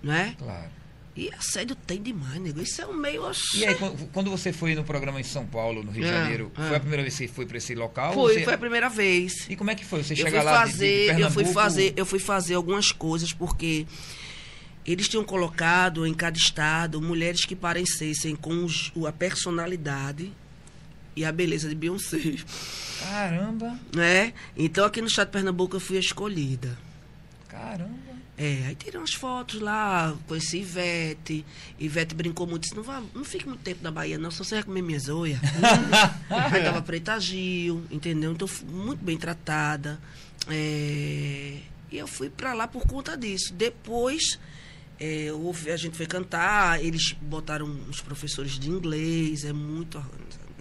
[SPEAKER 3] Não é?
[SPEAKER 2] Claro.
[SPEAKER 3] E assédio tem demais, nego. Isso é um meio.
[SPEAKER 2] E aí, quando- você foi no programa em São Paulo, no Rio de
[SPEAKER 3] É,
[SPEAKER 2] Janeiro,
[SPEAKER 3] é.
[SPEAKER 2] foi a primeira vez que você foi para esse local?
[SPEAKER 3] Foi,
[SPEAKER 2] Você-
[SPEAKER 3] foi a primeira vez.
[SPEAKER 2] E como é que foi? Você
[SPEAKER 3] fui
[SPEAKER 2] lá de- de,
[SPEAKER 3] fazer, eu fui fazer, eu fui fazer algumas coisas porque eles tinham colocado em cada estado mulheres que parecessem com os- a personalidade e a beleza de Beyoncé,
[SPEAKER 2] Caramba,
[SPEAKER 3] né? Então aqui no estado de Pernambuco eu fui escolhida.
[SPEAKER 2] caramba.
[SPEAKER 3] É, aí tirei umas fotos lá, conheci Ivete. Ivete brincou muito, disse, não, vá, não fique muito tempo na Bahia, não, só você vai comer minhas olhas. <laughs> aí tava Preta Gil, entendeu? Então, muito bem tratada. É, e eu fui pra lá por conta disso. Depois, é, houve- a gente foi cantar, eles botaram uns professores de inglês, é muito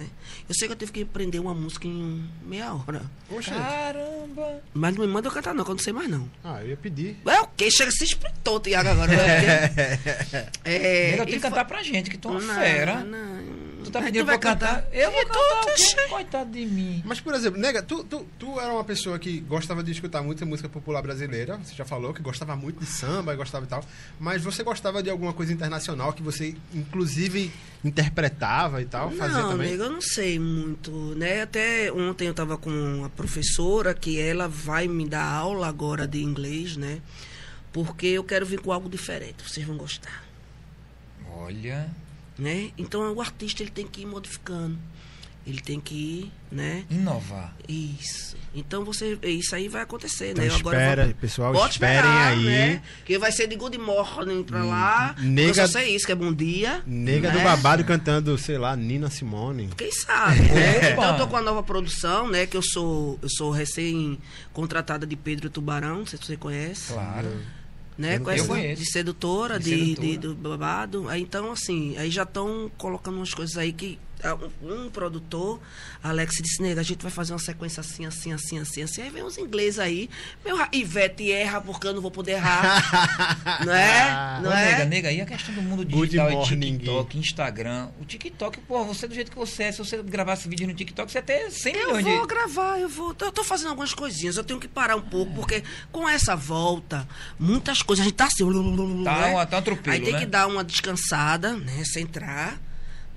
[SPEAKER 3] né? Eu sei que eu tive que aprender uma música em meia hora.
[SPEAKER 1] Oxe.
[SPEAKER 2] Caramba.
[SPEAKER 3] Mas não me manda eu cantar, não, que eu não sei mais, não.
[SPEAKER 1] Ah, eu ia pedir.
[SPEAKER 3] É o quê? Chega, se esplitou, Tiago, agora. né? <laughs> é,
[SPEAKER 2] Nega, tem
[SPEAKER 3] e
[SPEAKER 2] que cantar pra gente, que tu é uma
[SPEAKER 3] Não,
[SPEAKER 2] fera.
[SPEAKER 3] não.
[SPEAKER 2] Tu tá pedindo
[SPEAKER 3] vai
[SPEAKER 2] pra eu cantar? Eu vou
[SPEAKER 3] tu,
[SPEAKER 2] cantar
[SPEAKER 3] oxe.
[SPEAKER 2] Coitado de mim.
[SPEAKER 1] Mas, por exemplo, Nega, tu, tu, tu era uma pessoa que gostava de escutar muita música popular brasileira. Você já falou que gostava muito de samba, gostava e tal. Mas você gostava de alguma coisa internacional que você, inclusive, interpretava e tal? Fazia
[SPEAKER 3] Não,
[SPEAKER 1] também?
[SPEAKER 3] nego, eu não sei muito, né? Até ontem eu tava com uma professora que ela vai me dar aula agora de inglês, né? Porque eu quero vir com algo diferente, vocês vão gostar.
[SPEAKER 2] Olha.
[SPEAKER 3] Né? Então o artista ele tem que ir modificando. Ele tem que ir, né?
[SPEAKER 2] Inovar.
[SPEAKER 3] Isso. Então você, isso aí vai acontecer,
[SPEAKER 1] Então
[SPEAKER 3] né? Eu
[SPEAKER 1] espera,
[SPEAKER 3] vou-
[SPEAKER 1] pessoal,
[SPEAKER 3] pode
[SPEAKER 1] esperem
[SPEAKER 3] esperar,
[SPEAKER 1] aí.
[SPEAKER 3] Né? Que vai ser de good morning pra lá.
[SPEAKER 1] Nega-
[SPEAKER 3] Eu só sei isso, que é bom dia.
[SPEAKER 1] Nega
[SPEAKER 3] né?
[SPEAKER 1] do babado cantando, sei lá, Nina Simone.
[SPEAKER 3] Quem sabe, né?
[SPEAKER 2] Opa! <laughs>
[SPEAKER 3] Então eu tô com a nova produção, né? Que eu sou, eu sou recém-contratada de Pedro Tubarão, não sei se você conhece.
[SPEAKER 2] Claro.
[SPEAKER 3] Né?
[SPEAKER 1] Eu
[SPEAKER 3] Com essa
[SPEAKER 2] conheço.
[SPEAKER 3] de sedutora,
[SPEAKER 2] De
[SPEAKER 3] de, de- do babado. Aí, então, assim, aí já estão colocando umas coisas aí que um, um produtor, Alex, disse, nega, a gente vai fazer uma sequência assim, assim, assim, assim, assim. Aí vem uns ingleses aí, meu, Ivete erra porque eu não vou poder errar. <laughs> não é? Não
[SPEAKER 2] Ô,
[SPEAKER 3] é?
[SPEAKER 2] nega, nega, aí a questão do mundo
[SPEAKER 1] Good
[SPEAKER 2] digital, é
[SPEAKER 1] morning.
[SPEAKER 2] TikTok, Instagram. O TikTok, pô, você do jeito que você é, se você gravasse vídeo no TikTok, você ter 100
[SPEAKER 3] Eu
[SPEAKER 2] milhões
[SPEAKER 3] vou
[SPEAKER 2] de.
[SPEAKER 3] gravar, eu vou. Eu tô fazendo algumas coisinhas, eu tenho que parar um pouco, porque com essa volta, muitas coisas, a gente tá assim.
[SPEAKER 2] Tá
[SPEAKER 3] né?
[SPEAKER 2] um- tá um atropelo,
[SPEAKER 3] Aí tem
[SPEAKER 2] né?
[SPEAKER 3] que dar uma descansada, né? Centrar.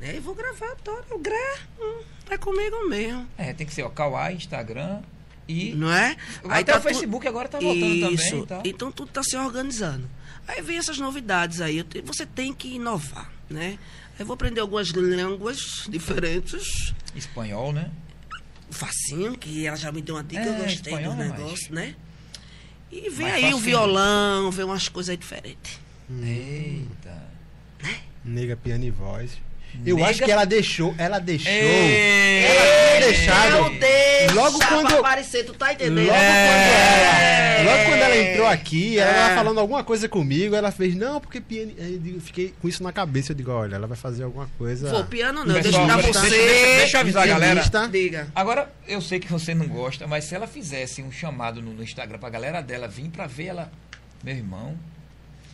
[SPEAKER 3] Né? E vou gravar toda. O gré hum, é comigo mesmo.
[SPEAKER 2] É, tem que ser, ó, Kawaii, Instagram e.
[SPEAKER 3] Não é?
[SPEAKER 2] Até
[SPEAKER 3] tá
[SPEAKER 2] o Facebook agora tá voltando
[SPEAKER 3] Isso.
[SPEAKER 2] também.
[SPEAKER 3] Então tudo tá se organizando. Aí vem essas novidades aí. Você tem que inovar, né? Eu vou aprender algumas línguas diferentes.
[SPEAKER 2] Espanhol, né?
[SPEAKER 3] facinho, que ela já me deu uma dica,
[SPEAKER 2] É,
[SPEAKER 3] eu gostei
[SPEAKER 2] espanhol
[SPEAKER 3] do
[SPEAKER 2] é mais-
[SPEAKER 3] negócio, né? E vem
[SPEAKER 2] mais
[SPEAKER 3] aí
[SPEAKER 2] facinho.
[SPEAKER 3] o violão, vem umas coisas aí diferentes.
[SPEAKER 2] Eita.
[SPEAKER 1] Nega, piano e voz. Eu
[SPEAKER 2] Nega-
[SPEAKER 1] acho que ela deixou, ela deixou.
[SPEAKER 2] Ei!
[SPEAKER 1] Ela tinha deixado.
[SPEAKER 3] Meu Deus!
[SPEAKER 1] Logo quando-
[SPEAKER 3] aparecer, tu tá
[SPEAKER 1] Logo
[SPEAKER 3] entendendo?
[SPEAKER 1] quando
[SPEAKER 3] É.
[SPEAKER 1] ela, logo quando ela entrou aqui, ela
[SPEAKER 3] É.
[SPEAKER 1] tava falando alguma coisa comigo, ela fez, não, porque piano. Eu fiquei com isso na cabeça, eu digo, olha, ela vai fazer alguma coisa.
[SPEAKER 3] Pô, piano não, deixa pra você.
[SPEAKER 2] deixa- deixa eu avisar a galera.
[SPEAKER 3] Diga.
[SPEAKER 2] Agora, eu sei que você não gosta, mas se ela fizesse um chamado no, no Instagram pra galera dela vir pra ver ela, meu irmão.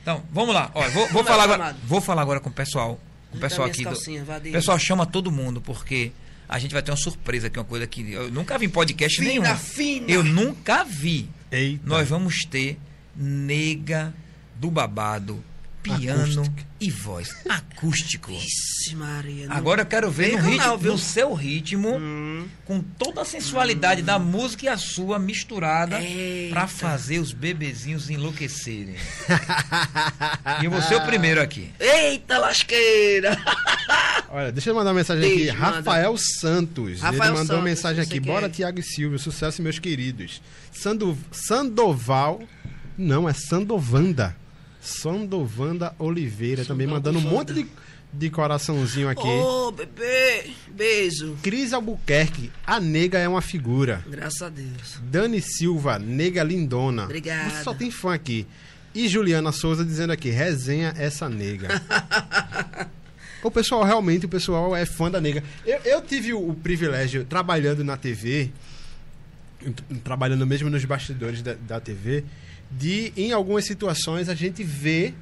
[SPEAKER 2] Então, vamos lá. Olha, vou, vou falar agora, vou falar agora com o pessoal. O pessoal aqui. do-
[SPEAKER 3] calcinhas,
[SPEAKER 2] o pessoal chama todo mundo, porque a gente vai ter uma surpresa aqui, uma coisa que eu nunca vi em podcast
[SPEAKER 3] Fina,
[SPEAKER 2] nenhum.
[SPEAKER 3] fina.
[SPEAKER 2] Eu nunca vi.
[SPEAKER 1] Eita.
[SPEAKER 2] Nós vamos ter nega do babado, piano
[SPEAKER 1] Acústica.
[SPEAKER 2] e voz. Acústico.
[SPEAKER 3] Vixe, Maria. não-
[SPEAKER 2] Agora eu quero ver no,
[SPEAKER 3] Vem com
[SPEAKER 2] ritmo,
[SPEAKER 3] não, viu?
[SPEAKER 2] no seu ritmo,
[SPEAKER 3] Hum.
[SPEAKER 2] com toda a sensualidade da música e a sua misturada, pra fazer os bebezinhos enlouquecerem. e eu vou ser o primeiro aqui.
[SPEAKER 3] Eita, lasqueira! <laughs>
[SPEAKER 1] Olha, deixa eu mandar uma mensagem aqui.
[SPEAKER 3] Manda.
[SPEAKER 1] Rafael Santos.
[SPEAKER 3] Rafael
[SPEAKER 1] Ele mandou
[SPEAKER 3] Santos,
[SPEAKER 1] uma mensagem aqui. Bora,
[SPEAKER 3] é.
[SPEAKER 1] Tiago e Silvio. Sucesso, meus queridos. Sando, Sandoval. Não, é Sandovanda. Sandovanda Oliveira. Também mandando um monte de, de coraçãozinho aqui.
[SPEAKER 3] Ô, bebê! Beijo.
[SPEAKER 1] Cris Albuquerque. A nega é uma figura.
[SPEAKER 3] Graças a Deus.
[SPEAKER 1] Dani Silva, nega lindona.
[SPEAKER 3] Obrigada.
[SPEAKER 1] Você só tem fã aqui. E Juliana Souza dizendo aqui, resenha essa nega. <laughs> o pessoal, realmente, o pessoal é fã da nega. Eu, eu tive o, o privilégio, trabalhando na TV, trabalhando mesmo nos bastidores da, da TV, de, em algumas situações, a gente ver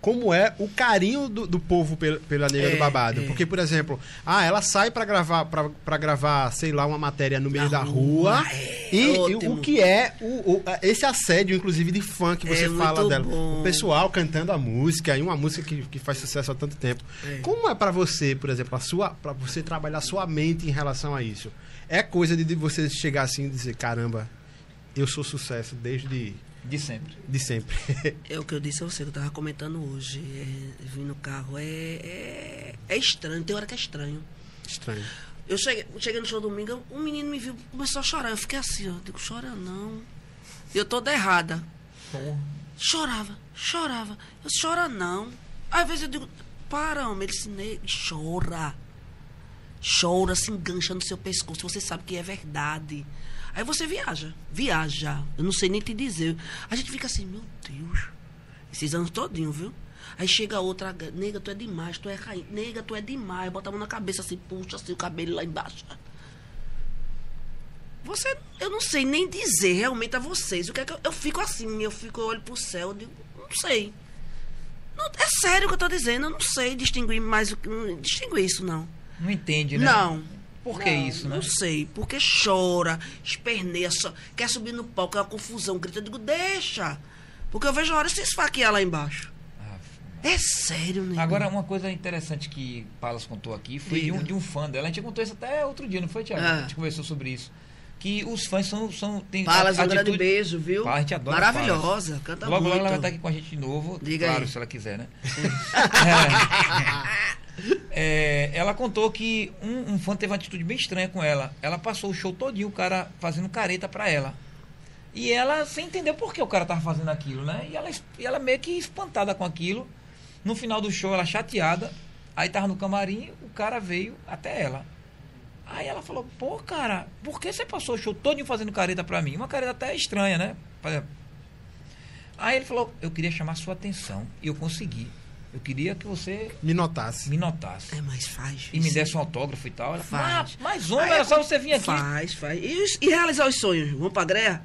[SPEAKER 1] como é o carinho do, do povo pela, pela nega
[SPEAKER 3] É,
[SPEAKER 1] do babado.
[SPEAKER 3] é.
[SPEAKER 1] Porque, por exemplo, ah, ela sai pra gravar, pra gravar, sei lá, uma matéria no meio
[SPEAKER 3] Na
[SPEAKER 1] da rua.
[SPEAKER 3] rua, é,
[SPEAKER 1] e, e o que é o, o- esse assédio, inclusive, de fã que você
[SPEAKER 3] É
[SPEAKER 1] fala dela.
[SPEAKER 3] bom.
[SPEAKER 1] O pessoal cantando a música, e uma música que, que faz sucesso há tanto tempo.
[SPEAKER 3] É.
[SPEAKER 1] Como é pra você, por exemplo, a sua, para você trabalhar sua mente em relação a isso? É coisa de, de você chegar assim e dizer, caramba, eu sou sucesso desde
[SPEAKER 2] De sempre.
[SPEAKER 1] de sempre. <laughs>
[SPEAKER 3] É o que eu disse a você, que eu tava comentando hoje. É, vim no carro, é, é, é estranho, tem hora que é estranho.
[SPEAKER 1] Estranho.
[SPEAKER 3] Eu cheguei, cheguei no show domingo, um menino me viu, começou a chorar. Eu fiquei assim, ó, eu digo, chora não. E eu toda errada. Chorava, chorava. Eu chora não. Às vezes eu digo, para, homem, ele se ne... chora. Chora, se engancha no seu pescoço, você sabe que é verdade. Aí você viaja, viaja. Eu não sei nem te dizer. A gente fica assim, meu Deus. Esses anos todinho, viu? Aí chega outra, nega, tu é demais, tu é rainha. Nega, tu é demais. Bota a mão na cabeça assim, puxa assim o cabelo lá embaixo. Você, eu não sei nem dizer realmente a vocês. O que é que eu, eu fico assim, eu fico, eu olho pro céu, eu digo, não sei. Não, é sério o que eu tô dizendo, eu não sei distinguir mais o que. não Distinguir isso, não.
[SPEAKER 2] Não entende, né?
[SPEAKER 3] Não.
[SPEAKER 2] Por que
[SPEAKER 3] Não,
[SPEAKER 2] isso, né?
[SPEAKER 3] Não sei. Porque chora, esperneia, só, quer subir no palco, é uma confusão, grita. Eu digo, deixa. Porque eu vejo a hora de se esfaquear lá embaixo. É sério, né?
[SPEAKER 2] Agora, uma coisa interessante que Palas contou aqui foi de um, de um fã dela. A gente contou isso até outro dia, não foi, Tiago?
[SPEAKER 3] Ah.
[SPEAKER 2] A gente conversou sobre isso. que os fãs são. são tem
[SPEAKER 3] Palas, um
[SPEAKER 2] atitude-
[SPEAKER 3] grande beijo, viu?
[SPEAKER 2] Pá, a gente adora
[SPEAKER 3] Maravilhosa, canta
[SPEAKER 2] Logo,
[SPEAKER 3] muito.
[SPEAKER 2] logo ela vai estar aqui com a gente de novo.
[SPEAKER 3] Diga
[SPEAKER 2] claro,
[SPEAKER 3] aí.
[SPEAKER 2] se ela quiser, né? É, <laughs> <laughs> ela contou que um, um fã teve uma atitude bem estranha com ela. Ela passou o show todinho, o cara fazendo careta pra ela. E ela sem entender por que o cara tava fazendo aquilo, né? E ela, e ela meio que espantada com aquilo. No final do show, ela chateada. Aí tava no camarim, o cara veio até ela. Aí ela falou, pô, cara, por que você passou o show todinho fazendo careta pra mim? Uma careta até estranha, né? Aí ele falou, eu queria chamar sua atenção. E eu consegui. Eu queria que você
[SPEAKER 1] Me notasse.
[SPEAKER 2] me notasse.
[SPEAKER 3] É, mas faz.
[SPEAKER 2] E me desse um autógrafo e tal. Ela falou, ah,
[SPEAKER 3] Faz.
[SPEAKER 2] mais
[SPEAKER 3] Aí
[SPEAKER 2] era
[SPEAKER 3] é
[SPEAKER 2] só você vir aqui.
[SPEAKER 3] Faz, faz. E, e realizar os sonhos? Vamos pra greia?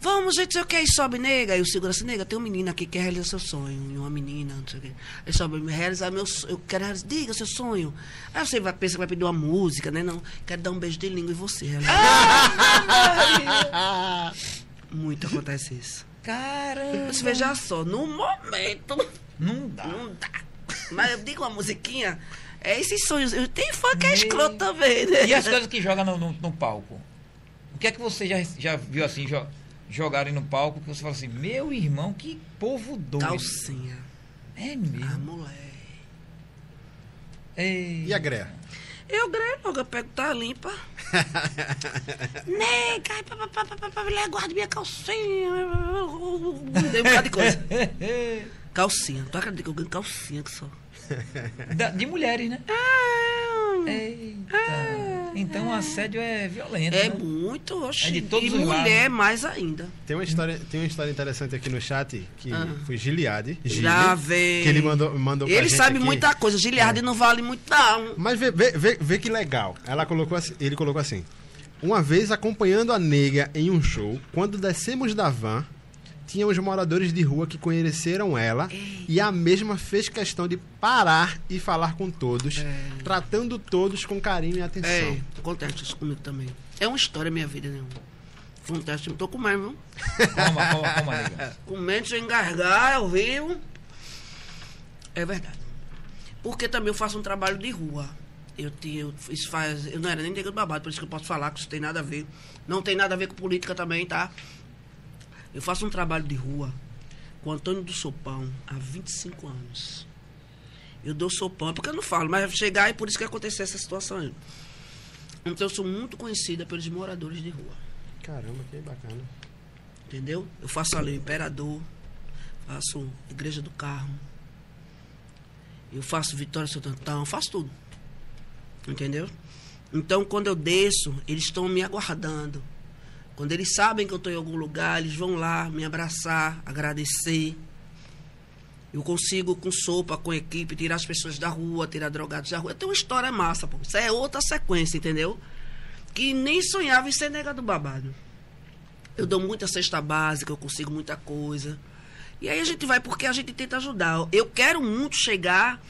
[SPEAKER 3] Vamos, gente, eu quero sobe, nega. Aí o segurança, nega, tem um menino aqui que quer realizar seu sonho. E uma menina, não sei o quê. Aí sobe, realizar meu sonho. Eu quero realizar, diga seu sonho. Aí você vai, pensa que vai pedir uma música, né? Não, quero dar um beijo de língua em você. realizar. Muito acontece isso.
[SPEAKER 2] Caramba.
[SPEAKER 3] Mas veja só, no momento,
[SPEAKER 2] Não dá.
[SPEAKER 3] não dá. Mas eu digo uma musiquinha, é esses sonhos. Eu tenho fã que é escroto também, né?
[SPEAKER 2] E as coisas que joga no, no, no palco? O que é que você já, já viu assim, jo, jogarem no palco, que você fala assim, meu irmão, que povo doido.
[SPEAKER 3] Calcinha.
[SPEAKER 2] É
[SPEAKER 3] Ah,
[SPEAKER 2] mesmo.
[SPEAKER 3] moleque.
[SPEAKER 2] Ei.
[SPEAKER 1] E a Greia?
[SPEAKER 3] Eu grei logo, eu pego, tá limpa. <laughs> Nega, mulher, guarda minha calcinha. Dei um bocado de coisa. <laughs> Calcinha, tu acredita que eu ganho calcinha que só?
[SPEAKER 2] Da- de mulheres, né?
[SPEAKER 3] Ah.
[SPEAKER 2] Então o assédio é violento.
[SPEAKER 3] É
[SPEAKER 2] né?
[SPEAKER 3] muito, oxe.
[SPEAKER 2] É de todos
[SPEAKER 3] e
[SPEAKER 2] os
[SPEAKER 3] mulher
[SPEAKER 2] lados.
[SPEAKER 3] mais ainda.
[SPEAKER 1] Tem uma história, tem uma história interessante aqui no chat que
[SPEAKER 3] Ah.
[SPEAKER 1] foi Giliade. Gili,
[SPEAKER 3] Já vem.
[SPEAKER 1] Que ele mandou, mandou pra
[SPEAKER 3] Ele
[SPEAKER 1] gente
[SPEAKER 3] sabe
[SPEAKER 1] aqui.
[SPEAKER 3] muita coisa. Giliardi não vale muito, não.
[SPEAKER 1] Mas vê, vê, vê, vê que legal. Ela colocou assim- ele colocou assim: Uma vez acompanhando a nega em um show, quando descemos da van, tinha uns moradores de rua que conheceram ela e a mesma fez questão de parar e falar com todos, tratando todos com carinho e atenção.
[SPEAKER 3] É, acontece isso comigo também. É uma história minha vida, né? Acontece, eu tô comendo, viu?
[SPEAKER 2] Calma, calma, calma, nega. <laughs>
[SPEAKER 3] Comendo sem engasgar, ao vivo. É verdade. Porque também eu faço um trabalho de rua. Eu tinha, eu, isso faz, eu não era nem nega do babado, por isso que eu posso falar que isso tem nada a ver. Não tem nada a ver com política também, tá? Eu faço um trabalho de rua com o Antônio do Sopão há 25 anos. Eu dou sopão, é porque eu não falo, mas chegar e por isso que aconteceu essa situação aí. Então eu sou muito conhecida pelos moradores de rua.
[SPEAKER 1] Caramba, que bacana.
[SPEAKER 3] Entendeu? Eu faço ali o Imperador, faço Igreja do Carmo, eu faço Vitória Santo Antão, faço tudo. Entendeu? Então, quando eu desço, eles estão me aguardando. Quando eles sabem que eu estou em algum lugar, eles vão lá me abraçar, agradecer. Eu consigo, com sopa, com equipe, tirar as pessoas da rua, tirar drogados da rua. Tenho uma história massa, pô. Isso é outra sequência, entendeu? Que nem sonhava em ser negado babado. Eu dou muita cesta básica, eu consigo muita coisa. E aí a gente vai porque a gente tenta ajudar. Eu quero muito chegar,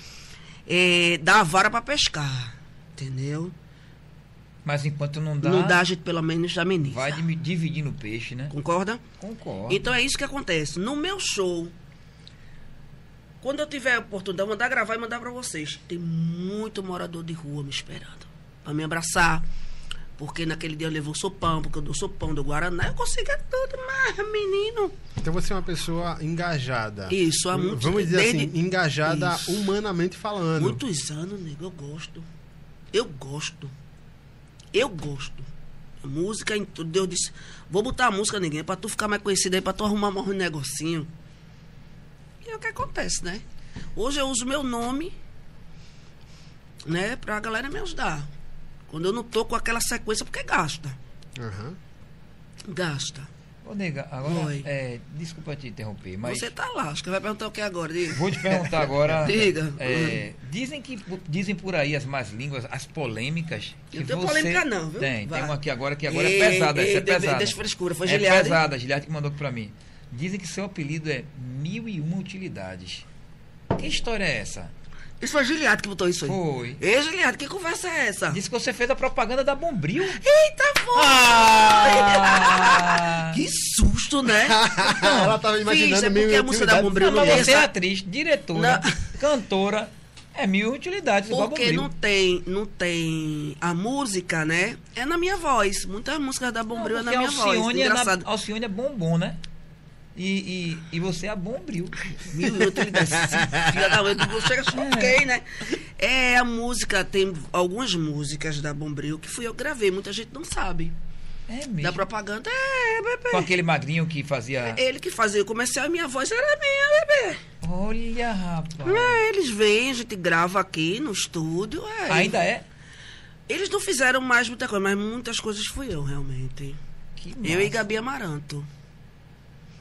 [SPEAKER 3] é, dar a vara para pescar. Entendeu?
[SPEAKER 2] Mas enquanto não dá,
[SPEAKER 3] Não dá, a gente pelo menos ameniza.
[SPEAKER 2] vai dividindo o peixe, né?
[SPEAKER 3] Concorda?
[SPEAKER 2] Concordo.
[SPEAKER 3] Então é isso que acontece. No meu show, quando eu tiver a oportunidade, mandar gravar e mandar para vocês. Tem muito morador de rua me esperando. Para me abraçar. Porque naquele dia eu levou sopão, porque eu dou sopão do Guaraná. Eu consigo é tudo, mas, menino.
[SPEAKER 1] Então você é uma pessoa engajada.
[SPEAKER 3] Isso, há muito
[SPEAKER 1] Vamos dizer
[SPEAKER 3] desde-
[SPEAKER 1] assim, engajada
[SPEAKER 3] Isso.
[SPEAKER 1] humanamente falando.
[SPEAKER 3] Muitos anos, nego, eu gosto. Eu gosto. Eu gosto. Música, em tudo. Deus disse: vou botar a música, ninguém, pra tu ficar mais conhecido aí, pra tu arrumar mais um negocinho. E é o que acontece, né? Hoje eu uso meu nome, né, pra galera me ajudar. Quando eu não tô com aquela sequência, porque gasta.
[SPEAKER 1] Aham.
[SPEAKER 3] Gasta.
[SPEAKER 2] Ô, nega, agora,
[SPEAKER 3] Oi.
[SPEAKER 2] é, desculpa te interromper, mas
[SPEAKER 3] Você tá lá, acho que vai perguntar o que agora? Diga.
[SPEAKER 2] vou te perguntar agora. <laughs>
[SPEAKER 3] Diga.
[SPEAKER 2] é, dizem que dizem por aí as más línguas, as polêmicas. Que
[SPEAKER 3] Eu tenho
[SPEAKER 2] você...
[SPEAKER 3] polêmica não, viu?
[SPEAKER 2] Tem,
[SPEAKER 3] Vai.
[SPEAKER 2] tem uma aqui agora que agora
[SPEAKER 3] Ei,
[SPEAKER 2] é pesada,
[SPEAKER 3] ei,
[SPEAKER 2] essa é
[SPEAKER 3] de-
[SPEAKER 2] pesada.
[SPEAKER 3] deixa frescura, foi
[SPEAKER 2] é
[SPEAKER 3] Giliade?
[SPEAKER 2] pesada, Giliade que mandou aqui pra mim. Dizem que seu apelido é Mil e Uma Utilidades. Que história é essa?
[SPEAKER 3] Isso foi Giliado que botou isso aí.
[SPEAKER 2] Foi.
[SPEAKER 3] Ei, Giliado, que conversa é essa?
[SPEAKER 2] Disse que você fez a propaganda da Bombril.
[SPEAKER 3] Eita, foi!
[SPEAKER 2] Ah! <laughs>
[SPEAKER 3] Que susto, né? <laughs>
[SPEAKER 1] Ela tava imaginando
[SPEAKER 3] Fiz, é
[SPEAKER 1] mil
[SPEAKER 3] porque a música da
[SPEAKER 1] utilidades.
[SPEAKER 3] Bombril
[SPEAKER 2] Não,
[SPEAKER 3] não
[SPEAKER 2] mas
[SPEAKER 3] tem
[SPEAKER 2] você é
[SPEAKER 3] essa...
[SPEAKER 2] atriz, diretora,
[SPEAKER 3] Não.
[SPEAKER 2] cantora. É mil utilidades,
[SPEAKER 3] Porque não tem, não tem a música, né? É na minha voz. Muitas músicas da Bombril é na minha voz.
[SPEAKER 2] Alcione é, na,
[SPEAKER 3] Engraçado.
[SPEAKER 2] Alcione é bombom, né? E, e, e você é Bombril.
[SPEAKER 3] Mil e utilidades. Filha da mãe, tu chega choquei, né? É, a música, tem algumas músicas da Bombril que fui eu que gravei. Muita gente não sabe.
[SPEAKER 2] É mesmo.
[SPEAKER 3] Da propaganda, é, bebê.
[SPEAKER 2] Com aquele magrinho que fazia.
[SPEAKER 3] Ele que fazia o comercial, minha voz era minha, bebê.
[SPEAKER 2] Olha, rapaz.
[SPEAKER 3] É, eles vêm, a gente grava aqui no estúdio. É.
[SPEAKER 2] Ainda é?
[SPEAKER 3] Eles não fizeram mais muita coisa, mas muitas coisas fui eu, realmente.
[SPEAKER 2] Que
[SPEAKER 3] Eu e. Gabi Amaranto.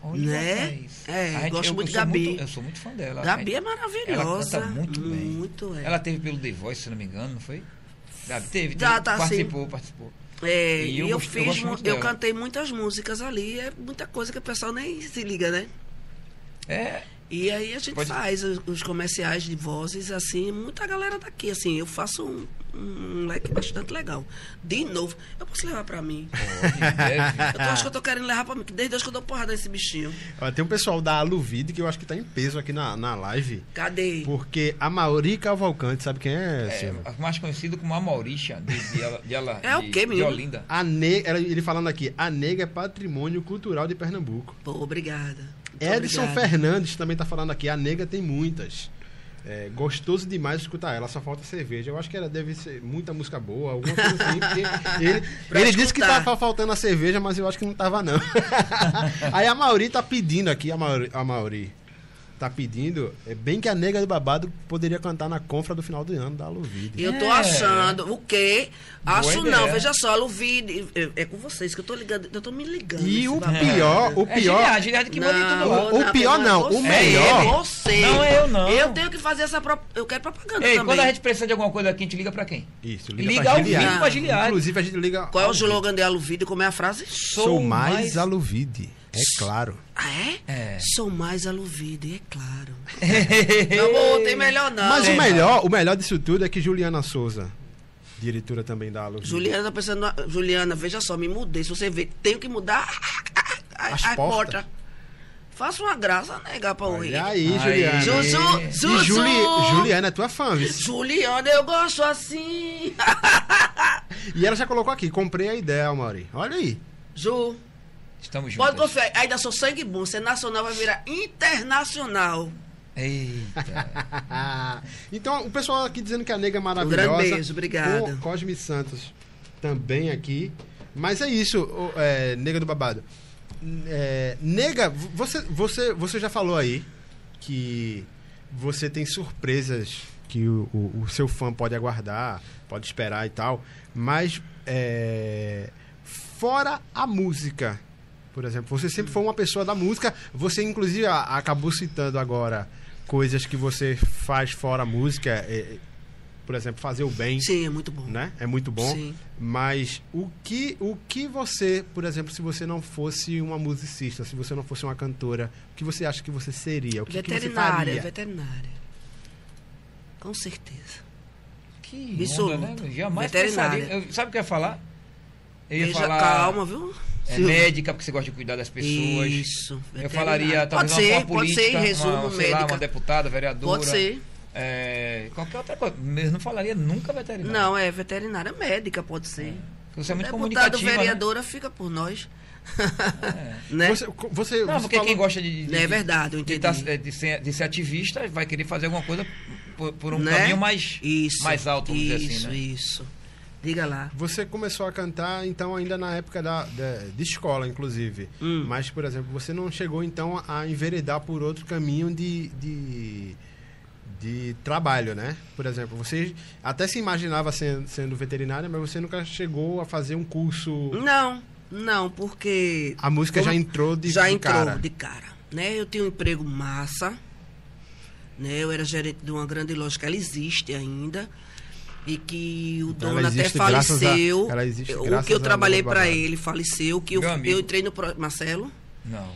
[SPEAKER 2] Olha,
[SPEAKER 3] né? É,
[SPEAKER 2] gente-
[SPEAKER 3] gosto
[SPEAKER 2] eu-
[SPEAKER 3] muito
[SPEAKER 2] eu
[SPEAKER 3] de
[SPEAKER 2] sou
[SPEAKER 3] Gabi.
[SPEAKER 2] muito- eu sou muito fã dela.
[SPEAKER 3] Gabi
[SPEAKER 2] A
[SPEAKER 3] é maravilhosa.
[SPEAKER 2] Ela canta muito bem.
[SPEAKER 3] Muito, é.
[SPEAKER 2] Ela teve pelo The Voice, se não me engano, não foi? Gabi teve,
[SPEAKER 3] Tá,
[SPEAKER 2] teve
[SPEAKER 3] tá,
[SPEAKER 2] participou, participou.
[SPEAKER 3] É,
[SPEAKER 2] E eu
[SPEAKER 3] eu,
[SPEAKER 2] eu
[SPEAKER 3] fiz, eu
[SPEAKER 2] dela.
[SPEAKER 3] cantei muitas músicas ali, é muita coisa que o pessoal nem se liga, né?
[SPEAKER 2] É,
[SPEAKER 3] E aí a gente
[SPEAKER 2] Pode-
[SPEAKER 3] faz os, os comerciais de vozes, assim, muita galera daqui, assim, eu faço um, um leque bastante legal. De novo, eu posso levar pra mim. Eu tô, acho que eu tô querendo levar pra mim, que desde hoje que eu dou porrada nesse bichinho.
[SPEAKER 1] Ó, Tem um pessoal da Aluvide que eu acho que tá em peso aqui na, na live.
[SPEAKER 3] Cadê?
[SPEAKER 1] Porque a Mauri Cavalcante, sabe quem é,
[SPEAKER 2] É, mais conhecido como a Maurixa, de, de, ela- de, ela-
[SPEAKER 3] É o
[SPEAKER 2] de-
[SPEAKER 3] quê,
[SPEAKER 2] de
[SPEAKER 3] menino?
[SPEAKER 2] Olinda.
[SPEAKER 1] A ne... ela- Ele falando aqui, a nega é patrimônio cultural de Pernambuco.
[SPEAKER 3] Pô, obrigada. Muito
[SPEAKER 1] Edson
[SPEAKER 3] obrigada.
[SPEAKER 1] Fernandes também tá falando aqui, a nega tem muitas. É, gostoso demais escutar ela, só falta cerveja. Eu acho que ela deve ser muita música boa, alguma coisa assim, <laughs> ele, ele disse que tava faltando a cerveja, mas eu acho que não tava não. <laughs> Aí a Mauri tá pedindo aqui, a Mauri, a Mauri tá pedindo, é bem que a nega do babado poderia cantar na confra do final do ano da Aluvide.
[SPEAKER 3] Eu tô
[SPEAKER 2] É.
[SPEAKER 3] achando. O quê?
[SPEAKER 2] Boa
[SPEAKER 3] Acho
[SPEAKER 2] ideia.
[SPEAKER 3] não, veja só, Luvide. É, é com vocês que eu tô ligando. Eu tô me ligando.
[SPEAKER 1] E o
[SPEAKER 3] babado.
[SPEAKER 1] pior, o
[SPEAKER 2] É
[SPEAKER 1] pior,
[SPEAKER 2] Giliard, Giliard que manda em tudo lá.
[SPEAKER 1] O- o pior não, o melhor-
[SPEAKER 3] É você.
[SPEAKER 2] Não é eu, não.
[SPEAKER 3] Eu tenho que fazer essa. Pro... Eu quero propaganda
[SPEAKER 2] Ei,
[SPEAKER 3] também.
[SPEAKER 2] quando a gente precisa de alguma coisa aqui, a gente liga pra quem?
[SPEAKER 1] Isso,
[SPEAKER 2] Liga
[SPEAKER 1] pra
[SPEAKER 2] ao
[SPEAKER 1] Giliard.
[SPEAKER 2] vivo pra Giliard.
[SPEAKER 1] Inclusive a gente liga
[SPEAKER 3] Qual é o slogan de Aluvide? Como é a frase?
[SPEAKER 1] Sou, mais, Aluvide, é claro.
[SPEAKER 3] Ah, é?
[SPEAKER 2] É.
[SPEAKER 3] Sou mais Aluvide, é claro. <laughs> não tem melhor não.
[SPEAKER 1] Mas o melhor, o melhor disso tudo é que Juliana Souza, diretora também da Aluvide.
[SPEAKER 3] Juliana tá pensando. na- Juliana, veja só, me mudei. Se você ver, tenho que mudar a,
[SPEAKER 1] As
[SPEAKER 3] a
[SPEAKER 1] portas.
[SPEAKER 3] porta. Faça uma graça, nega, pra ouvir.
[SPEAKER 1] Olha aí,
[SPEAKER 2] Aí.
[SPEAKER 1] Juliana. E
[SPEAKER 3] Zuzu.
[SPEAKER 1] Juli, Juliana é tua fã, viu?
[SPEAKER 3] Juliana, eu gosto assim. <laughs>
[SPEAKER 1] E ela já colocou aqui, comprei a ideia, Mauri. Olha aí.
[SPEAKER 3] Ju,
[SPEAKER 2] Estamos juntos.
[SPEAKER 3] pode confiar. Ainda sou sangue bom. Ser nacional vai virar internacional.
[SPEAKER 2] Eita. <laughs>
[SPEAKER 1] então, o pessoal aqui dizendo que a nega é
[SPEAKER 3] Um
[SPEAKER 1] maravilhosa.
[SPEAKER 3] grande beijo, obrigada.
[SPEAKER 1] O Cosme Santos também aqui. Mas é isso, é, nega do babado. É, nega, você, você, você já falou aí que você tem surpresas que o, o- o seu fã pode aguardar, pode esperar e tal. Mas é, fora a música, por exemplo, você sempre foi uma pessoa da música. Você inclusive a- acabou citando agora coisas que você faz fora a música. é, por exemplo, fazer o bem
[SPEAKER 3] Sim, é muito bom.
[SPEAKER 1] né? É muito bom.
[SPEAKER 3] Sim.
[SPEAKER 1] Mas o que, o que você, por exemplo, se você não fosse uma musicista, se você não fosse uma cantora, o que você acha que você seria? O que, que você
[SPEAKER 3] veterinária,
[SPEAKER 1] faria?
[SPEAKER 3] veterinária. Com certeza.
[SPEAKER 2] Que
[SPEAKER 3] Absoluta.
[SPEAKER 2] onda, né? Jamais
[SPEAKER 3] Veterinária.
[SPEAKER 2] pensaria. Eu- sabe o que eu ia falar? Eu ia
[SPEAKER 3] Veja,
[SPEAKER 2] falar...
[SPEAKER 3] calma, viu?
[SPEAKER 2] É médica, porque você gosta de cuidar das pessoas.
[SPEAKER 3] Isso.
[SPEAKER 2] Eu
[SPEAKER 3] veterinária.
[SPEAKER 2] falaria talvez
[SPEAKER 3] pode ser,
[SPEAKER 2] uma, uma
[SPEAKER 3] pode
[SPEAKER 2] política,
[SPEAKER 3] ser, em resumo,
[SPEAKER 2] uma, sei lá,
[SPEAKER 3] médica.
[SPEAKER 2] uma deputada, vereadora.
[SPEAKER 3] Pode ser.
[SPEAKER 2] É, qualquer outra coisa. Eu não falaria nunca veterinária.
[SPEAKER 3] Não, é veterinária médica, pode ser.
[SPEAKER 2] Você é muito
[SPEAKER 3] Deputado,
[SPEAKER 2] comunicativa, né?
[SPEAKER 3] vereadora, fica por nós.
[SPEAKER 2] É. <laughs>
[SPEAKER 3] né?
[SPEAKER 1] Você, você,
[SPEAKER 2] Não,
[SPEAKER 1] você
[SPEAKER 2] porque
[SPEAKER 1] falou-
[SPEAKER 2] quem gosta de, de,
[SPEAKER 3] É verdade, eu
[SPEAKER 2] de,
[SPEAKER 3] entendi.
[SPEAKER 2] tá- de ser, de ser ativista vai querer fazer alguma coisa por, por um
[SPEAKER 3] Né?
[SPEAKER 2] caminho mais,
[SPEAKER 3] Isso,
[SPEAKER 2] mais alto, vamos
[SPEAKER 3] isso,
[SPEAKER 2] dizer assim, né?
[SPEAKER 3] Isso, Diga lá.
[SPEAKER 1] Você começou a cantar, então, ainda na época da, da- de escola, inclusive.
[SPEAKER 3] Hum.
[SPEAKER 1] Mas, por exemplo, você não chegou, então, a enveredar por outro caminho de, de, de trabalho, né? Por exemplo, você até se imaginava sendo, sendo veterinária, mas você nunca chegou a fazer um curso...
[SPEAKER 3] Não, não, porque
[SPEAKER 1] A música já entrou de,
[SPEAKER 3] já
[SPEAKER 1] de
[SPEAKER 3] entrou
[SPEAKER 1] cara.
[SPEAKER 3] de cara. Né? Eu tinha um emprego massa. Né? Eu era gerente de uma grande loja que ela existe ainda. E que o
[SPEAKER 1] Então,
[SPEAKER 3] dono até
[SPEAKER 1] a-
[SPEAKER 3] faleceu.
[SPEAKER 1] ela existe
[SPEAKER 3] o que eu
[SPEAKER 1] a
[SPEAKER 3] trabalhei para ele faleceu. Que eu, eu entrei no. Pro... Marcelo?
[SPEAKER 2] Não.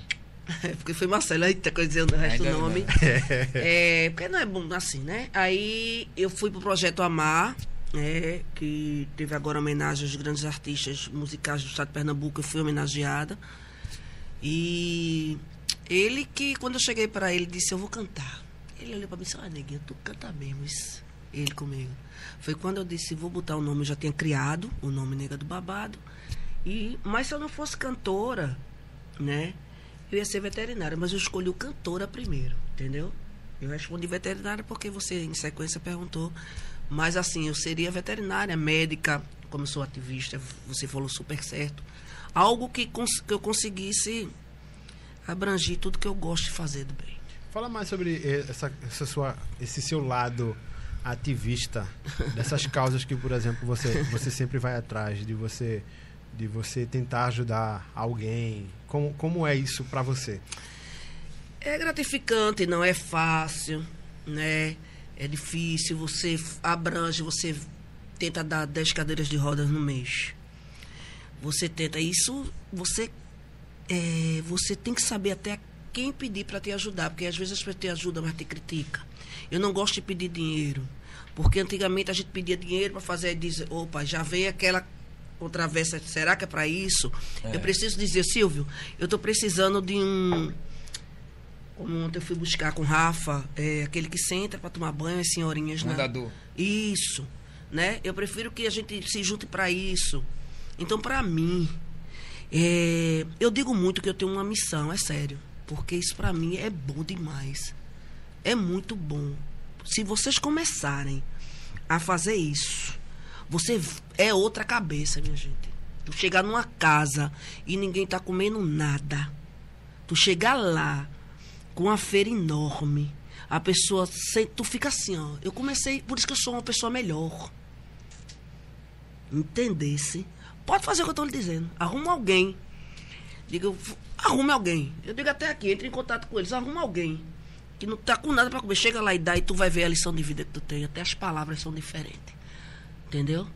[SPEAKER 3] É, <laughs> porque foi Marcelo, eita, coisa dizendo o resto do nome.
[SPEAKER 2] não. <laughs>
[SPEAKER 3] É, porque não é bom assim, né? Aí eu fui pro Projeto Amar, né, que teve agora homenagem aos grandes artistas musicais do estado de Pernambuco, eu fui homenageada. E ele que, quando eu cheguei para ele, disse, eu vou cantar. Ele olhou para mim e disse, ah, neguinho, tu canta mesmo isso. Ele comigo. Foi quando eu disse, vou botar o nome, eu já tinha criado o nome Nega do Babado. E, mas se eu não fosse cantora, né? Eu ia ser veterinária, mas eu escolhi o cantora primeiro, entendeu? Eu respondi veterinária porque você, em sequência, perguntou. Mas assim, eu seria veterinária, médica, como sou ativista, você falou super certo. Algo que, cons que eu conseguisse abrangir tudo que eu gosto de fazer do bem.
[SPEAKER 1] Fala mais sobre essa, essa sua, esse seu lado ativista, <laughs> dessas causas que, por exemplo, você, você sempre vai atrás, de você, de você tentar ajudar alguém. Como, como é isso para você?
[SPEAKER 3] É gratificante, não é fácil, né? É difícil, você abrange, você tenta dar 10 cadeiras de rodas no mês. Você tenta isso, você é, você tem que saber até quem pedir para te ajudar, porque às vezes as pessoas te ajudam, mas te critica. Eu não gosto de pedir dinheiro, porque antigamente a gente pedia dinheiro para fazer e dizer, opa, já vem aquela controvérsia, será que é para isso? É. Eu preciso dizer, Silvio, eu estou precisando de um como ontem eu fui buscar com Rafa, é, aquele que senta para tomar banho, as senhorinhas, né?
[SPEAKER 2] Mandador.
[SPEAKER 3] Isso, né? Eu prefiro que a gente se junte para isso. Então, para mim, é, eu digo muito que eu tenho uma missão, é sério. Porque isso para mim é bom demais. É muito bom. Se vocês começarem a fazer isso, você é outra cabeça, minha gente. Tu chegar numa casa e ninguém tá comendo nada. Tu chegar lá com uma feira enorme. A pessoa, tu fica assim, ó. Eu comecei, por isso que eu sou uma pessoa melhor. Entendesse? Pode fazer o que eu estou lhe dizendo. Arruma alguém. Diga, arrume alguém. Eu digo até aqui, entre em contato com eles, arruma alguém. Que não tá com nada para comer. Chega lá e dá e tu vai ver a lição de vida que tu tem. Até as palavras são diferentes. Entendeu?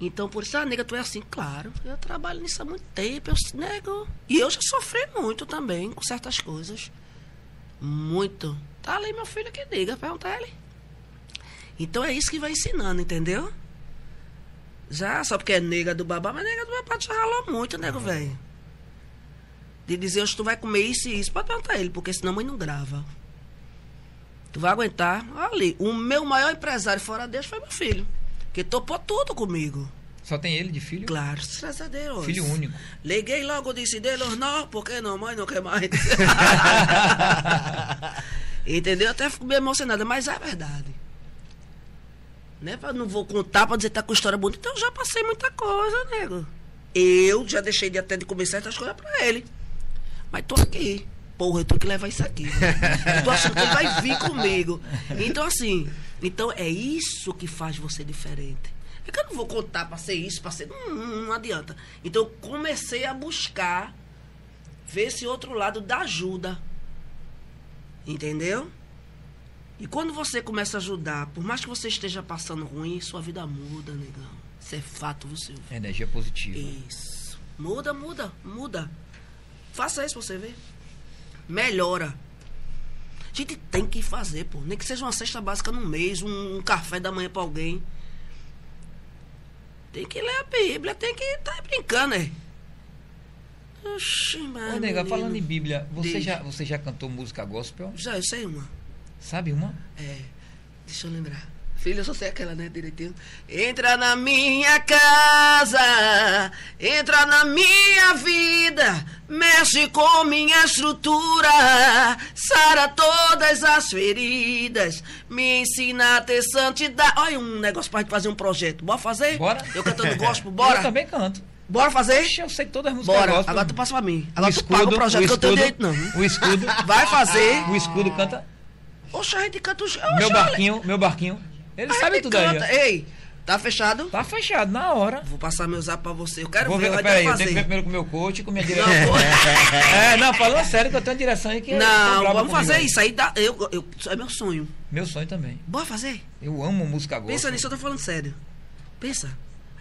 [SPEAKER 3] Então, por isso, ah, nega, tu é assim. Claro, eu trabalho nisso há muito tempo. Eu nego. E eu já sofri muito também com certas coisas. Muito. Tá ali meu filho que diga, pergunta ele. Então é isso que vai ensinando, entendeu? Já, só porque é nega do babá, mas nega do babá já ralou muito, nego, velho. De dizer, hoje tu vai comer isso e isso. Pode perguntar ele, porque senão a mãe não grava. Tu vai aguentar. Ali, o meu maior empresário fora Deus foi meu filho. Que topou tudo comigo.
[SPEAKER 2] Só tem ele de filho?
[SPEAKER 3] Claro, graças a Deus.
[SPEAKER 2] Filho único.
[SPEAKER 3] Liguei logo, disse deles, não, porque não, mãe não quer mais. <laughs> Entendeu? Até fico meio emocionada, mas é verdade. Né? Não vou contar pra dizer que tá com história bonita. Então eu já passei muita coisa, nego. Eu já deixei de até de comer certas coisas pra ele. Mas tô aqui. Porra, eu tenho que levar isso aqui. eu tô achando que ele vai vir comigo. Então, assim, então é isso que faz você diferente. É que eu não vou contar pra ser isso, pra ser. Não, não, não adianta. Então eu comecei a buscar ver esse outro lado da ajuda. Entendeu? E quando você começa a ajudar, por mais que você esteja passando ruim, sua vida muda, negão. Isso é fato, você.
[SPEAKER 2] Energia positiva.
[SPEAKER 3] Isso. Muda, muda, muda. Faça isso pra você ver. Melhora. A gente tem que fazer, pô. Nem que seja uma cesta básica no mês, um, um café da manhã pra alguém. Tem que ler a Bíblia, tem que estar tá brincando, né?
[SPEAKER 2] Oxi, mano. Ô, nega, falando em Bíblia, você já, você já cantou música gospel?
[SPEAKER 3] Já, eu sei uma.
[SPEAKER 2] Sabe uma?
[SPEAKER 3] É. Deixa eu lembrar. Filho, eu só sei aquela, né, direitinho. Entra na minha casa, entra na minha vida, mexe com minha estrutura, sara todas as feridas, me ensina a ter santidade. Olha um negócio pra gente fazer um projeto. Bora fazer?
[SPEAKER 2] Bora.
[SPEAKER 3] Eu cantando gospel, bora?
[SPEAKER 2] Eu também canto.
[SPEAKER 3] Bora fazer?
[SPEAKER 2] Eu sei todas as músicas
[SPEAKER 3] Bora.
[SPEAKER 2] gospel.
[SPEAKER 3] Agora tu passa pra mim. Agora
[SPEAKER 2] o
[SPEAKER 3] tu
[SPEAKER 2] escudo,
[SPEAKER 3] paga o projeto
[SPEAKER 2] o
[SPEAKER 3] que eu tenho
[SPEAKER 2] escudo,
[SPEAKER 3] direito, não.
[SPEAKER 2] O escudo.
[SPEAKER 3] Vai fazer.
[SPEAKER 2] O escudo canta.
[SPEAKER 3] Oxa, a gente canta os...
[SPEAKER 2] Meu
[SPEAKER 3] Oxa,
[SPEAKER 2] barquinho, meu barquinho. Ele
[SPEAKER 3] a
[SPEAKER 2] sabe
[SPEAKER 3] gente
[SPEAKER 2] tudo aí.
[SPEAKER 3] canta.
[SPEAKER 2] ó.
[SPEAKER 3] Ei, tá fechado?
[SPEAKER 2] Tá fechado, na hora.
[SPEAKER 3] Vou passar meu zap pra você. Eu quero
[SPEAKER 2] Vou
[SPEAKER 3] ver,
[SPEAKER 2] ver,
[SPEAKER 3] vai
[SPEAKER 2] peraí, eu
[SPEAKER 3] fazer.
[SPEAKER 2] tenho que ver primeiro com o meu coach e com minha
[SPEAKER 3] Não,
[SPEAKER 2] direção.
[SPEAKER 3] pô. <laughs>
[SPEAKER 2] É, não, falando sério que eu tenho uma direção aí que é-
[SPEAKER 3] Não, vamos
[SPEAKER 2] comigo
[SPEAKER 3] fazer
[SPEAKER 2] aí.
[SPEAKER 3] isso aí. Dá, eu, eu, é meu sonho.
[SPEAKER 2] Meu sonho também.
[SPEAKER 3] Bora fazer?
[SPEAKER 2] Eu amo música gospel.
[SPEAKER 3] Pensa nisso, eu tô falando sério. Pensa.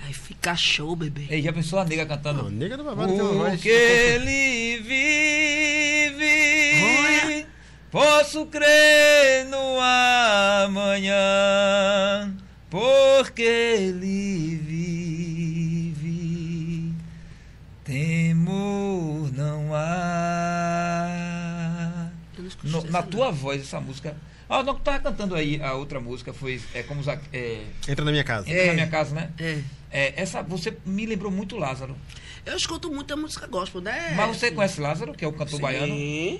[SPEAKER 3] Aí fica show, bebê.
[SPEAKER 2] Ei, já pensou a nega cantando?
[SPEAKER 1] Não, nega do babado tem uma voz.
[SPEAKER 2] Porque ele vive,
[SPEAKER 3] Olha.
[SPEAKER 2] Posso crer no amanhã, porque ele vive, temor não há. No- na tua voz essa música. Ah, não, tu tava cantando aí a outra música, foi é, como é,
[SPEAKER 1] Entra na minha casa.
[SPEAKER 2] Entra
[SPEAKER 3] É.
[SPEAKER 2] na minha casa, né?
[SPEAKER 3] É.
[SPEAKER 2] É, essa, você me lembrou muito Lázaro.
[SPEAKER 3] Eu escuto muita música gospel, né?
[SPEAKER 2] Mas você conhece Lázaro, que é o cantor
[SPEAKER 3] Sim.
[SPEAKER 2] baiano?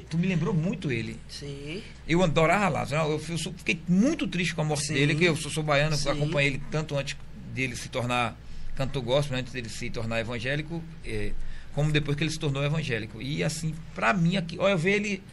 [SPEAKER 2] Tu me lembrou muito ele.
[SPEAKER 3] Sim.
[SPEAKER 2] Eu adorava Lázaro. Eu, eu fiquei muito triste com a morte
[SPEAKER 3] Sim.
[SPEAKER 2] dele, que eu sou, sou baiano,
[SPEAKER 3] Sim.
[SPEAKER 2] acompanhei ele tanto antes dele se tornar cantor gospel, antes dele se tornar evangélico, eh, como depois que ele se tornou evangélico. E assim, pra mim aqui, olha, eu ver ele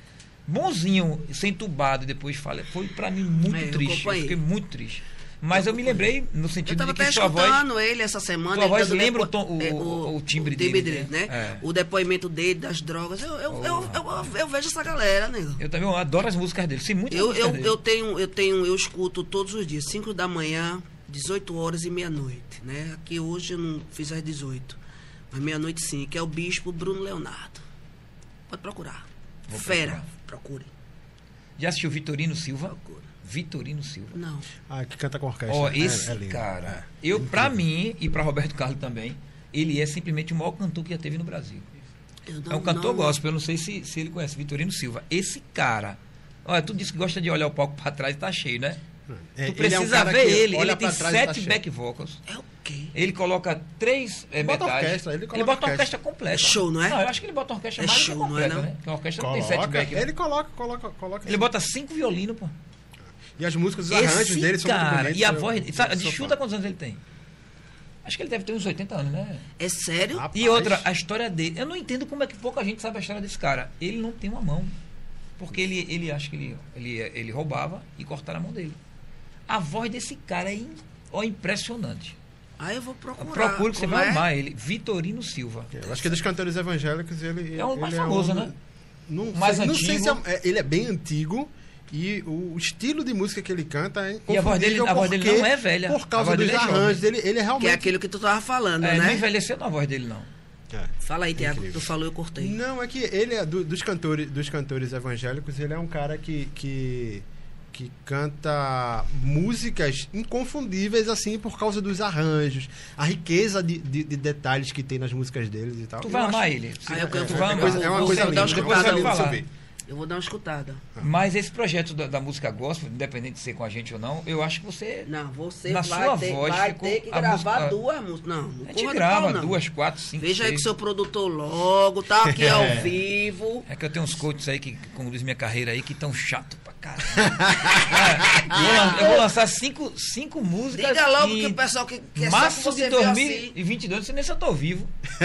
[SPEAKER 2] bonzinho, sem entubado, e depois fala, foi pra mim muito
[SPEAKER 3] É, eu
[SPEAKER 2] triste. Eu
[SPEAKER 3] acompanhei.
[SPEAKER 2] fiquei muito triste. Mas eu, me lembrei no
[SPEAKER 3] Eu
[SPEAKER 2] sentido de que sua voz.
[SPEAKER 3] escutando ele essa semana. Ele
[SPEAKER 2] voz
[SPEAKER 3] dando
[SPEAKER 2] lembra o tom- o-
[SPEAKER 3] é,
[SPEAKER 2] o- o timbre dele,
[SPEAKER 3] dele,
[SPEAKER 2] né?
[SPEAKER 3] né?
[SPEAKER 2] É.
[SPEAKER 3] O depoimento dele das drogas. Eu, eu,
[SPEAKER 2] Oh,
[SPEAKER 3] eu, eu, eu vejo essa galera, nego.
[SPEAKER 2] Eu também adoro as músicas dele. Sim, muitas
[SPEAKER 3] Eu,
[SPEAKER 2] músicas
[SPEAKER 3] eu,
[SPEAKER 2] dele.
[SPEAKER 3] eu tenho, eu tenho, eu escuto todos os dias, 5 da manhã, 18 horas e meia-noite, né? Aqui hoje eu não fiz às 18. Mas meia-noite sim, que é o bispo Bruno Leonardo. Pode procurar.
[SPEAKER 2] Vou
[SPEAKER 3] Fera,
[SPEAKER 2] procurar.
[SPEAKER 3] procure.
[SPEAKER 2] Já assistiu Vitorino Silva?
[SPEAKER 3] Procura.
[SPEAKER 2] Vitorino Silva.
[SPEAKER 3] Não.
[SPEAKER 1] Ah, que canta com orquestra.
[SPEAKER 2] Ó,
[SPEAKER 1] É-
[SPEAKER 2] esse
[SPEAKER 1] é lindo.
[SPEAKER 2] cara,
[SPEAKER 1] É.
[SPEAKER 2] eu, pra mim e pra Roberto Carlos também, ele é simplesmente o maior cantor que já teve no Brasil.
[SPEAKER 3] Eu
[SPEAKER 2] é
[SPEAKER 3] não-
[SPEAKER 2] um cantor
[SPEAKER 3] não-
[SPEAKER 2] gospel, eu não sei se, se ele conhece, Vitorino Silva. Esse cara, olha, tu disse que gosta de olhar o palco pra trás e tá cheio, né?
[SPEAKER 1] É,
[SPEAKER 2] tu
[SPEAKER 1] ele é um
[SPEAKER 2] precisa ver ele, ele tem
[SPEAKER 1] tá
[SPEAKER 2] sete
[SPEAKER 1] cheio.
[SPEAKER 2] back vocals.
[SPEAKER 3] É o quê?
[SPEAKER 2] Ele coloca três é,
[SPEAKER 1] Bota
[SPEAKER 2] metais.
[SPEAKER 1] orquestra, ele coloca
[SPEAKER 2] bota uma
[SPEAKER 1] orquestra.
[SPEAKER 2] orquestra completa.
[SPEAKER 3] É show, não é?
[SPEAKER 2] Não, eu acho que ele bota uma orquestra
[SPEAKER 3] É
[SPEAKER 2] mais
[SPEAKER 3] show,
[SPEAKER 2] que
[SPEAKER 3] não é,
[SPEAKER 2] completa,
[SPEAKER 3] não?
[SPEAKER 2] né? Porque a orquestra não tem sete
[SPEAKER 1] Coloca,
[SPEAKER 2] back. né?
[SPEAKER 1] ele coloca, coloca, coloca.
[SPEAKER 2] Ele bota cinco violinos, pô.
[SPEAKER 1] E as músicas, os arranjos
[SPEAKER 2] Esse
[SPEAKER 1] dele são muito
[SPEAKER 2] cara,
[SPEAKER 1] bonitos.
[SPEAKER 2] e a
[SPEAKER 1] eu-
[SPEAKER 2] voz. Sabe, de chuta quantos anos ele tem? Acho que ele deve ter uns 80 anos, né?
[SPEAKER 3] É sério?
[SPEAKER 1] Rapaz.
[SPEAKER 2] E outra, a história dele. Eu não entendo como é que pouca gente sabe a história desse cara. Ele não tem uma mão. Porque ele, ele acha que ele, ele, ele roubava e cortaram a mão dele. A voz desse cara é, in- ó, impressionante.
[SPEAKER 3] Aí eu vou procurar.
[SPEAKER 2] Procure que você vai
[SPEAKER 3] é?
[SPEAKER 2] amar ele. Vitorino Silva.
[SPEAKER 1] Eu acho que dos cantores evangélicos ele
[SPEAKER 2] É o mais famoso,
[SPEAKER 1] um-
[SPEAKER 2] né?
[SPEAKER 1] Não,
[SPEAKER 2] Mais
[SPEAKER 1] sei, não sei se
[SPEAKER 2] antigo.
[SPEAKER 1] é, é- ele é bem antigo e o estilo de música que ele canta é
[SPEAKER 2] E a voz dele- a voz dele não é velha.
[SPEAKER 1] Por causa dos
[SPEAKER 2] dele é
[SPEAKER 1] arranjos dele, ele é
[SPEAKER 3] Que
[SPEAKER 1] realmente
[SPEAKER 3] é aquilo que tu tava falando,
[SPEAKER 2] É, não
[SPEAKER 3] né?
[SPEAKER 2] envelheceu na voz dele, não.
[SPEAKER 1] É.
[SPEAKER 3] Fala aí, Tiago. Tu falou, eu cortei.
[SPEAKER 1] Não, é que ele é do- dos cantores, dos cantores evangélicos, ele é um cara que, que que canta músicas inconfundíveis assim por causa dos arranjos, a riqueza de, de- de detalhes que tem nas músicas deles e tal.
[SPEAKER 2] Tu
[SPEAKER 1] Eu
[SPEAKER 2] vai
[SPEAKER 1] acho-
[SPEAKER 2] amar ele.
[SPEAKER 3] Ah, eu quero-
[SPEAKER 2] tu
[SPEAKER 1] é, é uma coisa
[SPEAKER 3] vou dar uma
[SPEAKER 1] linda, coisa
[SPEAKER 2] eu vou
[SPEAKER 1] linda de.
[SPEAKER 3] Eu vou dar uma escutada.
[SPEAKER 2] Mas esse projeto da, da música gospel, independente de ser com a gente ou não, eu acho que você.
[SPEAKER 3] Não, você
[SPEAKER 2] Na
[SPEAKER 3] vai,
[SPEAKER 2] sua
[SPEAKER 3] ter,
[SPEAKER 2] voz
[SPEAKER 3] vai ter que gravar
[SPEAKER 2] música-
[SPEAKER 3] duas músicas. Não, não
[SPEAKER 2] A gente grava
[SPEAKER 3] não.
[SPEAKER 2] duas, quatro, cinco.
[SPEAKER 3] Veja aí
[SPEAKER 2] seis.
[SPEAKER 3] com o seu produtor logo, tá aqui <laughs> ao vivo.
[SPEAKER 2] É que eu tenho uns coaches aí que conduzem minha carreira aí que estão chato pra caralho. <laughs> É, eu, eu vou lançar cinco, cinco músicas.
[SPEAKER 3] Diga logo que o pessoal que quer só
[SPEAKER 2] Março
[SPEAKER 3] você
[SPEAKER 2] de
[SPEAKER 3] vê assim.
[SPEAKER 2] 2022, não sei nem se eu tô vivo. <laughs>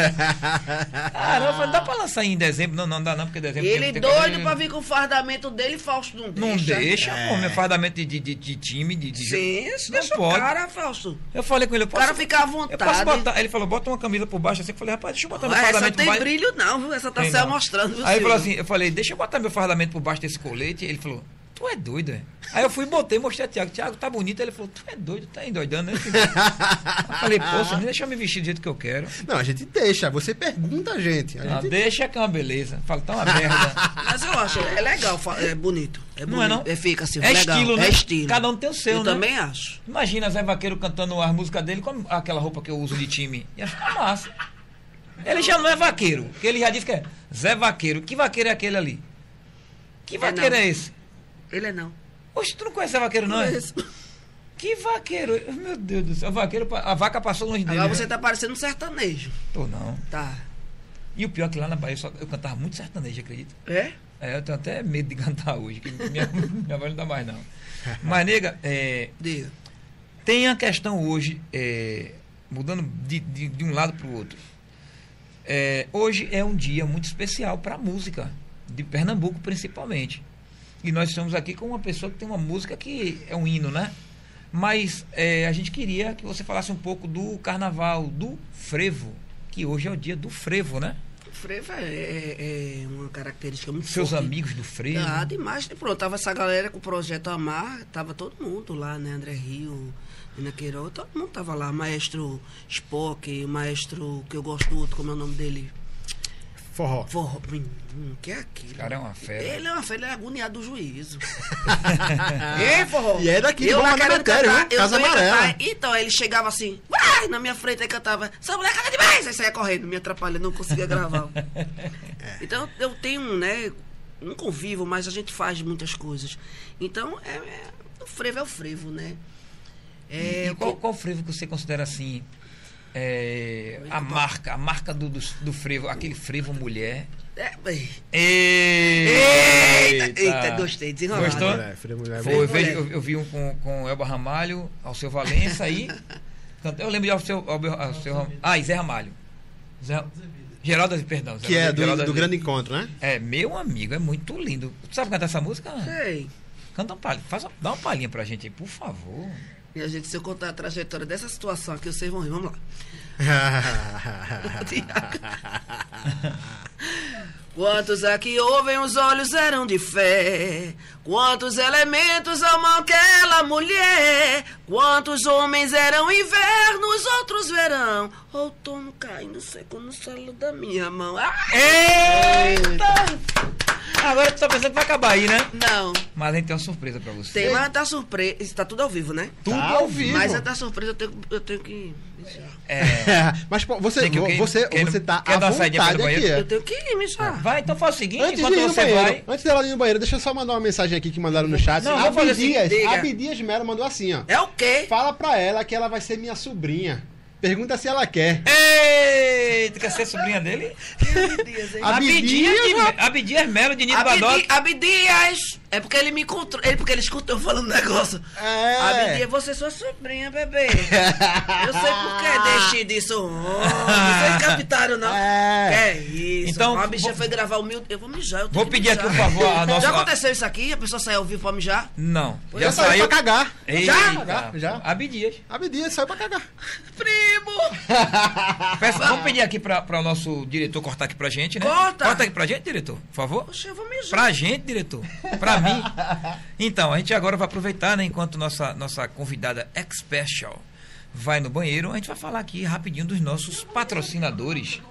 [SPEAKER 2] Caramba, não dá pra lançar em dezembro. Não, não dá não, porque dezembro
[SPEAKER 3] Ele
[SPEAKER 2] tem, tem
[SPEAKER 3] doido
[SPEAKER 2] que-
[SPEAKER 3] pra vir com o fardamento dele, Fausto não deixa.
[SPEAKER 2] Não deixa,
[SPEAKER 1] É.
[SPEAKER 2] pô, meu fardamento de, de, de, de time, de, de
[SPEAKER 3] Sim, isso
[SPEAKER 2] não
[SPEAKER 3] o
[SPEAKER 2] pode.
[SPEAKER 3] cara, Fausto.
[SPEAKER 2] Eu falei com ele, eu
[SPEAKER 3] O
[SPEAKER 2] posso,
[SPEAKER 3] cara fica à
[SPEAKER 2] eu posso
[SPEAKER 3] vontade.
[SPEAKER 2] botar. Ele falou, bota uma camisa por baixo assim. Eu falei, rapaz, deixa eu botar meu
[SPEAKER 3] Ah, essa
[SPEAKER 2] fardamento
[SPEAKER 3] tem
[SPEAKER 2] por baixo.
[SPEAKER 3] brilho não, viu? Essa tá
[SPEAKER 2] Tem
[SPEAKER 3] se
[SPEAKER 2] não.
[SPEAKER 3] mostrando, viu,
[SPEAKER 2] Aí ele falou assim, eu falei, deixa eu botar meu fardamento por baixo desse colete. Ele falou, tu é doido, é? Aí eu fui e botei, mostrei a Thiago, Thiago, tá bonito. Ele falou, tu é doido, tá endoidando, né? filho?" eu falei, poxa, nem deixa eu me vestir do jeito que eu quero.
[SPEAKER 1] Não, a gente deixa, você pergunta a gente. A
[SPEAKER 2] Ah,
[SPEAKER 1] gente
[SPEAKER 2] deixa que é uma beleza. Fala, tá uma merda.
[SPEAKER 3] Mas eu acho, é legal, é bonito. É
[SPEAKER 2] Não é,
[SPEAKER 3] bonito.
[SPEAKER 2] não?
[SPEAKER 3] fica assim,
[SPEAKER 2] É
[SPEAKER 3] legal.
[SPEAKER 2] estilo, né?
[SPEAKER 3] É estilo.
[SPEAKER 2] Cada um tem o seu,
[SPEAKER 3] eu
[SPEAKER 2] né?
[SPEAKER 3] também acho.
[SPEAKER 2] Imagina Zé Vaqueiro cantando as músicas dele com aquela roupa que eu uso de time. Ia ficar massa. Ele já não é vaqueiro, porque ele já disse que é Zé Vaqueiro. Que vaqueiro é aquele ali? Que
[SPEAKER 3] É,
[SPEAKER 2] vaqueiro
[SPEAKER 3] não.
[SPEAKER 2] é esse?
[SPEAKER 3] Ele é não.
[SPEAKER 2] Oxe, tu não conhece Zé Vaqueiro, não? é?
[SPEAKER 3] Conheço.
[SPEAKER 2] Que vaqueiro? Meu Deus do céu. Vaqueiro, a vaca passou longe dele.
[SPEAKER 3] Agora
[SPEAKER 2] né?
[SPEAKER 3] você tá parecendo um sertanejo.
[SPEAKER 2] Tô não.
[SPEAKER 3] Tá.
[SPEAKER 2] E o pior é que lá na Bahia eu, só- eu cantava muito sertanejo, acredita?
[SPEAKER 3] É?
[SPEAKER 2] É, eu tenho até medo de cantar hoje, que minha, <laughs> minha voz não dá mais não. Mas, nega, é,
[SPEAKER 3] Diga.
[SPEAKER 2] Tem a questão hoje, é, mudando de, de, de um lado para o outro. É, hoje é um dia muito especial para a música, de Pernambuco principalmente. E nós estamos aqui com uma pessoa que tem uma música que é um hino, né? Mas é, a gente queria que você falasse um pouco do carnaval, do frevo, que hoje é o dia do frevo, né?
[SPEAKER 3] O frevo é, é- é uma característica muito
[SPEAKER 2] Seus
[SPEAKER 3] forte.
[SPEAKER 2] amigos do frevo.
[SPEAKER 3] Ah, demais. Pronto, tava essa galera com o Projeto Amar, tava todo mundo lá, né? André Rio, Ana Queiroz, todo mundo tava lá. Maestro Spock, maestro que eu gosto do outro, como é o nome dele?
[SPEAKER 1] Forró.
[SPEAKER 3] Forró. Que é aquilo?
[SPEAKER 2] Esse cara é uma fera.
[SPEAKER 3] Ele é uma fera, ele é agoniado do juízo. <laughs> Ei, forró.
[SPEAKER 1] E é daqui de
[SPEAKER 3] eu
[SPEAKER 1] Bom
[SPEAKER 3] lá querendo
[SPEAKER 1] Matéria,
[SPEAKER 3] cantar,
[SPEAKER 1] viu?
[SPEAKER 3] eu
[SPEAKER 1] Casa Amarela.
[SPEAKER 3] cantar. Então, ele chegava assim, vai, na minha frente, aí cantava, essa mulher canta demais, aí saia correndo, me atrapalhando, não conseguia gravar. <laughs> Então, eu tenho, né, não convivo, mas a gente faz muitas coisas. Então, é, é- o frevo é o frevo, né? É,
[SPEAKER 2] e
[SPEAKER 3] o
[SPEAKER 2] qual,
[SPEAKER 3] que-
[SPEAKER 2] qual frevo que você considera assim? É, a marca, a marca do, do, do frevo, aquele frevo mulher.
[SPEAKER 3] é,
[SPEAKER 2] Eita,
[SPEAKER 3] Eita, eita, gostei, desenrolado.
[SPEAKER 2] Gostou?
[SPEAKER 1] Mulher,
[SPEAKER 2] Foi, eu, vejo- eu, eu vi um com, com Elba Ramalho, ao seu Valença <laughs> aí. Eu lembro de ao seu, ao, seu Ah, e Zé Ramalho. Zé, Geraldo, perdão. Zé
[SPEAKER 1] Que é do, do grande encontro, né?
[SPEAKER 2] É, meu amigo, é muito lindo. Tu sabe cantar essa música?
[SPEAKER 3] Sei.
[SPEAKER 2] Canta uma palhinha, faz dá uma palhinha pra gente aí, por favor.
[SPEAKER 3] Minha gente, se eu contar a trajetória dessa situação aqui, vocês vão rir. Vamos lá. <laughs> Quantos aqui ouvem os olhos eram de fé? Quantos elementos amam aquela mulher? Quantos homens eram inverno, os outros verão? Outono caindo seco no solo da minha mão. Ah!
[SPEAKER 2] Eita! Agora tu tá pensando que vai acabar aí, né?
[SPEAKER 3] Não,
[SPEAKER 2] Mas a gente tem uma surpresa pra você.
[SPEAKER 3] tem, mas tá surpresa. Isso tá tudo ao vivo, né?
[SPEAKER 1] Tudo
[SPEAKER 2] Tá,
[SPEAKER 1] ao vivo.
[SPEAKER 3] Mas tá surpresa, eu tenho, eu tenho que.
[SPEAKER 2] É. <laughs>
[SPEAKER 1] Mas pô, você,
[SPEAKER 2] que
[SPEAKER 1] você,
[SPEAKER 2] Quer-
[SPEAKER 1] você tá
[SPEAKER 2] quer
[SPEAKER 1] à vontade aqui.
[SPEAKER 2] banheiro?
[SPEAKER 1] é.
[SPEAKER 3] Eu tenho que ir, mijar.
[SPEAKER 2] Vai, então faz o seguinte,
[SPEAKER 1] Antes de
[SPEAKER 2] enquanto
[SPEAKER 1] ir no
[SPEAKER 2] você
[SPEAKER 1] banheiro,
[SPEAKER 2] vai.
[SPEAKER 1] antes dela ir no banheiro, deixa eu só mandar uma mensagem aqui que mandaram no chat.
[SPEAKER 2] Não, fazer assim,
[SPEAKER 1] Abdias,
[SPEAKER 3] diga.
[SPEAKER 1] Abdias Melo mandou assim, ó.
[SPEAKER 3] É o quê?
[SPEAKER 1] Fala pra ela que ela vai ser minha sobrinha. Pergunta se ela quer.
[SPEAKER 2] Eita, quer ser sobrinha dele?
[SPEAKER 3] Abdias, hein?
[SPEAKER 2] Abdias,
[SPEAKER 1] Abdias,
[SPEAKER 2] de, Abdias Melo de Nino
[SPEAKER 3] Abdi-
[SPEAKER 2] Badoc.
[SPEAKER 3] Abdias! É porque ele me encontrou. Ele, porque ele escutou eu falando um negócio.
[SPEAKER 1] É.
[SPEAKER 3] Abdias, você é sua sobrinha, bebê. Eu sei por que deixe disso. Oh, não sei captaram, não.
[SPEAKER 1] É.
[SPEAKER 3] É isso.
[SPEAKER 2] Então,
[SPEAKER 3] a bicha
[SPEAKER 2] vou-
[SPEAKER 3] foi gravar o meu. Eu vou mijar. Eu
[SPEAKER 2] Vou pedir aqui, por favor, a nossa-
[SPEAKER 3] Já aconteceu isso aqui? A pessoa saiu ao vivo pra mijar?
[SPEAKER 2] Não,
[SPEAKER 3] Pois
[SPEAKER 2] já
[SPEAKER 1] saiu
[SPEAKER 2] saiu.
[SPEAKER 1] pra cagar.
[SPEAKER 2] Eita,
[SPEAKER 1] Já? Já?
[SPEAKER 2] Abdias.
[SPEAKER 1] Abdias saiu pra cagar.
[SPEAKER 3] Primo! <laughs>
[SPEAKER 2] Peço- vamos pedir aqui para o nosso diretor cortar aqui pra gente, né?
[SPEAKER 3] Corta.
[SPEAKER 2] Corta aqui pra gente, diretor, por favor.
[SPEAKER 3] Poxa, eu vou mijar.
[SPEAKER 2] Pra gente, diretor. Pra mim. <laughs> Então, a gente agora vai aproveitar, né? Enquanto nossa, nossa convidada X-Special vai no banheiro, a gente vai falar aqui rapidinho dos nossos patrocinadores.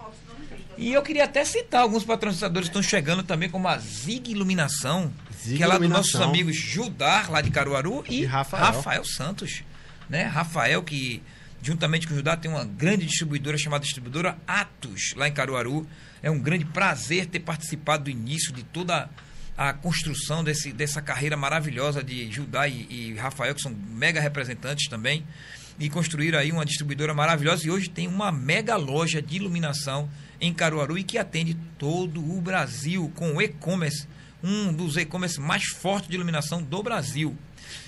[SPEAKER 2] E eu queria até citar alguns patrocinadores que estão chegando também, como a Zig Iluminação,
[SPEAKER 1] Zig
[SPEAKER 2] que é lá dos nossos amigos Judar, lá de Caruaru, e,
[SPEAKER 1] E Rafael.
[SPEAKER 2] Rafael Santos. Né? Rafael, que juntamente com o Judar tem uma grande distribuidora chamada Distribuidora Atos, lá em Caruaru. É um grande prazer ter participado do início de toda a construção desse, dessa carreira maravilhosa de Judá e, e Rafael, que são mega representantes também, e construíram aí uma distribuidora maravilhosa e hoje tem uma mega loja de iluminação em Caruaru e que atende todo o Brasil com e-commerce, um dos e-commerce mais fortes de iluminação do Brasil.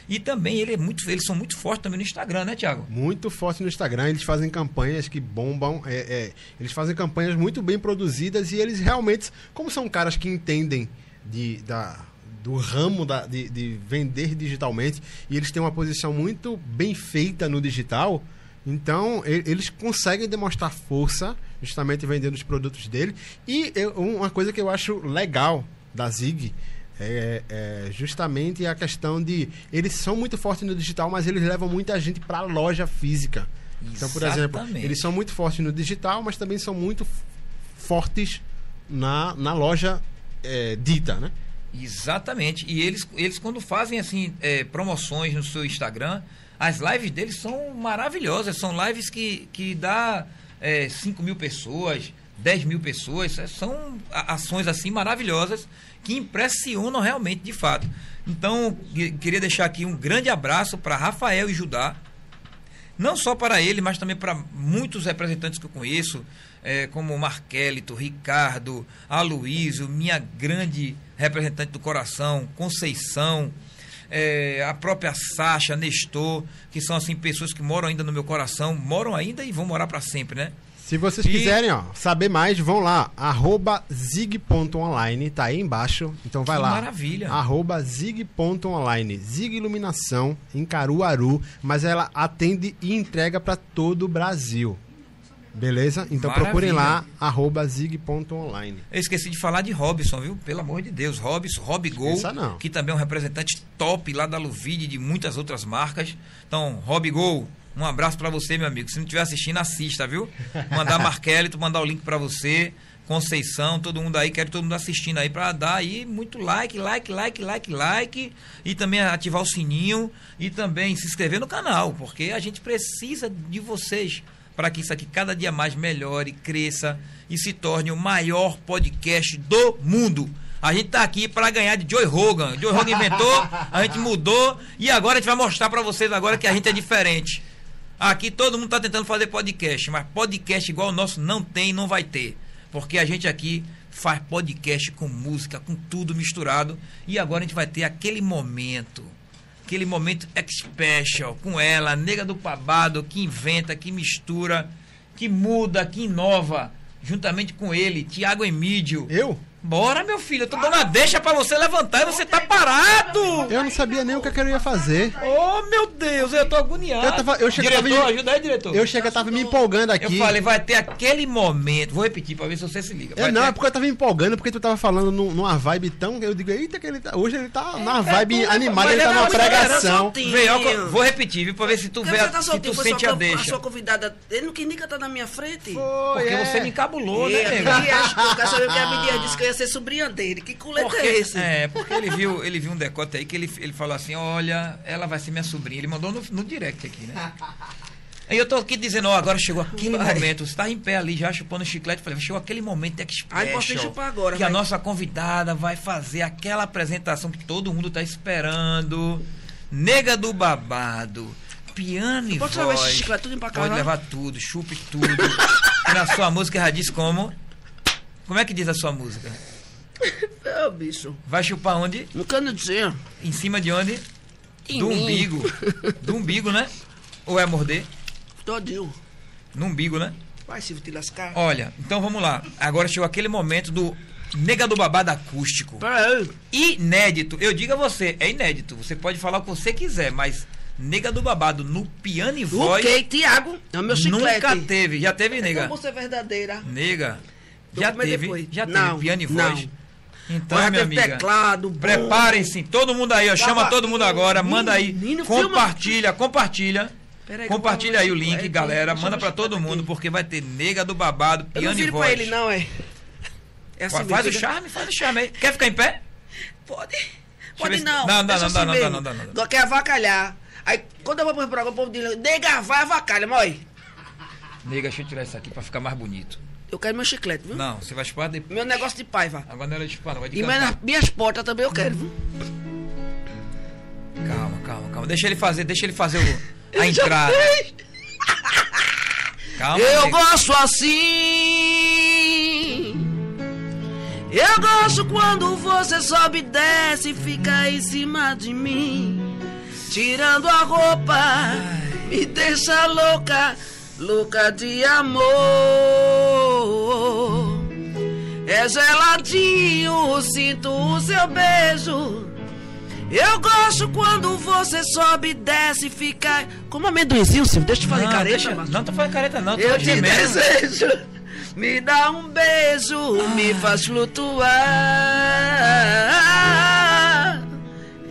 [SPEAKER 2] E também ele é muito, eles são muito fortes também no Instagram, né, Tiago?
[SPEAKER 1] Muito forte no Instagram, eles fazem campanhas que bombam, é, é, eles fazem campanhas muito bem produzidas e eles realmente, como são caras que entendem de, da, do ramo da, de, de vender digitalmente e eles têm uma posição muito bem feita no digital, então eles conseguem demonstrar força justamente vendendo os produtos dele. E uma coisa que eu acho legal da Zig é, é justamente a questão de eles são muito fortes no digital, mas eles levam muita gente para a loja física. Então, por exemplo,
[SPEAKER 2] Exatamente.
[SPEAKER 1] eles são muito fortes no digital, mas também são muito fortes na, na loja é, dita, né?
[SPEAKER 2] Exatamente. E eles, eles quando fazem assim é, promoções no seu Instagram, as lives deles são maravilhosas. São lives que, que dá é, 5 mil pessoas, 10 mil pessoas. É, São ações assim maravilhosas que impressionam realmente de fato. Então, que- queria deixar aqui um grande abraço para Rafael e Judá. Não só para ele, mas também para muitos representantes que eu conheço, eh, como Marquelito, Ricardo, Aloysio, minha grande representante do coração, Conceição, eh, a própria Sasha, Nestor, que são assim pessoas que moram ainda no meu coração, moram ainda e vão morar para sempre, né?
[SPEAKER 1] Se vocês
[SPEAKER 2] E-
[SPEAKER 1] quiserem ó, saber mais, vão lá, arroba zig.online, tá aí embaixo. Então vai
[SPEAKER 2] Que
[SPEAKER 1] lá.
[SPEAKER 2] maravilha.
[SPEAKER 1] Arroba zig.online. Zig Iluminação em Caruaru, mas ela atende e entrega para todo o Brasil. Beleza? Então
[SPEAKER 2] Maravilha.
[SPEAKER 1] procurem lá, arroba zig.online.
[SPEAKER 2] Eu esqueci de falar de Robson, viu? Pelo amor de Deus, Robson, Rob Gol, que também é um representante top lá da Luvide e de muitas outras marcas. Então, Rob Gol, um abraço pra você, meu amigo. Se não estiver assistindo, assista, viu? Mandar Marquelito, mandar o link pra você. Conceição, todo mundo aí, quero todo mundo assistindo aí pra dar aí muito like, like, like, like, like e também ativar o sininho e também se inscrever no canal, porque a gente precisa de vocês para que isso aqui cada dia mais melhore, cresça e se torne o maior podcast do mundo. A gente tá aqui para ganhar de Joe Rogan. Joe Rogan inventou, a gente mudou e agora a gente vai mostrar para vocês agora que a gente é diferente. Aqui todo mundo tá tentando fazer podcast, mas podcast igual o nosso não tem e não vai ter. Porque a gente aqui faz podcast com música, com tudo misturado. E agora a gente vai ter aquele momento, aquele momento special com ela, nega do babado, que inventa, que mistura, que muda, que inova, juntamente com ele, Tiago Emídio.
[SPEAKER 1] Eu?
[SPEAKER 2] Bora, meu filho, eu tô dando a deixa pra você levantar e você tá parado!
[SPEAKER 1] Eu não sabia nem o que, é que eu ia fazer.
[SPEAKER 2] Oh, meu Deus, eu tô agoniado.
[SPEAKER 1] Eu tava- eu cheguei-
[SPEAKER 2] diretor,
[SPEAKER 1] tava me-
[SPEAKER 2] ajuda aí, diretor.
[SPEAKER 1] Eu cheguei, tava me empolgando
[SPEAKER 2] Eu
[SPEAKER 1] aqui.
[SPEAKER 2] falei, vai ter aquele momento. Vou repetir pra ver se você se liga.
[SPEAKER 1] É, não,
[SPEAKER 2] ter-
[SPEAKER 1] é porque eu tava me empolgando, porque tu tava falando num- numa vibe tão. Eu digo, eita, que ele tá. Hoje ele tá numa vibe animada, ele tá
[SPEAKER 2] é
[SPEAKER 1] numa
[SPEAKER 2] uma
[SPEAKER 1] pregação.
[SPEAKER 3] soltinho.
[SPEAKER 2] Ó, vou repetir, viu, pra ver se tu,
[SPEAKER 3] Porque
[SPEAKER 2] vê,
[SPEAKER 3] você tá
[SPEAKER 2] se
[SPEAKER 3] soltinho,
[SPEAKER 2] tu
[SPEAKER 3] foi
[SPEAKER 2] sente
[SPEAKER 3] sua,
[SPEAKER 2] a
[SPEAKER 3] co- a
[SPEAKER 2] deixa.
[SPEAKER 3] sua convidada. Ele não quis nem cantar na minha frente.
[SPEAKER 1] Foi,
[SPEAKER 2] Porque
[SPEAKER 1] é.
[SPEAKER 2] você me encabulou,
[SPEAKER 3] E
[SPEAKER 2] né,
[SPEAKER 3] a
[SPEAKER 2] nega?
[SPEAKER 3] Bias, eu quero saber porque a Bias disse que eu ia ser sobrinha dele. Que culeta
[SPEAKER 2] Porque,
[SPEAKER 3] é esse?
[SPEAKER 2] é, porque ele viu, ele viu um decote aí que ele, ele falou assim, olha, ela vai ser minha sobrinha. Ele mandou no, no direct aqui, né? Aí eu tô aqui dizendo, ó, agora chegou aquele
[SPEAKER 3] Vai.
[SPEAKER 2] momento, você tá em pé ali já chupando chiclete, falei, chegou aquele momento
[SPEAKER 3] não posso nem chupar agora,
[SPEAKER 2] que a
[SPEAKER 3] vai.
[SPEAKER 2] nossa convidada vai fazer aquela apresentação que todo mundo tá esperando. Nega do babado, piano e
[SPEAKER 3] Pode
[SPEAKER 2] voz.
[SPEAKER 3] levar esse chiclete tudo pra cá,
[SPEAKER 2] Pode levar tudo, chupe tudo. e na sua <laughs> música já diz como? Como é que diz a sua música?
[SPEAKER 3] Ô, <laughs> bicho.
[SPEAKER 2] Vai chupar onde?
[SPEAKER 3] Quero dizer.
[SPEAKER 2] Em cima de onde?
[SPEAKER 3] Em
[SPEAKER 2] Do
[SPEAKER 3] mim.
[SPEAKER 2] umbigo. <laughs> Do umbigo, né? Ou é morder?
[SPEAKER 3] Todinho.
[SPEAKER 2] No umbigo, né?
[SPEAKER 3] Vai se te lascar.
[SPEAKER 2] Olha, então vamos lá. Agora chegou aquele momento do Nega do Babado acústico.
[SPEAKER 3] Pera aí.
[SPEAKER 2] Inédito. Eu digo a você, é inédito. Você pode falar o que você quiser, mas Nega do Babado no piano e voz
[SPEAKER 3] Ok, Tiago. É o meu chiclete.
[SPEAKER 2] nunca teve. Já teve, nega?
[SPEAKER 3] Como você é verdadeira.
[SPEAKER 2] Nega.
[SPEAKER 3] Vou
[SPEAKER 2] Já
[SPEAKER 3] comer
[SPEAKER 2] teve.
[SPEAKER 3] depois.
[SPEAKER 2] Já teve
[SPEAKER 3] Não,
[SPEAKER 2] piano e
[SPEAKER 3] não.
[SPEAKER 2] voz. Então,
[SPEAKER 3] Mas já
[SPEAKER 2] minha amiga.
[SPEAKER 3] teclado.
[SPEAKER 2] Preparem-se, todo mundo aí, ó, chama
[SPEAKER 3] Tava-
[SPEAKER 2] todo mundo agora, manda aí,
[SPEAKER 3] Menino,
[SPEAKER 2] compartilha, compartilha.
[SPEAKER 3] Pera aí
[SPEAKER 2] Compartilha aí o link,
[SPEAKER 3] Aí,
[SPEAKER 2] galera, manda
[SPEAKER 3] ver
[SPEAKER 2] todo
[SPEAKER 3] aqui.
[SPEAKER 2] mundo, porque vai ter nega do babado,
[SPEAKER 3] não
[SPEAKER 2] piano e voz.
[SPEAKER 3] pra ele, não, é. É assim
[SPEAKER 2] Faz o
[SPEAKER 3] fica-
[SPEAKER 2] charme, faz o charme aí. Quer ficar em pé?
[SPEAKER 3] Pode. Pode não.
[SPEAKER 2] Não, não, não,
[SPEAKER 3] assim
[SPEAKER 2] não, não, não, não, não, não.
[SPEAKER 3] Não quer avacalhar. Aí, quando eu vou pro programa, o povo diz, nega, vai avacalha, mãe.
[SPEAKER 2] Nega, deixa eu tirar isso aqui pra ficar mais bonito.
[SPEAKER 3] Eu quero meu chiclete, viu?
[SPEAKER 2] Não, você vai chupar depois.
[SPEAKER 3] Meu negócio de paiva.
[SPEAKER 2] Agora não era de chupar, não, vai de
[SPEAKER 3] E minhas, minhas portas também eu quero, viu?
[SPEAKER 2] Calma, calma, calma. Deixa ele fazer, deixa ele fazer o, <laughs> a entrada. Calma,
[SPEAKER 3] Eu
[SPEAKER 2] nega.
[SPEAKER 3] gosto assim. Eu gosto quando você sobe e desce e fica em cima de mim. Tirando a roupa, me deixa louca, louca de amor. É geladinho, sinto o seu beijo. Eu gosto quando você sobe desce e fica. Como amendoinzinho, Silvio? Deixa eu fazer
[SPEAKER 2] Não,
[SPEAKER 3] careta,
[SPEAKER 2] deixa-. Não tô fazendo careta, não. Tô
[SPEAKER 3] Eu te
[SPEAKER 2] gemendo.
[SPEAKER 3] desejo. Me dá um beijo, me faz flutuar.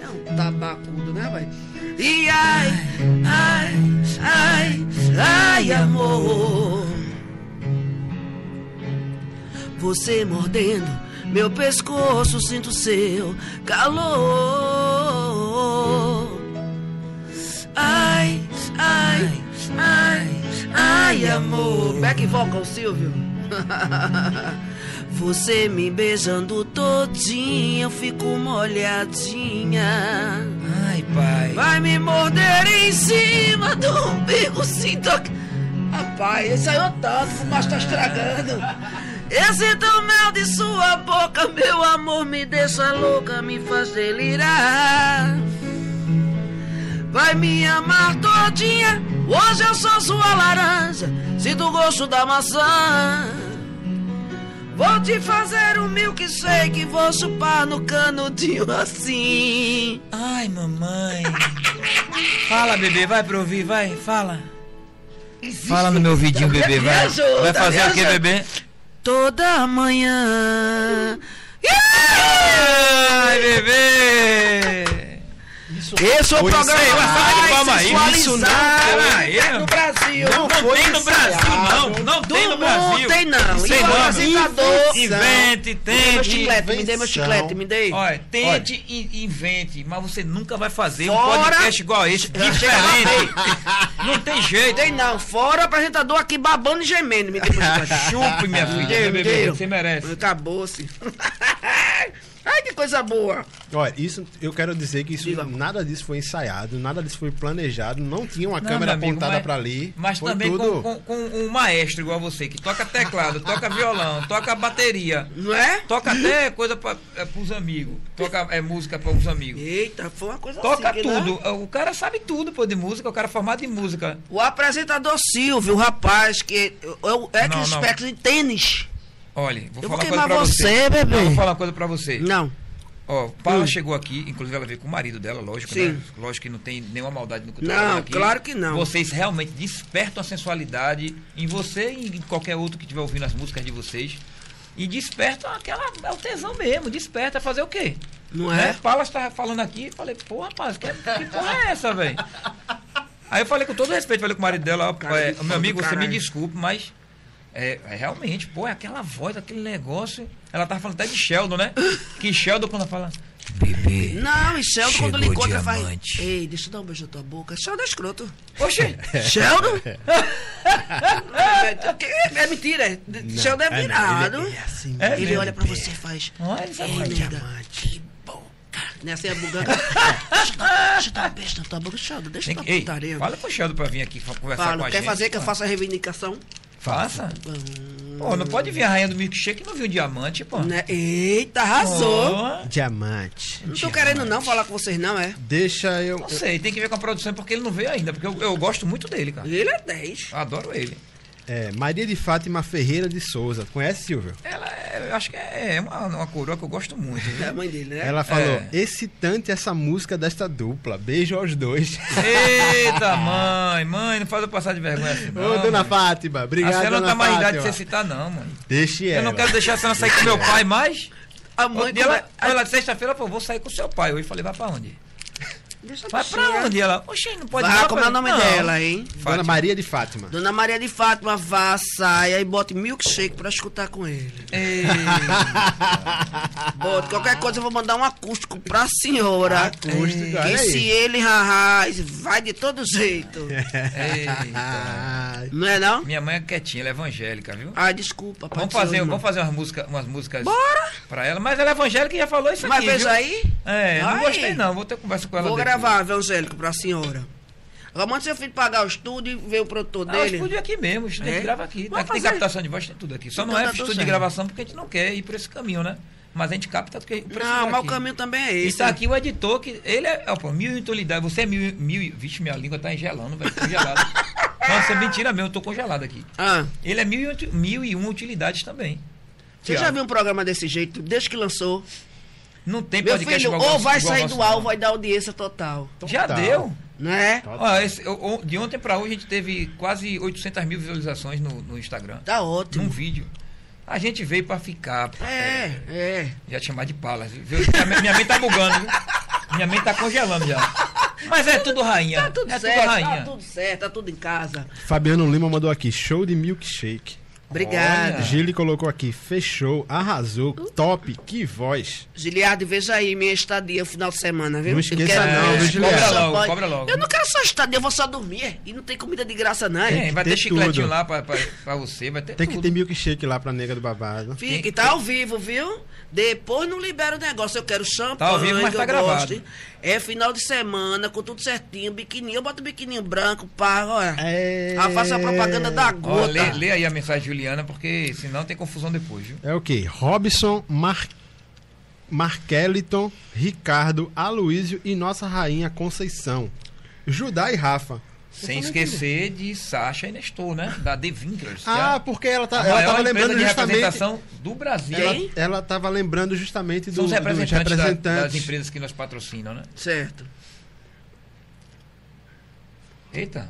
[SPEAKER 3] É um tabacudo, né, vai? E ai, ai, ai, ai, amor. Você mordendo meu pescoço, sinto seu calor. Ai, ai, ai, ai, amor. Back vocal, Silvio. <laughs> Você me beijando todinha, eu fico molhadinha.
[SPEAKER 2] Ai, pai.
[SPEAKER 3] Vai me morder em cima do umbigo, sinto. Rapaz, esse saiu tanto, o fumaça tá estragando. Eu sinto o mel de sua boca, meu amor me deixa louca, me faz delirar. Vai me amar todinha, hoje eu sou sua laranja, sinto o gosto da maçã. Vou te fazer um milkshake, vou chupar no canudinho assim.
[SPEAKER 2] Ai, mamãe. Fala, bebê, vai pra ouvir, vai, fala. Fala no meu ouvidinho, bebê, vai.
[SPEAKER 3] ajuda,
[SPEAKER 2] Vai fazer o que, bebê?
[SPEAKER 3] Toda manhã.
[SPEAKER 2] Ai, bebê!
[SPEAKER 3] Esse é o programa
[SPEAKER 1] isso aí,
[SPEAKER 2] uma salva de palmas aí.
[SPEAKER 3] mais
[SPEAKER 2] Isso não foi.
[SPEAKER 3] no Brasil.
[SPEAKER 2] Não,
[SPEAKER 1] foi
[SPEAKER 2] tem no Brasil, não. Não tem no Brasil.
[SPEAKER 3] mundo tem não.
[SPEAKER 2] Isso não.
[SPEAKER 3] apresentador.
[SPEAKER 2] Invente,
[SPEAKER 3] Me dê meu
[SPEAKER 2] tente.
[SPEAKER 3] chiclete, me dê meu chiclete, me dê.
[SPEAKER 2] Olha, tente e invente, mas você nunca vai fazer um
[SPEAKER 3] Fora-
[SPEAKER 2] podcast igual a esse, diferente. Não tem jeito.
[SPEAKER 3] Tem não. Fora apresentador aqui babando e gemendo. Me dê meu <laughs> chiclete.
[SPEAKER 2] Chupe, minha filha. Você merece.
[SPEAKER 3] Acabou-se. <laughs> Ai, que coisa boa.
[SPEAKER 1] Olha, isso eu quero dizer que isso
[SPEAKER 3] Diga.
[SPEAKER 1] nada disso foi ensaiado, nada disso foi planejado, não tinha uma
[SPEAKER 2] Não,
[SPEAKER 1] câmera
[SPEAKER 2] amigo,
[SPEAKER 1] apontada pra ali.
[SPEAKER 2] Mas
[SPEAKER 1] foi
[SPEAKER 2] também
[SPEAKER 1] tudo...
[SPEAKER 2] com, com- com um maestro igual você, que toca teclado, toca violão, toca bateria,
[SPEAKER 3] Não é?
[SPEAKER 2] toca até coisa pra, é, pros amigos, toca é, música para os amigos.
[SPEAKER 3] Eita, foi uma coisa
[SPEAKER 2] Toca
[SPEAKER 3] assim. né?
[SPEAKER 2] tudo. O cara sabe tudo, pô, de música, o cara é formado em música.
[SPEAKER 3] O apresentador Silvio, o rapaz, que é o é
[SPEAKER 2] Não, não.
[SPEAKER 3] expert em tênis.
[SPEAKER 2] Olha, vou
[SPEAKER 3] Eu
[SPEAKER 2] falar
[SPEAKER 3] vou
[SPEAKER 2] uma coisa pra você.
[SPEAKER 3] você, bebê.
[SPEAKER 2] Não, vou falar uma coisa pra você.
[SPEAKER 3] Não.
[SPEAKER 2] Ó, Paula
[SPEAKER 3] Hum.
[SPEAKER 2] chegou aqui, inclusive ela veio com o marido dela, lógico,
[SPEAKER 3] Sim.
[SPEAKER 2] né? Lógico que não tem nenhuma maldade no que eu tô
[SPEAKER 3] Não,
[SPEAKER 2] aqui.
[SPEAKER 3] claro que não.
[SPEAKER 2] Vocês realmente despertam a sensualidade em você e em qualquer outro que estiver ouvindo as músicas de vocês. E despertam aquela. É o tesão mesmo, desperta fazer o quê?
[SPEAKER 3] Não
[SPEAKER 2] Né?
[SPEAKER 3] é?
[SPEAKER 2] Paula estava falando aqui, falei, pô, rapaz, que, que porra é essa, velho? Aí eu falei com todo respeito, falei com o marido dela, ó, é, meu amigo, você me desculpe, mas é, é realmente, pô, é aquela voz, aquele negócio. Ela tava falando até de Sheldon, né? Que Sheldon, quando fala. Bebê.
[SPEAKER 3] Não, e Sheldon quando ele encontra faz. Ei, deixa eu dar um beijo na tua boca. Sheldon é escroto.
[SPEAKER 2] Oxe! <laughs>
[SPEAKER 3] Sheldon? <laughs> é, é, é mentira. é- Sheldon é virado.
[SPEAKER 1] Ele, ele é assim,
[SPEAKER 2] É
[SPEAKER 3] ele olha pra você e faz.
[SPEAKER 2] Olha, sabe
[SPEAKER 3] Ei,
[SPEAKER 2] fazer
[SPEAKER 3] nega,
[SPEAKER 1] diamante.
[SPEAKER 3] que boca. Nessa é a buganga. <laughs> deixa, eu dar- um beijo na tua boca, Sheldon. Deixa eu dar putaria.
[SPEAKER 2] fala com o Sheldon pra vir aqui conversar
[SPEAKER 3] Falo,
[SPEAKER 2] com a
[SPEAKER 3] quer
[SPEAKER 2] gente.
[SPEAKER 3] fazer que eu faça a reivindicação?
[SPEAKER 2] Faça. Pô, não pode vir a rainha do milkshake e não vir um diamante, pô.
[SPEAKER 3] né? Eita, arrasou.
[SPEAKER 1] Diamante.
[SPEAKER 3] Não tô querendo não falar com vocês, não, é?
[SPEAKER 1] Deixa eu.
[SPEAKER 2] Não sei, tem que ver com a produção porque ele não veio ainda, porque eu, eu gosto muito dele, cara.
[SPEAKER 3] Ele é 10.
[SPEAKER 2] Eu adoro ele.
[SPEAKER 1] É, Maria de Fátima Ferreira de Souza. Conhece, Silvio?
[SPEAKER 2] Ela é, eu acho que é uma, uma coroa que eu gosto muito.
[SPEAKER 3] É a
[SPEAKER 2] Viu?
[SPEAKER 3] mãe dele, né?
[SPEAKER 1] Ela falou:
[SPEAKER 2] É.
[SPEAKER 1] excitante essa música desta dupla. Beijo aos dois.
[SPEAKER 2] Eita, mãe, mãe, não faz eu passar de vergonha assim. Não,
[SPEAKER 1] Ô, dona
[SPEAKER 2] mãe.
[SPEAKER 1] Fátima,
[SPEAKER 2] A
[SPEAKER 1] obrigado.
[SPEAKER 2] senhora não tá mais idade de
[SPEAKER 1] Fátima.
[SPEAKER 2] você citar, não, mãe.
[SPEAKER 1] Deixe
[SPEAKER 2] Eu
[SPEAKER 1] ela.
[SPEAKER 2] não quero deixar a senhora sair com meu pai mais.
[SPEAKER 3] A mãe como
[SPEAKER 2] ela,
[SPEAKER 3] é-
[SPEAKER 2] ela sexta-feira, pô, vou sair com seu pai. Eu falei, vai pra onde?
[SPEAKER 3] Deixa
[SPEAKER 2] Vai pra onde? Ela, oxi, não pode
[SPEAKER 3] Vá,
[SPEAKER 2] ir.
[SPEAKER 3] como é o nome
[SPEAKER 2] Não.
[SPEAKER 3] dela, hein?
[SPEAKER 1] Dona
[SPEAKER 2] Fátima.
[SPEAKER 1] Maria de Fátima.
[SPEAKER 3] Dona Maria de Fátima, vá, saia e bote milkshake pra escutar com ele. <laughs> Bote, qualquer coisa eu vou mandar um acústico pra senhora.
[SPEAKER 1] Acústico, olha aí.
[SPEAKER 3] se ele rarraz, vai de todo jeito. <laughs> Não é não?
[SPEAKER 2] Minha mãe é quietinha, ela é evangélica, viu?
[SPEAKER 3] Ai, desculpa. pai
[SPEAKER 2] Vamos fazer, vamos fazer umas músicas, umas músicas
[SPEAKER 3] Bora!
[SPEAKER 2] pra ela. Mas ela é evangélica e já falou isso
[SPEAKER 3] Mas
[SPEAKER 2] aqui,
[SPEAKER 3] veja
[SPEAKER 2] viu?
[SPEAKER 3] aí.
[SPEAKER 2] É, não
[SPEAKER 3] Ai.
[SPEAKER 2] gostei não. Vou ter conversa com ela
[SPEAKER 3] Vou
[SPEAKER 2] depois.
[SPEAKER 3] Gravar evangélico pra senhora. Agora manda seu filho pagar o estúdio e ver o produtor
[SPEAKER 2] Ah, o
[SPEAKER 3] dele.
[SPEAKER 2] estúdio é aqui mesmo, o estúdio
[SPEAKER 3] É?
[SPEAKER 2] grava aqui.
[SPEAKER 3] Vai
[SPEAKER 2] Aqui tem captação de voz, tem tudo aqui. Só
[SPEAKER 3] Então
[SPEAKER 2] não é
[SPEAKER 3] tá
[SPEAKER 2] estúdio de gravação porque a gente não quer ir por esse caminho, né? Mas a gente capta porque o preço
[SPEAKER 3] Não,
[SPEAKER 2] tá
[SPEAKER 3] mas o caminho também é esse.
[SPEAKER 2] tá aqui o editor, que ele é, ó, pô, mil e utilidade. Você é mil, mil. Vixe, minha língua tá engelando, velho. Congelado. <laughs> Nossa, é mentira mesmo, eu tô congelado aqui.
[SPEAKER 3] Ah,
[SPEAKER 2] Ele é mil e, mil e uma utilidades também.
[SPEAKER 3] você já viu um programa desse jeito, desde que lançou?
[SPEAKER 2] Não tem
[SPEAKER 3] Meu
[SPEAKER 2] podcast
[SPEAKER 3] filho,
[SPEAKER 2] igual
[SPEAKER 3] ou vai
[SPEAKER 2] igual
[SPEAKER 3] sair do ar ou vai dar audiência total.
[SPEAKER 2] Já
[SPEAKER 1] Total.
[SPEAKER 2] deu.
[SPEAKER 3] Não é?
[SPEAKER 2] Ó, esse- eu- de ontem pra hoje a gente teve quase 800 mil visualizações no, no Instagram.
[SPEAKER 3] Tá ótimo.
[SPEAKER 2] Num vídeo. A gente veio pra ficar.
[SPEAKER 3] É, é.
[SPEAKER 2] Já te chamar de palas. Minha, mente- minha mente tá bugando, viu? Minha mente tá congelando já. Mas é tudo rainha.
[SPEAKER 3] Tá tudo
[SPEAKER 2] é
[SPEAKER 3] certo,
[SPEAKER 2] tudo rainha.
[SPEAKER 3] tá tudo certo, tá tudo em casa.
[SPEAKER 1] Fabiano Lima mandou aqui: show de milkshake.
[SPEAKER 3] Obrigada.
[SPEAKER 2] Olha.
[SPEAKER 1] Gili colocou aqui: fechou, arrasou, top, que voz.
[SPEAKER 3] Giliardo, veja aí minha estadia no final de semana, viu?
[SPEAKER 1] Não
[SPEAKER 3] Eu
[SPEAKER 1] esqueça
[SPEAKER 3] quero
[SPEAKER 1] não, viu, Giliardo?
[SPEAKER 2] Cobra logo, cobra logo.
[SPEAKER 3] Eu não quero só estadia, eu vou só dormir. E não tem comida de graça, não.
[SPEAKER 2] Tem,
[SPEAKER 3] hein?
[SPEAKER 2] vai ter
[SPEAKER 1] ter
[SPEAKER 2] chicletinho
[SPEAKER 1] tudo.
[SPEAKER 2] lá pra, pra, pra você, vai ter
[SPEAKER 1] Tem que
[SPEAKER 2] tudo.
[SPEAKER 1] ter milkshake lá pra nega do babado.
[SPEAKER 3] Fique, tá ao vivo, viu? Depois não libera o negócio. Eu quero champanhe.
[SPEAKER 2] Tá ao vivo, mas
[SPEAKER 3] que
[SPEAKER 2] tá gravado.
[SPEAKER 3] gosto. É final de semana, com tudo certinho, biquininho. Eu boto biquininho branco, pá, olha.
[SPEAKER 1] É...
[SPEAKER 3] Ah, faça a propaganda da
[SPEAKER 2] Ó,
[SPEAKER 3] gota.
[SPEAKER 2] lê, lê aí a mensagem de Juliana, porque senão tem confusão depois, viu?
[SPEAKER 1] É o quê? Robson, Mar... Markeliton, Ricardo, Aloísio e nossa rainha Conceição. Judá e Rafa.
[SPEAKER 2] Sem esquecer de Sasha e Nestor, né? Da The
[SPEAKER 1] Ah,
[SPEAKER 2] é
[SPEAKER 1] porque ela,
[SPEAKER 2] a
[SPEAKER 1] tá, ela
[SPEAKER 2] maior
[SPEAKER 1] tava lembrando
[SPEAKER 2] de
[SPEAKER 1] justamente.
[SPEAKER 2] representação do Brasil.
[SPEAKER 1] Ela, ela tava lembrando justamente do,
[SPEAKER 2] São os
[SPEAKER 1] dos
[SPEAKER 2] representantes, da-
[SPEAKER 1] representantes.
[SPEAKER 2] das empresas que nos patrocinam, né?
[SPEAKER 3] Certo.
[SPEAKER 2] Eita.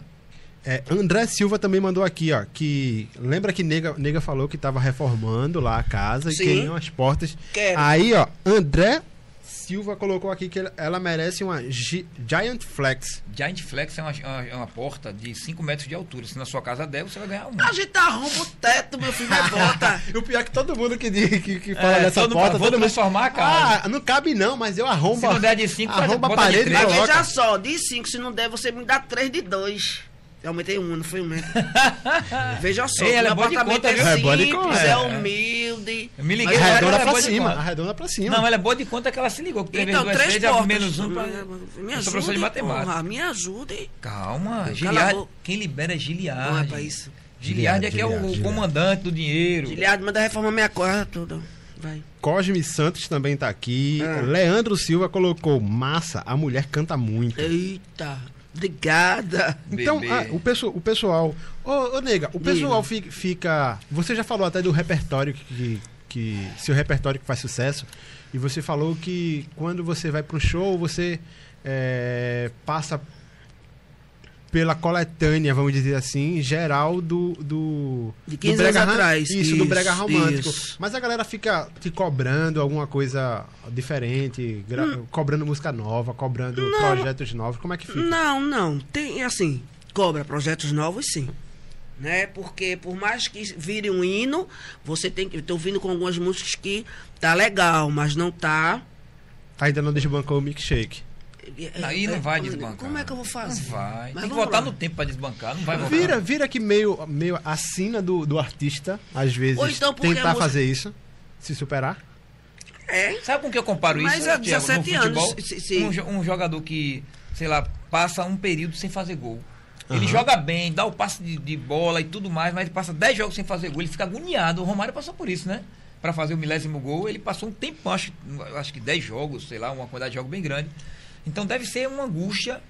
[SPEAKER 1] É, André Silva também mandou aqui, ó, que lembra que Nega, Nega falou que tava reformando lá a casa
[SPEAKER 3] Sim.
[SPEAKER 1] e queriam as portas.
[SPEAKER 3] Quero.
[SPEAKER 1] Aí, ó, André Silva colocou aqui que ela, merece uma Gi- Giant Flex.
[SPEAKER 2] Giant Flex é uma, uma, é uma porta de 5 metros de altura. Se na sua casa der, você vai ganhar uma.
[SPEAKER 3] A gente arromba o teto, meu filho, é bota. <laughs>
[SPEAKER 1] O pior é que todo mundo que, diz- que, que fala
[SPEAKER 2] É,
[SPEAKER 1] dessa
[SPEAKER 2] todo-
[SPEAKER 1] porta,
[SPEAKER 2] vou
[SPEAKER 1] todo
[SPEAKER 2] transformar a casa.
[SPEAKER 1] Ah, não cabe não, mas eu arrombo.
[SPEAKER 2] Se não der de cinco, faz-
[SPEAKER 1] arromba a parede
[SPEAKER 2] três.
[SPEAKER 3] Mas veja só, de 5, se não der, você me dá 3 de 2. Eu aumentei um, não foi um metro. <laughs> Veja só,
[SPEAKER 2] Ei, ela é boa de conta, viu?
[SPEAKER 3] é
[SPEAKER 1] É boa de
[SPEAKER 3] simples,
[SPEAKER 1] conta,
[SPEAKER 3] é, humilde.
[SPEAKER 2] Eu me liguei
[SPEAKER 1] Arredonda pra cima. Arredonda pra cima.
[SPEAKER 2] Não, ela é boa de conta que ela se ligou. Que
[SPEAKER 3] Então, três
[SPEAKER 2] vezes,
[SPEAKER 3] portas.
[SPEAKER 2] menos um pra...
[SPEAKER 3] Me
[SPEAKER 2] Eu sou
[SPEAKER 3] ajude,
[SPEAKER 2] professor de matemática.
[SPEAKER 3] porra, me ajude.
[SPEAKER 2] Calma, Giliard, quem libera é Giliard.
[SPEAKER 3] Não é pra isso.
[SPEAKER 2] Giliard é que é o,
[SPEAKER 1] Giliard, Giliard.
[SPEAKER 2] comandante do dinheiro.
[SPEAKER 3] Giliado, manda reforma minha corda tudo. Vai.
[SPEAKER 1] Cosme Santos também tá aqui.
[SPEAKER 3] Ah.
[SPEAKER 1] Leandro Silva colocou massa, a mulher canta muito.
[SPEAKER 3] Eita, obrigada.
[SPEAKER 1] Então, ah, o, pessoal, o pessoal. Ô, ô nega, o pessoal fi- fica. Você já falou até do repertório que, que. Seu repertório que faz sucesso. E você falou que quando você vai pro show, você é, passa pela coletânea, vamos dizer assim, geral do. do
[SPEAKER 3] De
[SPEAKER 1] do
[SPEAKER 3] 15
[SPEAKER 1] brega
[SPEAKER 3] anos atrás.
[SPEAKER 1] Isso, do brega
[SPEAKER 3] Isso,
[SPEAKER 1] romântico.
[SPEAKER 3] isso.
[SPEAKER 1] Mas a galera fica te cobrando alguma coisa diferente,
[SPEAKER 3] Hum.
[SPEAKER 1] cobrando música nova, cobrando projetos novos. Como é que fica?
[SPEAKER 3] Não, não. Tem assim, cobra projetos novos sim. Né? Porque por mais que vire um hino, você tem que. Eu tô vindo com algumas músicas que tá legal, mas não tá.
[SPEAKER 1] Ainda não desbancou o milkshake.
[SPEAKER 2] Aí não vai
[SPEAKER 3] como-
[SPEAKER 2] desbancar.
[SPEAKER 3] Como é que eu vou fazer?
[SPEAKER 2] Não vai.
[SPEAKER 3] Mas
[SPEAKER 2] Tem que voltar
[SPEAKER 3] lá.
[SPEAKER 2] no tempo pra desbancar, não vai voltar.
[SPEAKER 1] Vira, vira que meio, meio a sina do, do artista, às vezes,
[SPEAKER 3] então
[SPEAKER 1] tentar
[SPEAKER 3] música-
[SPEAKER 1] fazer isso, se superar.
[SPEAKER 3] É.
[SPEAKER 2] Sabe com que eu comparo
[SPEAKER 3] Mas
[SPEAKER 2] isso,
[SPEAKER 3] há
[SPEAKER 2] Thiago,
[SPEAKER 3] 17
[SPEAKER 2] no futebol?
[SPEAKER 3] anos, se- se-
[SPEAKER 2] Um, um jogador que, sei lá, passa um período sem fazer gol. Ele
[SPEAKER 1] Aham.
[SPEAKER 2] joga bem, dá o passe de, de bola e tudo mais, mas ele passa 10 jogos sem fazer gol. Ele fica agoniado. O Romário passou por isso, né? Pra fazer o milésimo gol, ele passou um tempão, acho, acho que 10 jogos, sei lá, uma quantidade de jogos bem grande. Então deve ser uma angústia,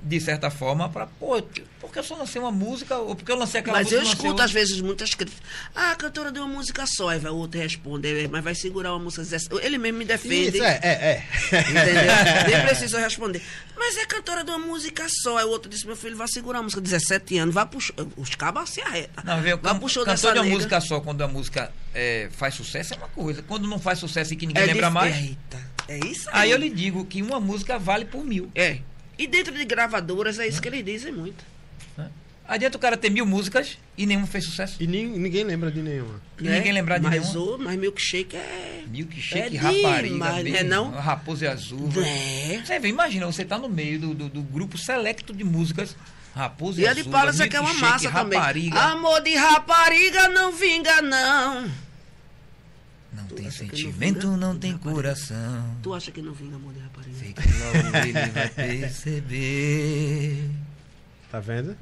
[SPEAKER 2] de certa forma, pra, pô, porque eu só lancei uma música, ou porque eu lancei aquela
[SPEAKER 3] Mas
[SPEAKER 2] música.
[SPEAKER 3] eu
[SPEAKER 2] lancei
[SPEAKER 3] escuto
[SPEAKER 2] outra?
[SPEAKER 3] às vezes muitas críticas. Ah, a cantora deu uma música só, aí vai o outro responder, mas vai segurar uma música. 17. Ele mesmo me defende.
[SPEAKER 1] Isso, é, é, é.
[SPEAKER 3] Entendeu? <laughs> Nem preciso responder. Mas é cantora de uma música só. Aí o outro disse: meu filho, vai segurar a música 17 anos, vai show. Os cabas se arreta.
[SPEAKER 2] Não, vê,
[SPEAKER 3] vai
[SPEAKER 2] can,
[SPEAKER 3] pro show
[SPEAKER 2] cantor
[SPEAKER 3] dessa
[SPEAKER 2] de uma música só, quando a música é, faz sucesso, é uma coisa. Quando não faz sucesso e que ninguém
[SPEAKER 3] É
[SPEAKER 2] lembra mais,
[SPEAKER 3] Eita, é isso
[SPEAKER 2] aí eu lhe digo que uma música vale por mil.
[SPEAKER 3] É. E dentro de gravadoras é isso que eles dizem muito.
[SPEAKER 2] Né? Adianta o cara ter mil músicas e nenhuma fez sucesso.
[SPEAKER 1] E nin- ninguém lembra de nenhuma.
[SPEAKER 2] E ninguém lembrar de
[SPEAKER 3] mas
[SPEAKER 2] nenhuma.
[SPEAKER 3] O, mas milkshake é.
[SPEAKER 2] Milkshake,
[SPEAKER 3] É
[SPEAKER 2] rapariga,
[SPEAKER 3] demais,
[SPEAKER 2] mesmo,
[SPEAKER 3] é não?
[SPEAKER 2] Raposa e Azul.
[SPEAKER 3] É.
[SPEAKER 2] Você vê, imagina, você tá no meio do, do, do grupo selecto de músicas. Raposa e,
[SPEAKER 3] E a
[SPEAKER 2] Azul.
[SPEAKER 3] de Paula você quer uma
[SPEAKER 2] Milkshake,
[SPEAKER 3] massa também.
[SPEAKER 2] rapariga.
[SPEAKER 3] Amor de rapariga não vinga, não.
[SPEAKER 2] Não tem
[SPEAKER 3] não
[SPEAKER 2] sentimento, não tem coração.
[SPEAKER 3] Tu acha que não vinga amor de rapariga?
[SPEAKER 2] Sei que logo ele vai <laughs> perceber.
[SPEAKER 1] Tá vendo?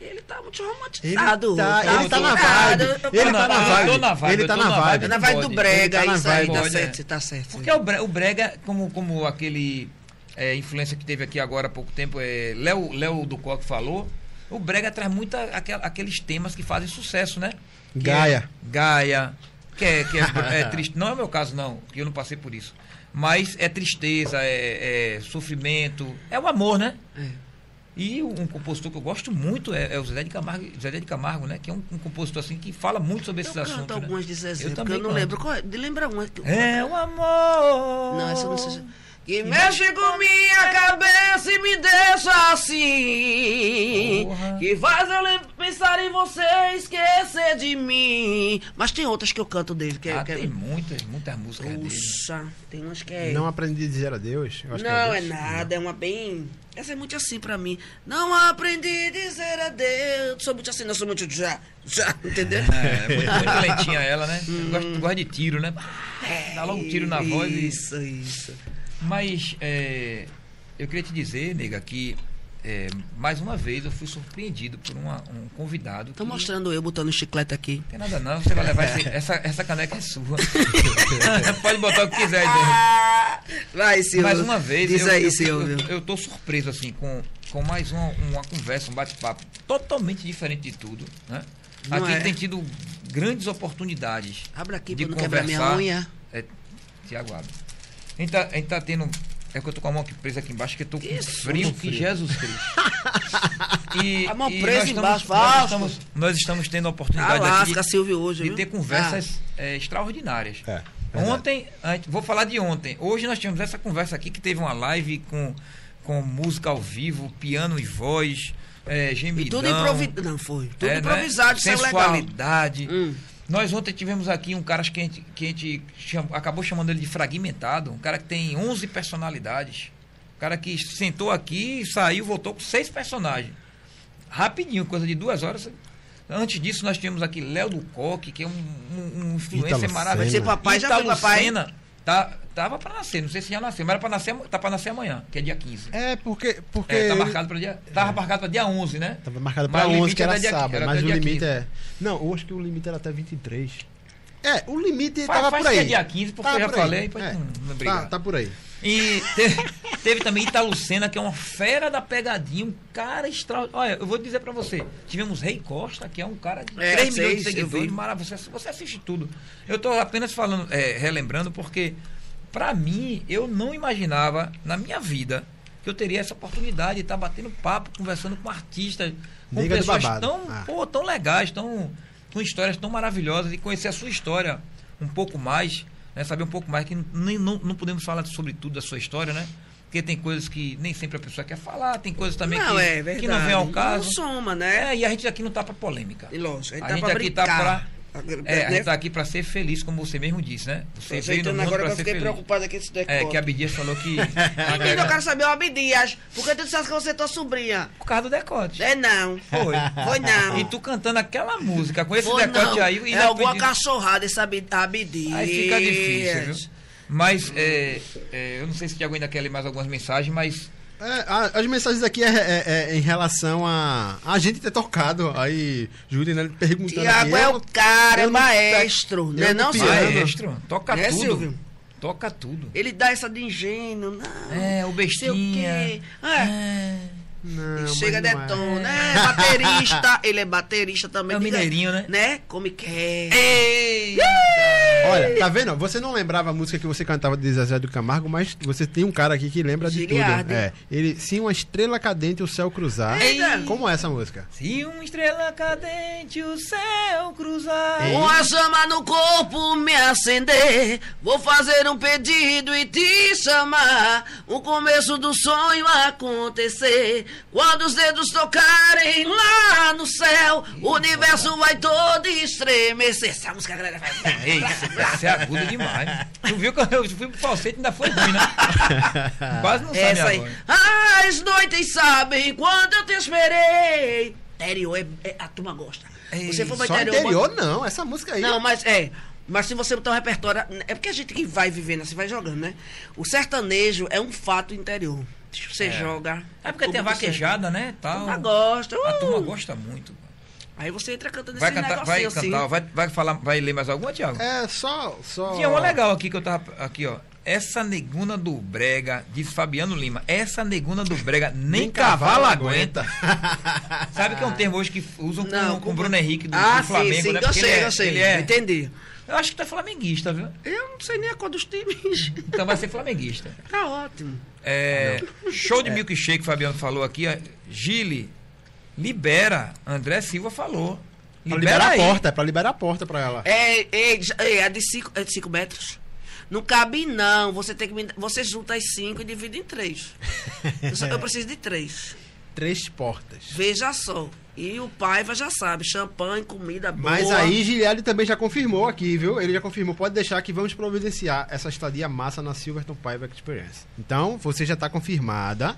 [SPEAKER 3] Ele tá muito
[SPEAKER 1] Ele
[SPEAKER 3] romantizado.
[SPEAKER 1] tá, ele tá na vibe. Ele tá na
[SPEAKER 2] na-
[SPEAKER 1] vibe.
[SPEAKER 2] tô na vibe,
[SPEAKER 1] Ele
[SPEAKER 2] eu
[SPEAKER 1] tá na
[SPEAKER 2] na
[SPEAKER 1] vibe.
[SPEAKER 3] Na vibe do brega,
[SPEAKER 1] Ele tá na
[SPEAKER 3] isso aí,
[SPEAKER 1] vibe.
[SPEAKER 3] tá certo,
[SPEAKER 2] é.
[SPEAKER 3] tá certo.
[SPEAKER 2] Porque o brega, o brega como, como aquele é, influência que teve aqui agora há pouco tempo, é, Léo, Léo do Coque falou, o brega traz muito aquel- aqueles temas que fazem sucesso, né? Que
[SPEAKER 1] Gaia.
[SPEAKER 2] É, Gaia, que é, que é, <laughs> é triste. Não é o meu caso, não, que eu não passei por isso. Mas é tristeza, é, é sofrimento, é o amor, né?
[SPEAKER 3] É.
[SPEAKER 2] E um compositor que eu gosto muito é, é o Zé de Camargo, Zé de Camargo, né? Que é um, um compositor assim que fala muito sobre esses
[SPEAKER 3] Eu canto
[SPEAKER 2] assuntos. né?
[SPEAKER 3] algumas de Zezé,
[SPEAKER 2] Eu também
[SPEAKER 3] eu não
[SPEAKER 2] canto.
[SPEAKER 3] lembro. Qual é? De lembra uma. que-
[SPEAKER 2] É o amor.
[SPEAKER 3] Não, essa não sei. Que mexe com minha cabeça e me deixa assim.
[SPEAKER 2] Porra.
[SPEAKER 3] Que faz eu pensar em você e esquecer de mim. Mas tem outras que eu canto dele. Que, é-
[SPEAKER 2] Ah,
[SPEAKER 3] é-
[SPEAKER 2] tem muitas, muitas músicas dele.
[SPEAKER 3] Tem umas que é.
[SPEAKER 1] Não aprendi a dizer adeus. Eu acho que
[SPEAKER 3] Não, é
[SPEAKER 1] Deus.
[SPEAKER 3] nada, é uma bem. Essa é muito assim pra mim. Não aprendi a dizer adeus. Sou muito assim, não sou muito já. Já, entendeu? <laughs>
[SPEAKER 2] É, muito, muito lentinha ela, né? Gosta, gosta de tiro, né? Dá logo um tiro na voz. e-
[SPEAKER 3] Isso, isso.
[SPEAKER 2] Mas é, eu queria te dizer, nega, que é, mais uma vez eu fui surpreendido por uma- um convidado.
[SPEAKER 3] Tô
[SPEAKER 2] que-
[SPEAKER 3] mostrando eu botando chiclete aqui.
[SPEAKER 2] Não tem nada não, você vai levar esse- essa, essa caneca é sua. <laughs> Pode botar o que quiser aí.
[SPEAKER 3] Ah, Vai, Silvio.
[SPEAKER 2] Mais uma vez,
[SPEAKER 3] Diz
[SPEAKER 2] eu,
[SPEAKER 3] aí,
[SPEAKER 2] eu,
[SPEAKER 3] Silvio.
[SPEAKER 2] eu, eu tô surpreso assim com, com mais uma, uma conversa, um bate-papo totalmente diferente de tudo, né?
[SPEAKER 3] Não
[SPEAKER 2] Aqui
[SPEAKER 3] é?
[SPEAKER 2] tem tido grandes oportunidades
[SPEAKER 3] Abre aqui
[SPEAKER 2] de
[SPEAKER 3] pra não quebrar minha unha.
[SPEAKER 2] É, Tiago, abre. A gente, tá, a gente tá tendo. É que eu tô com a mão aqui presa aqui embaixo, que eu tô com
[SPEAKER 3] Isso,
[SPEAKER 2] frio que. Jesus Cristo. E, <laughs>
[SPEAKER 3] A mão
[SPEAKER 2] e
[SPEAKER 3] presa
[SPEAKER 2] nós
[SPEAKER 3] embaixo,
[SPEAKER 2] estamos, nós, estamos, nós estamos tendo a oportunidade aqui
[SPEAKER 3] Alasca,
[SPEAKER 2] de,
[SPEAKER 3] Silvio, hoje.
[SPEAKER 2] de
[SPEAKER 3] viu?
[SPEAKER 2] ter conversas é, extraordinárias.
[SPEAKER 1] É, verdade.
[SPEAKER 2] Ontem, vou falar de ontem. Hoje nós tivemos essa conversa aqui que teve uma live com, com música ao vivo, piano e voz, é,
[SPEAKER 3] Ah,
[SPEAKER 2] gemidão.
[SPEAKER 3] e tudo improvisado. Não, foi. Tudo
[SPEAKER 2] é, né?
[SPEAKER 3] improvisado, isso é legal.
[SPEAKER 2] Sensualidade.
[SPEAKER 3] Hum.
[SPEAKER 2] Nós ontem tivemos aqui um cara que a gente, que a gente cham- acabou chamando ele de fragmentado, um cara que tem 11 personalidades. Um cara que sentou aqui, saiu, voltou com seis personagens. rapidinho, coisa de duas horas. Antes disso, nós tivemos aqui Léo do Coque, que é um, um, um influencer maravilhoso.
[SPEAKER 3] Ser papai, já foi papai?
[SPEAKER 2] Senna, tá, tava pra nascer, não sei se já nasceu, mas era pra nascer, tá pra nascer amanhã, que é dia 15.
[SPEAKER 1] É, porque. porque
[SPEAKER 2] É, tá marcado para dia. Tava marcado para dia 11, né?
[SPEAKER 1] Tava marcado
[SPEAKER 2] o
[SPEAKER 1] 11,
[SPEAKER 2] limite
[SPEAKER 1] que era
[SPEAKER 2] dia-
[SPEAKER 1] sábado.
[SPEAKER 2] era
[SPEAKER 1] mas o limite
[SPEAKER 2] 15.
[SPEAKER 1] é. Não, eu acho que o limite era até 23. É, o limite
[SPEAKER 2] Faz-
[SPEAKER 1] tava
[SPEAKER 2] faz
[SPEAKER 1] por aí.
[SPEAKER 2] que é dia 15, porque eu já
[SPEAKER 1] por aí.
[SPEAKER 2] falei,
[SPEAKER 1] É,
[SPEAKER 2] não-
[SPEAKER 1] tá, tá por aí.
[SPEAKER 2] E teve, teve também Italucena, que é uma fera da pegadinha, um cara extraordinário. Olha, eu vou dizer pra você, tivemos Rei Costa, que é um cara de
[SPEAKER 3] É,
[SPEAKER 2] 3
[SPEAKER 3] sei,
[SPEAKER 2] milhões de
[SPEAKER 3] eu
[SPEAKER 2] seguidores,
[SPEAKER 3] vi.
[SPEAKER 2] maravilhoso. Você, você assiste tudo. Eu tô apenas falando, é, relembrando, porque pra mim, eu não imaginava na minha vida que eu teria essa oportunidade de estar batendo papo, conversando com artistas, com
[SPEAKER 1] do
[SPEAKER 2] pessoas tão,
[SPEAKER 1] Ah.
[SPEAKER 2] pô, tão legais, tão, com histórias tão maravilhosas e conhecer a sua história um pouco mais, né, saber um pouco mais, que nem, não, não podemos falar sobre tudo da sua história, né? Porque tem coisas que nem sempre a pessoa quer falar, tem coisas também
[SPEAKER 3] não,
[SPEAKER 2] que,
[SPEAKER 3] é
[SPEAKER 2] que não vem ao caso.
[SPEAKER 3] Não soma, né?
[SPEAKER 2] É, e a gente aqui não tá pra polêmica.
[SPEAKER 3] E lógico, a gente
[SPEAKER 2] A
[SPEAKER 3] tá
[SPEAKER 2] gente
[SPEAKER 3] pra
[SPEAKER 2] aqui tá
[SPEAKER 3] brincar.
[SPEAKER 2] É, a
[SPEAKER 3] né?
[SPEAKER 2] gente tá aqui pra ser feliz, como você mesmo disse, né? Você veio no mundo
[SPEAKER 3] agora que eu
[SPEAKER 2] ser
[SPEAKER 3] fiquei
[SPEAKER 2] feliz.
[SPEAKER 3] preocupado aqui com esse decote.
[SPEAKER 2] É, que a Abdias falou que. <laughs>
[SPEAKER 3] Menino, eu quero saber o Abdias. Por que tu disseste que você é tua sobrinha?
[SPEAKER 2] Por causa do decote.
[SPEAKER 3] É não.
[SPEAKER 2] Foi.
[SPEAKER 3] Foi não.
[SPEAKER 2] E tu cantando aquela música com esse
[SPEAKER 3] Foi
[SPEAKER 2] decote
[SPEAKER 3] não.
[SPEAKER 2] aí. e
[SPEAKER 3] é alguma
[SPEAKER 2] pedindo-
[SPEAKER 3] cachorrada esse Abi- Abdias.
[SPEAKER 2] Aí fica difícil, viu? Mas, é, é, eu não sei se o Tiago ainda quer ler mais algumas mensagens, mas.
[SPEAKER 1] É, a- as mensagens aqui é, é- é em relação a a gente ter tocado. Aí, Júlio, né, perguntando
[SPEAKER 3] Tiago é o cara, é
[SPEAKER 1] eu não-
[SPEAKER 3] maestro.
[SPEAKER 1] eu
[SPEAKER 3] Né
[SPEAKER 1] não
[SPEAKER 3] não,
[SPEAKER 1] piano.
[SPEAKER 3] Silvio?
[SPEAKER 2] Maestro, toca
[SPEAKER 3] É,
[SPEAKER 2] tudo.
[SPEAKER 3] Silvio?
[SPEAKER 2] Toca tudo.
[SPEAKER 3] Ele dá essa de ingênuo. Não.
[SPEAKER 2] É, o
[SPEAKER 3] sei o
[SPEAKER 2] bestinha.
[SPEAKER 3] quê. É.
[SPEAKER 2] É.
[SPEAKER 1] Não,
[SPEAKER 3] chega
[SPEAKER 1] é.
[SPEAKER 3] detona, é baterista, <laughs> ele é baterista também.
[SPEAKER 2] É o mineirinho, né?
[SPEAKER 3] Né? Come quer.
[SPEAKER 2] Ei!
[SPEAKER 1] Olha, tá vendo? Você não lembrava a música que você cantava de Zezé do Camargo, mas você tem um cara aqui que lembra de
[SPEAKER 3] Giliardi.
[SPEAKER 1] tudo. É, ele, se uma estrela cadente o céu cruzar.
[SPEAKER 3] Eita.
[SPEAKER 1] Como é essa música?
[SPEAKER 2] Se uma estrela cadente o céu cruzar.
[SPEAKER 1] Ei.
[SPEAKER 3] Uma chama no corpo me acender. Vou fazer um pedido e te chamar. O começo do sonho acontecer. Quando os dedos tocarem lá no céu, o universo vai todo estremecer. Essa música a galera faz.
[SPEAKER 2] Ei, você é agudo demais. Tu viu que eu fui pro falsete e ainda foi ruim, né? <laughs> Quase não sabe
[SPEAKER 3] Essa aí.
[SPEAKER 2] agora.
[SPEAKER 3] As noites sabem quando eu te esperei. Interior, é, é- a turma gosta.
[SPEAKER 2] Ei,
[SPEAKER 3] você for pra
[SPEAKER 1] Só
[SPEAKER 3] interior.
[SPEAKER 1] interior, não. Essa música aí.
[SPEAKER 3] Não, mas é. Mas se você botar um repertório. É porque a gente que vai vivendo assim, vai jogando, né? O sertanejo é um fato interior. Você
[SPEAKER 2] É.
[SPEAKER 3] joga.
[SPEAKER 2] É porque tem a vaquejada, né?
[SPEAKER 3] A
[SPEAKER 2] Tal.
[SPEAKER 3] turma gosta.
[SPEAKER 2] A
[SPEAKER 3] uh!
[SPEAKER 2] turma gosta muito.
[SPEAKER 3] Aí você entra cantando
[SPEAKER 2] Vai
[SPEAKER 3] esse
[SPEAKER 2] cantar, vai
[SPEAKER 3] negocinho
[SPEAKER 2] cantar,
[SPEAKER 3] assim.
[SPEAKER 2] vai, vai falar, vai ler mais alguma, Tiago?
[SPEAKER 1] É só. só...
[SPEAKER 2] Tinha uma legal aqui que eu tava. Aqui, ó. Essa neguna do Brega, diz Fabiano Lima. Essa neguna do Brega <laughs> nem, cavalo aguenta. <laughs> Sabe que é um termo hoje que usam com,
[SPEAKER 3] Não,
[SPEAKER 2] com
[SPEAKER 3] com-
[SPEAKER 2] o Bruno Henrique do,
[SPEAKER 3] Ah,
[SPEAKER 2] do Flamengo,
[SPEAKER 3] sim, sim.
[SPEAKER 2] né?
[SPEAKER 3] Eu sei,
[SPEAKER 2] ele é-
[SPEAKER 3] eu sei.
[SPEAKER 2] ele é-
[SPEAKER 3] Entendi.
[SPEAKER 2] Eu acho que tu é flamenguista, viu?
[SPEAKER 3] Eu não sei nem a cor dos times.
[SPEAKER 2] Então vai ser flamenguista. <laughs>
[SPEAKER 3] Tá ótimo.
[SPEAKER 2] É, show de milkshake, Fabiano falou aqui. ó. Gile, libera. André Silva falou.
[SPEAKER 1] Pra
[SPEAKER 2] Libera
[SPEAKER 1] liberar a
[SPEAKER 2] aí.
[SPEAKER 1] porta, é pra liberar a porta pra ela.
[SPEAKER 3] É, é, é, é de 5 é metros. Não cabe, não. Você tem que me, Você junta as cinco e divide em três. Eu, só- eu <laughs> preciso de três.
[SPEAKER 1] Três portas.
[SPEAKER 3] Veja só. E o Paiva já sabe, champanhe, comida boa.
[SPEAKER 1] Mas aí Giliardi também já confirmou aqui, viu? Ele já confirmou. Pode deixar que vamos providenciar essa estadia massa na Silverton Paiva Experience. Então, você já tá confirmada.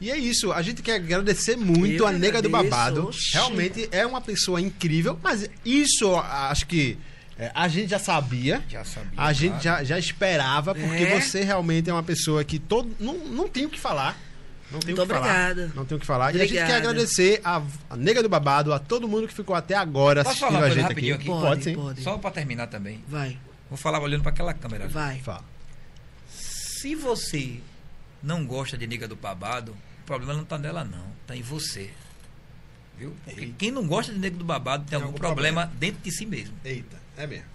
[SPEAKER 1] E é isso. A gente quer agradecer muito
[SPEAKER 3] Eu
[SPEAKER 1] a Nega do. Babado.
[SPEAKER 3] Oxi.
[SPEAKER 1] Realmente é uma pessoa incrível. Mas isso, acho que é, a gente já sabia.
[SPEAKER 2] Já sabia.
[SPEAKER 1] A gente
[SPEAKER 2] claro.
[SPEAKER 1] já, já esperava, porque
[SPEAKER 3] É.
[SPEAKER 1] você realmente é uma pessoa que todo, não, não tem o que falar. Não tem o
[SPEAKER 3] Muito
[SPEAKER 1] que falar.
[SPEAKER 3] obrigada.
[SPEAKER 1] Não tem o que falar. E a gente quer
[SPEAKER 3] Obrigada.
[SPEAKER 1] agradecer a, a Nega do Babado, a todo mundo que ficou até agora
[SPEAKER 2] Posso
[SPEAKER 1] assistindo
[SPEAKER 2] falar
[SPEAKER 1] a gente
[SPEAKER 2] rapidinho
[SPEAKER 1] aqui.
[SPEAKER 2] aqui?
[SPEAKER 3] Pode,
[SPEAKER 1] sim.
[SPEAKER 3] pode.
[SPEAKER 2] Só pra terminar também.
[SPEAKER 3] Vai,
[SPEAKER 2] Vou falar olhando pra aquela câmera. ali.
[SPEAKER 3] vai.
[SPEAKER 1] Fala.
[SPEAKER 2] Se você não gosta de nega do babado, o problema não tá nela não, tá em você. Viu? Porque quem não gosta de nega do babado tem, algum,
[SPEAKER 1] algum
[SPEAKER 2] problema, dentro de si mesmo.
[SPEAKER 1] Eita, é mesmo.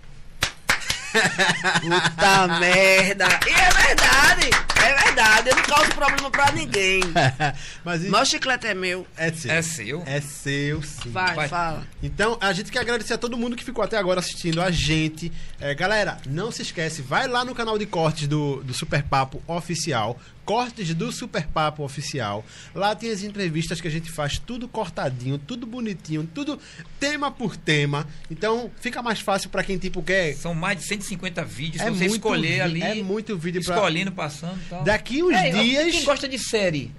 [SPEAKER 3] Puta merda. E é verdade. É verdade. Eu não causo problema pra ninguém. <laughs>
[SPEAKER 1] Mas
[SPEAKER 3] Mas o chiclete é meu.
[SPEAKER 1] é seu.
[SPEAKER 2] É seu.
[SPEAKER 1] É seu, sim.
[SPEAKER 3] Vai,
[SPEAKER 2] Vai.
[SPEAKER 3] fala.
[SPEAKER 1] Então, a gente quer agradecer a todo mundo que ficou até agora assistindo a gente. É, galera, não se esquece, vai lá no canal de cortes do, do Super Papo Oficial. Cortes do Super Papo Oficial. Lá tem as entrevistas que a gente faz tudo cortadinho, tudo bonitinho, tudo tema por tema. Então, fica mais fácil pra quem, tipo, quer.
[SPEAKER 2] São mais de 150 vídeos,
[SPEAKER 1] É
[SPEAKER 2] você escolher
[SPEAKER 1] vi-
[SPEAKER 2] ali,
[SPEAKER 1] é muito vídeo pra-
[SPEAKER 2] escolhendo, passando e tal.
[SPEAKER 1] Daqui uns
[SPEAKER 2] É,
[SPEAKER 1] dias.
[SPEAKER 2] Quem gosta de série?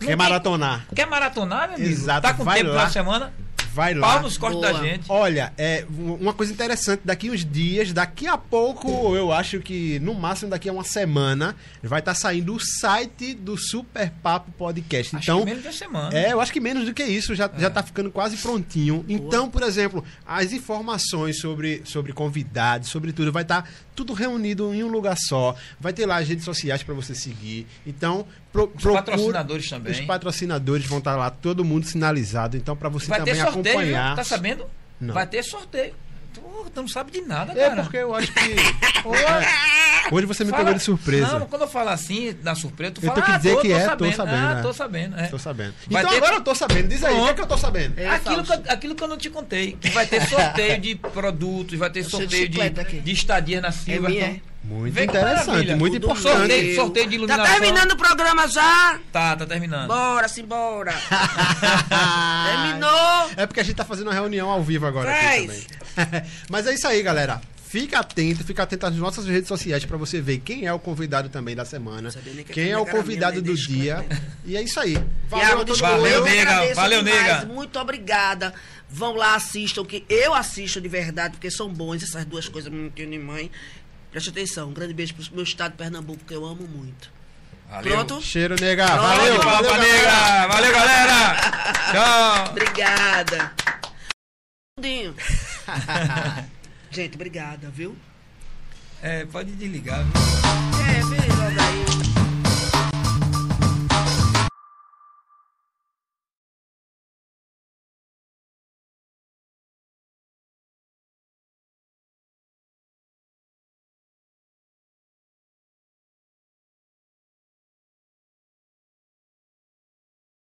[SPEAKER 1] Quer maratonar?
[SPEAKER 2] Quer maratonar, meu amigo?
[SPEAKER 1] Exato,
[SPEAKER 2] Tá com
[SPEAKER 1] vai
[SPEAKER 2] tempo
[SPEAKER 1] lá.
[SPEAKER 2] na semana?
[SPEAKER 1] Vai lá.
[SPEAKER 2] Pau nos cortes
[SPEAKER 3] Boa.
[SPEAKER 2] da gente.
[SPEAKER 1] Olha, é uma coisa interessante, daqui uns dias, daqui a pouco, eu acho que no máximo daqui a uma semana, vai estar saindo o site do Super Papo Podcast.
[SPEAKER 2] Acho
[SPEAKER 1] Então,
[SPEAKER 2] que menos de uma semana.
[SPEAKER 1] é, eu acho que menos do que isso, já, já tá ficando quase prontinho. Então, por exemplo, as informações sobre, sobre convidados, sobre tudo, vai estar tudo reunido em um lugar só. Vai ter lá as redes sociais para você seguir. Então, pro,
[SPEAKER 2] Os
[SPEAKER 1] procura-
[SPEAKER 2] patrocinadores também.
[SPEAKER 1] Os patrocinadores vão estar lá, todo mundo sinalizado. Então, para você
[SPEAKER 2] Vai ter
[SPEAKER 1] também
[SPEAKER 2] sorteio, viu?
[SPEAKER 1] acompanhar.
[SPEAKER 2] tá sabendo?
[SPEAKER 1] Não.
[SPEAKER 2] Vai ter sorteio. Tu, tu não sabe de nada,
[SPEAKER 1] É
[SPEAKER 2] cara.
[SPEAKER 1] porque eu acho que. <laughs>
[SPEAKER 2] Pô,
[SPEAKER 1] Hoje você me
[SPEAKER 2] fala-
[SPEAKER 1] pegou de surpresa.
[SPEAKER 2] Não, quando eu falo assim, da surpresa, tu
[SPEAKER 1] Eu
[SPEAKER 2] fala,
[SPEAKER 1] tenho que
[SPEAKER 2] ah,
[SPEAKER 1] dizer
[SPEAKER 2] tô,
[SPEAKER 1] que
[SPEAKER 2] tô
[SPEAKER 1] é, tô
[SPEAKER 2] sabendo.
[SPEAKER 1] sabendo,
[SPEAKER 2] Ah,
[SPEAKER 1] é.
[SPEAKER 2] tô sabendo, é.
[SPEAKER 1] Tô sabendo.
[SPEAKER 2] Vai
[SPEAKER 1] então
[SPEAKER 2] ter-
[SPEAKER 1] agora eu tô sabendo. Diz aí, o que é que eu tô sabendo?
[SPEAKER 3] É,
[SPEAKER 2] Aquilo que, eu- aquilo que eu não te contei. Que vai ter <laughs> sorteio de produtos, vai ter
[SPEAKER 3] de
[SPEAKER 2] sorteio de,
[SPEAKER 3] aqui.
[SPEAKER 2] de estadia na Silva.
[SPEAKER 3] minha, é?
[SPEAKER 1] Muito
[SPEAKER 2] Vê
[SPEAKER 1] interessante, muito importante.
[SPEAKER 2] Sorteio, sorteio de
[SPEAKER 3] Tá
[SPEAKER 2] iluminação.
[SPEAKER 3] terminando o programa já?
[SPEAKER 2] Tá, tá terminando.
[SPEAKER 3] Bora, simbora. <laughs> Terminou.
[SPEAKER 1] É porque a gente tá fazendo uma reunião ao vivo agora aqui
[SPEAKER 3] Faz.
[SPEAKER 1] também. <laughs> Mas é isso aí, galera. Fica atento, fica atento às nossas redes sociais pra você ver quem é o convidado também da semana.
[SPEAKER 3] Que
[SPEAKER 1] Quem é o convidado do dia. E é isso aí. Valeu
[SPEAKER 3] desculpa,
[SPEAKER 2] Valeu, nega. Valeu,
[SPEAKER 3] demais.
[SPEAKER 2] nega.
[SPEAKER 3] Muito obrigada. Vão lá, assistam, que eu assisto de verdade, porque são bons essas duas coisas, não tenho nem mãe. Preste atenção, um grande beijo pro meu estado Pernambuco, que eu amo muito.
[SPEAKER 2] Valeu.
[SPEAKER 3] Pronto?
[SPEAKER 1] Cheiro, nega.
[SPEAKER 3] Pronto,
[SPEAKER 1] Valeu,
[SPEAKER 2] Valeu,
[SPEAKER 1] valeu.
[SPEAKER 2] Negra. Valeu, galera. Tchau.
[SPEAKER 3] Obrigada. <laughs> Gente, obrigada, viu?
[SPEAKER 2] É, pode desligar. viu?
[SPEAKER 3] É, vem logo aí.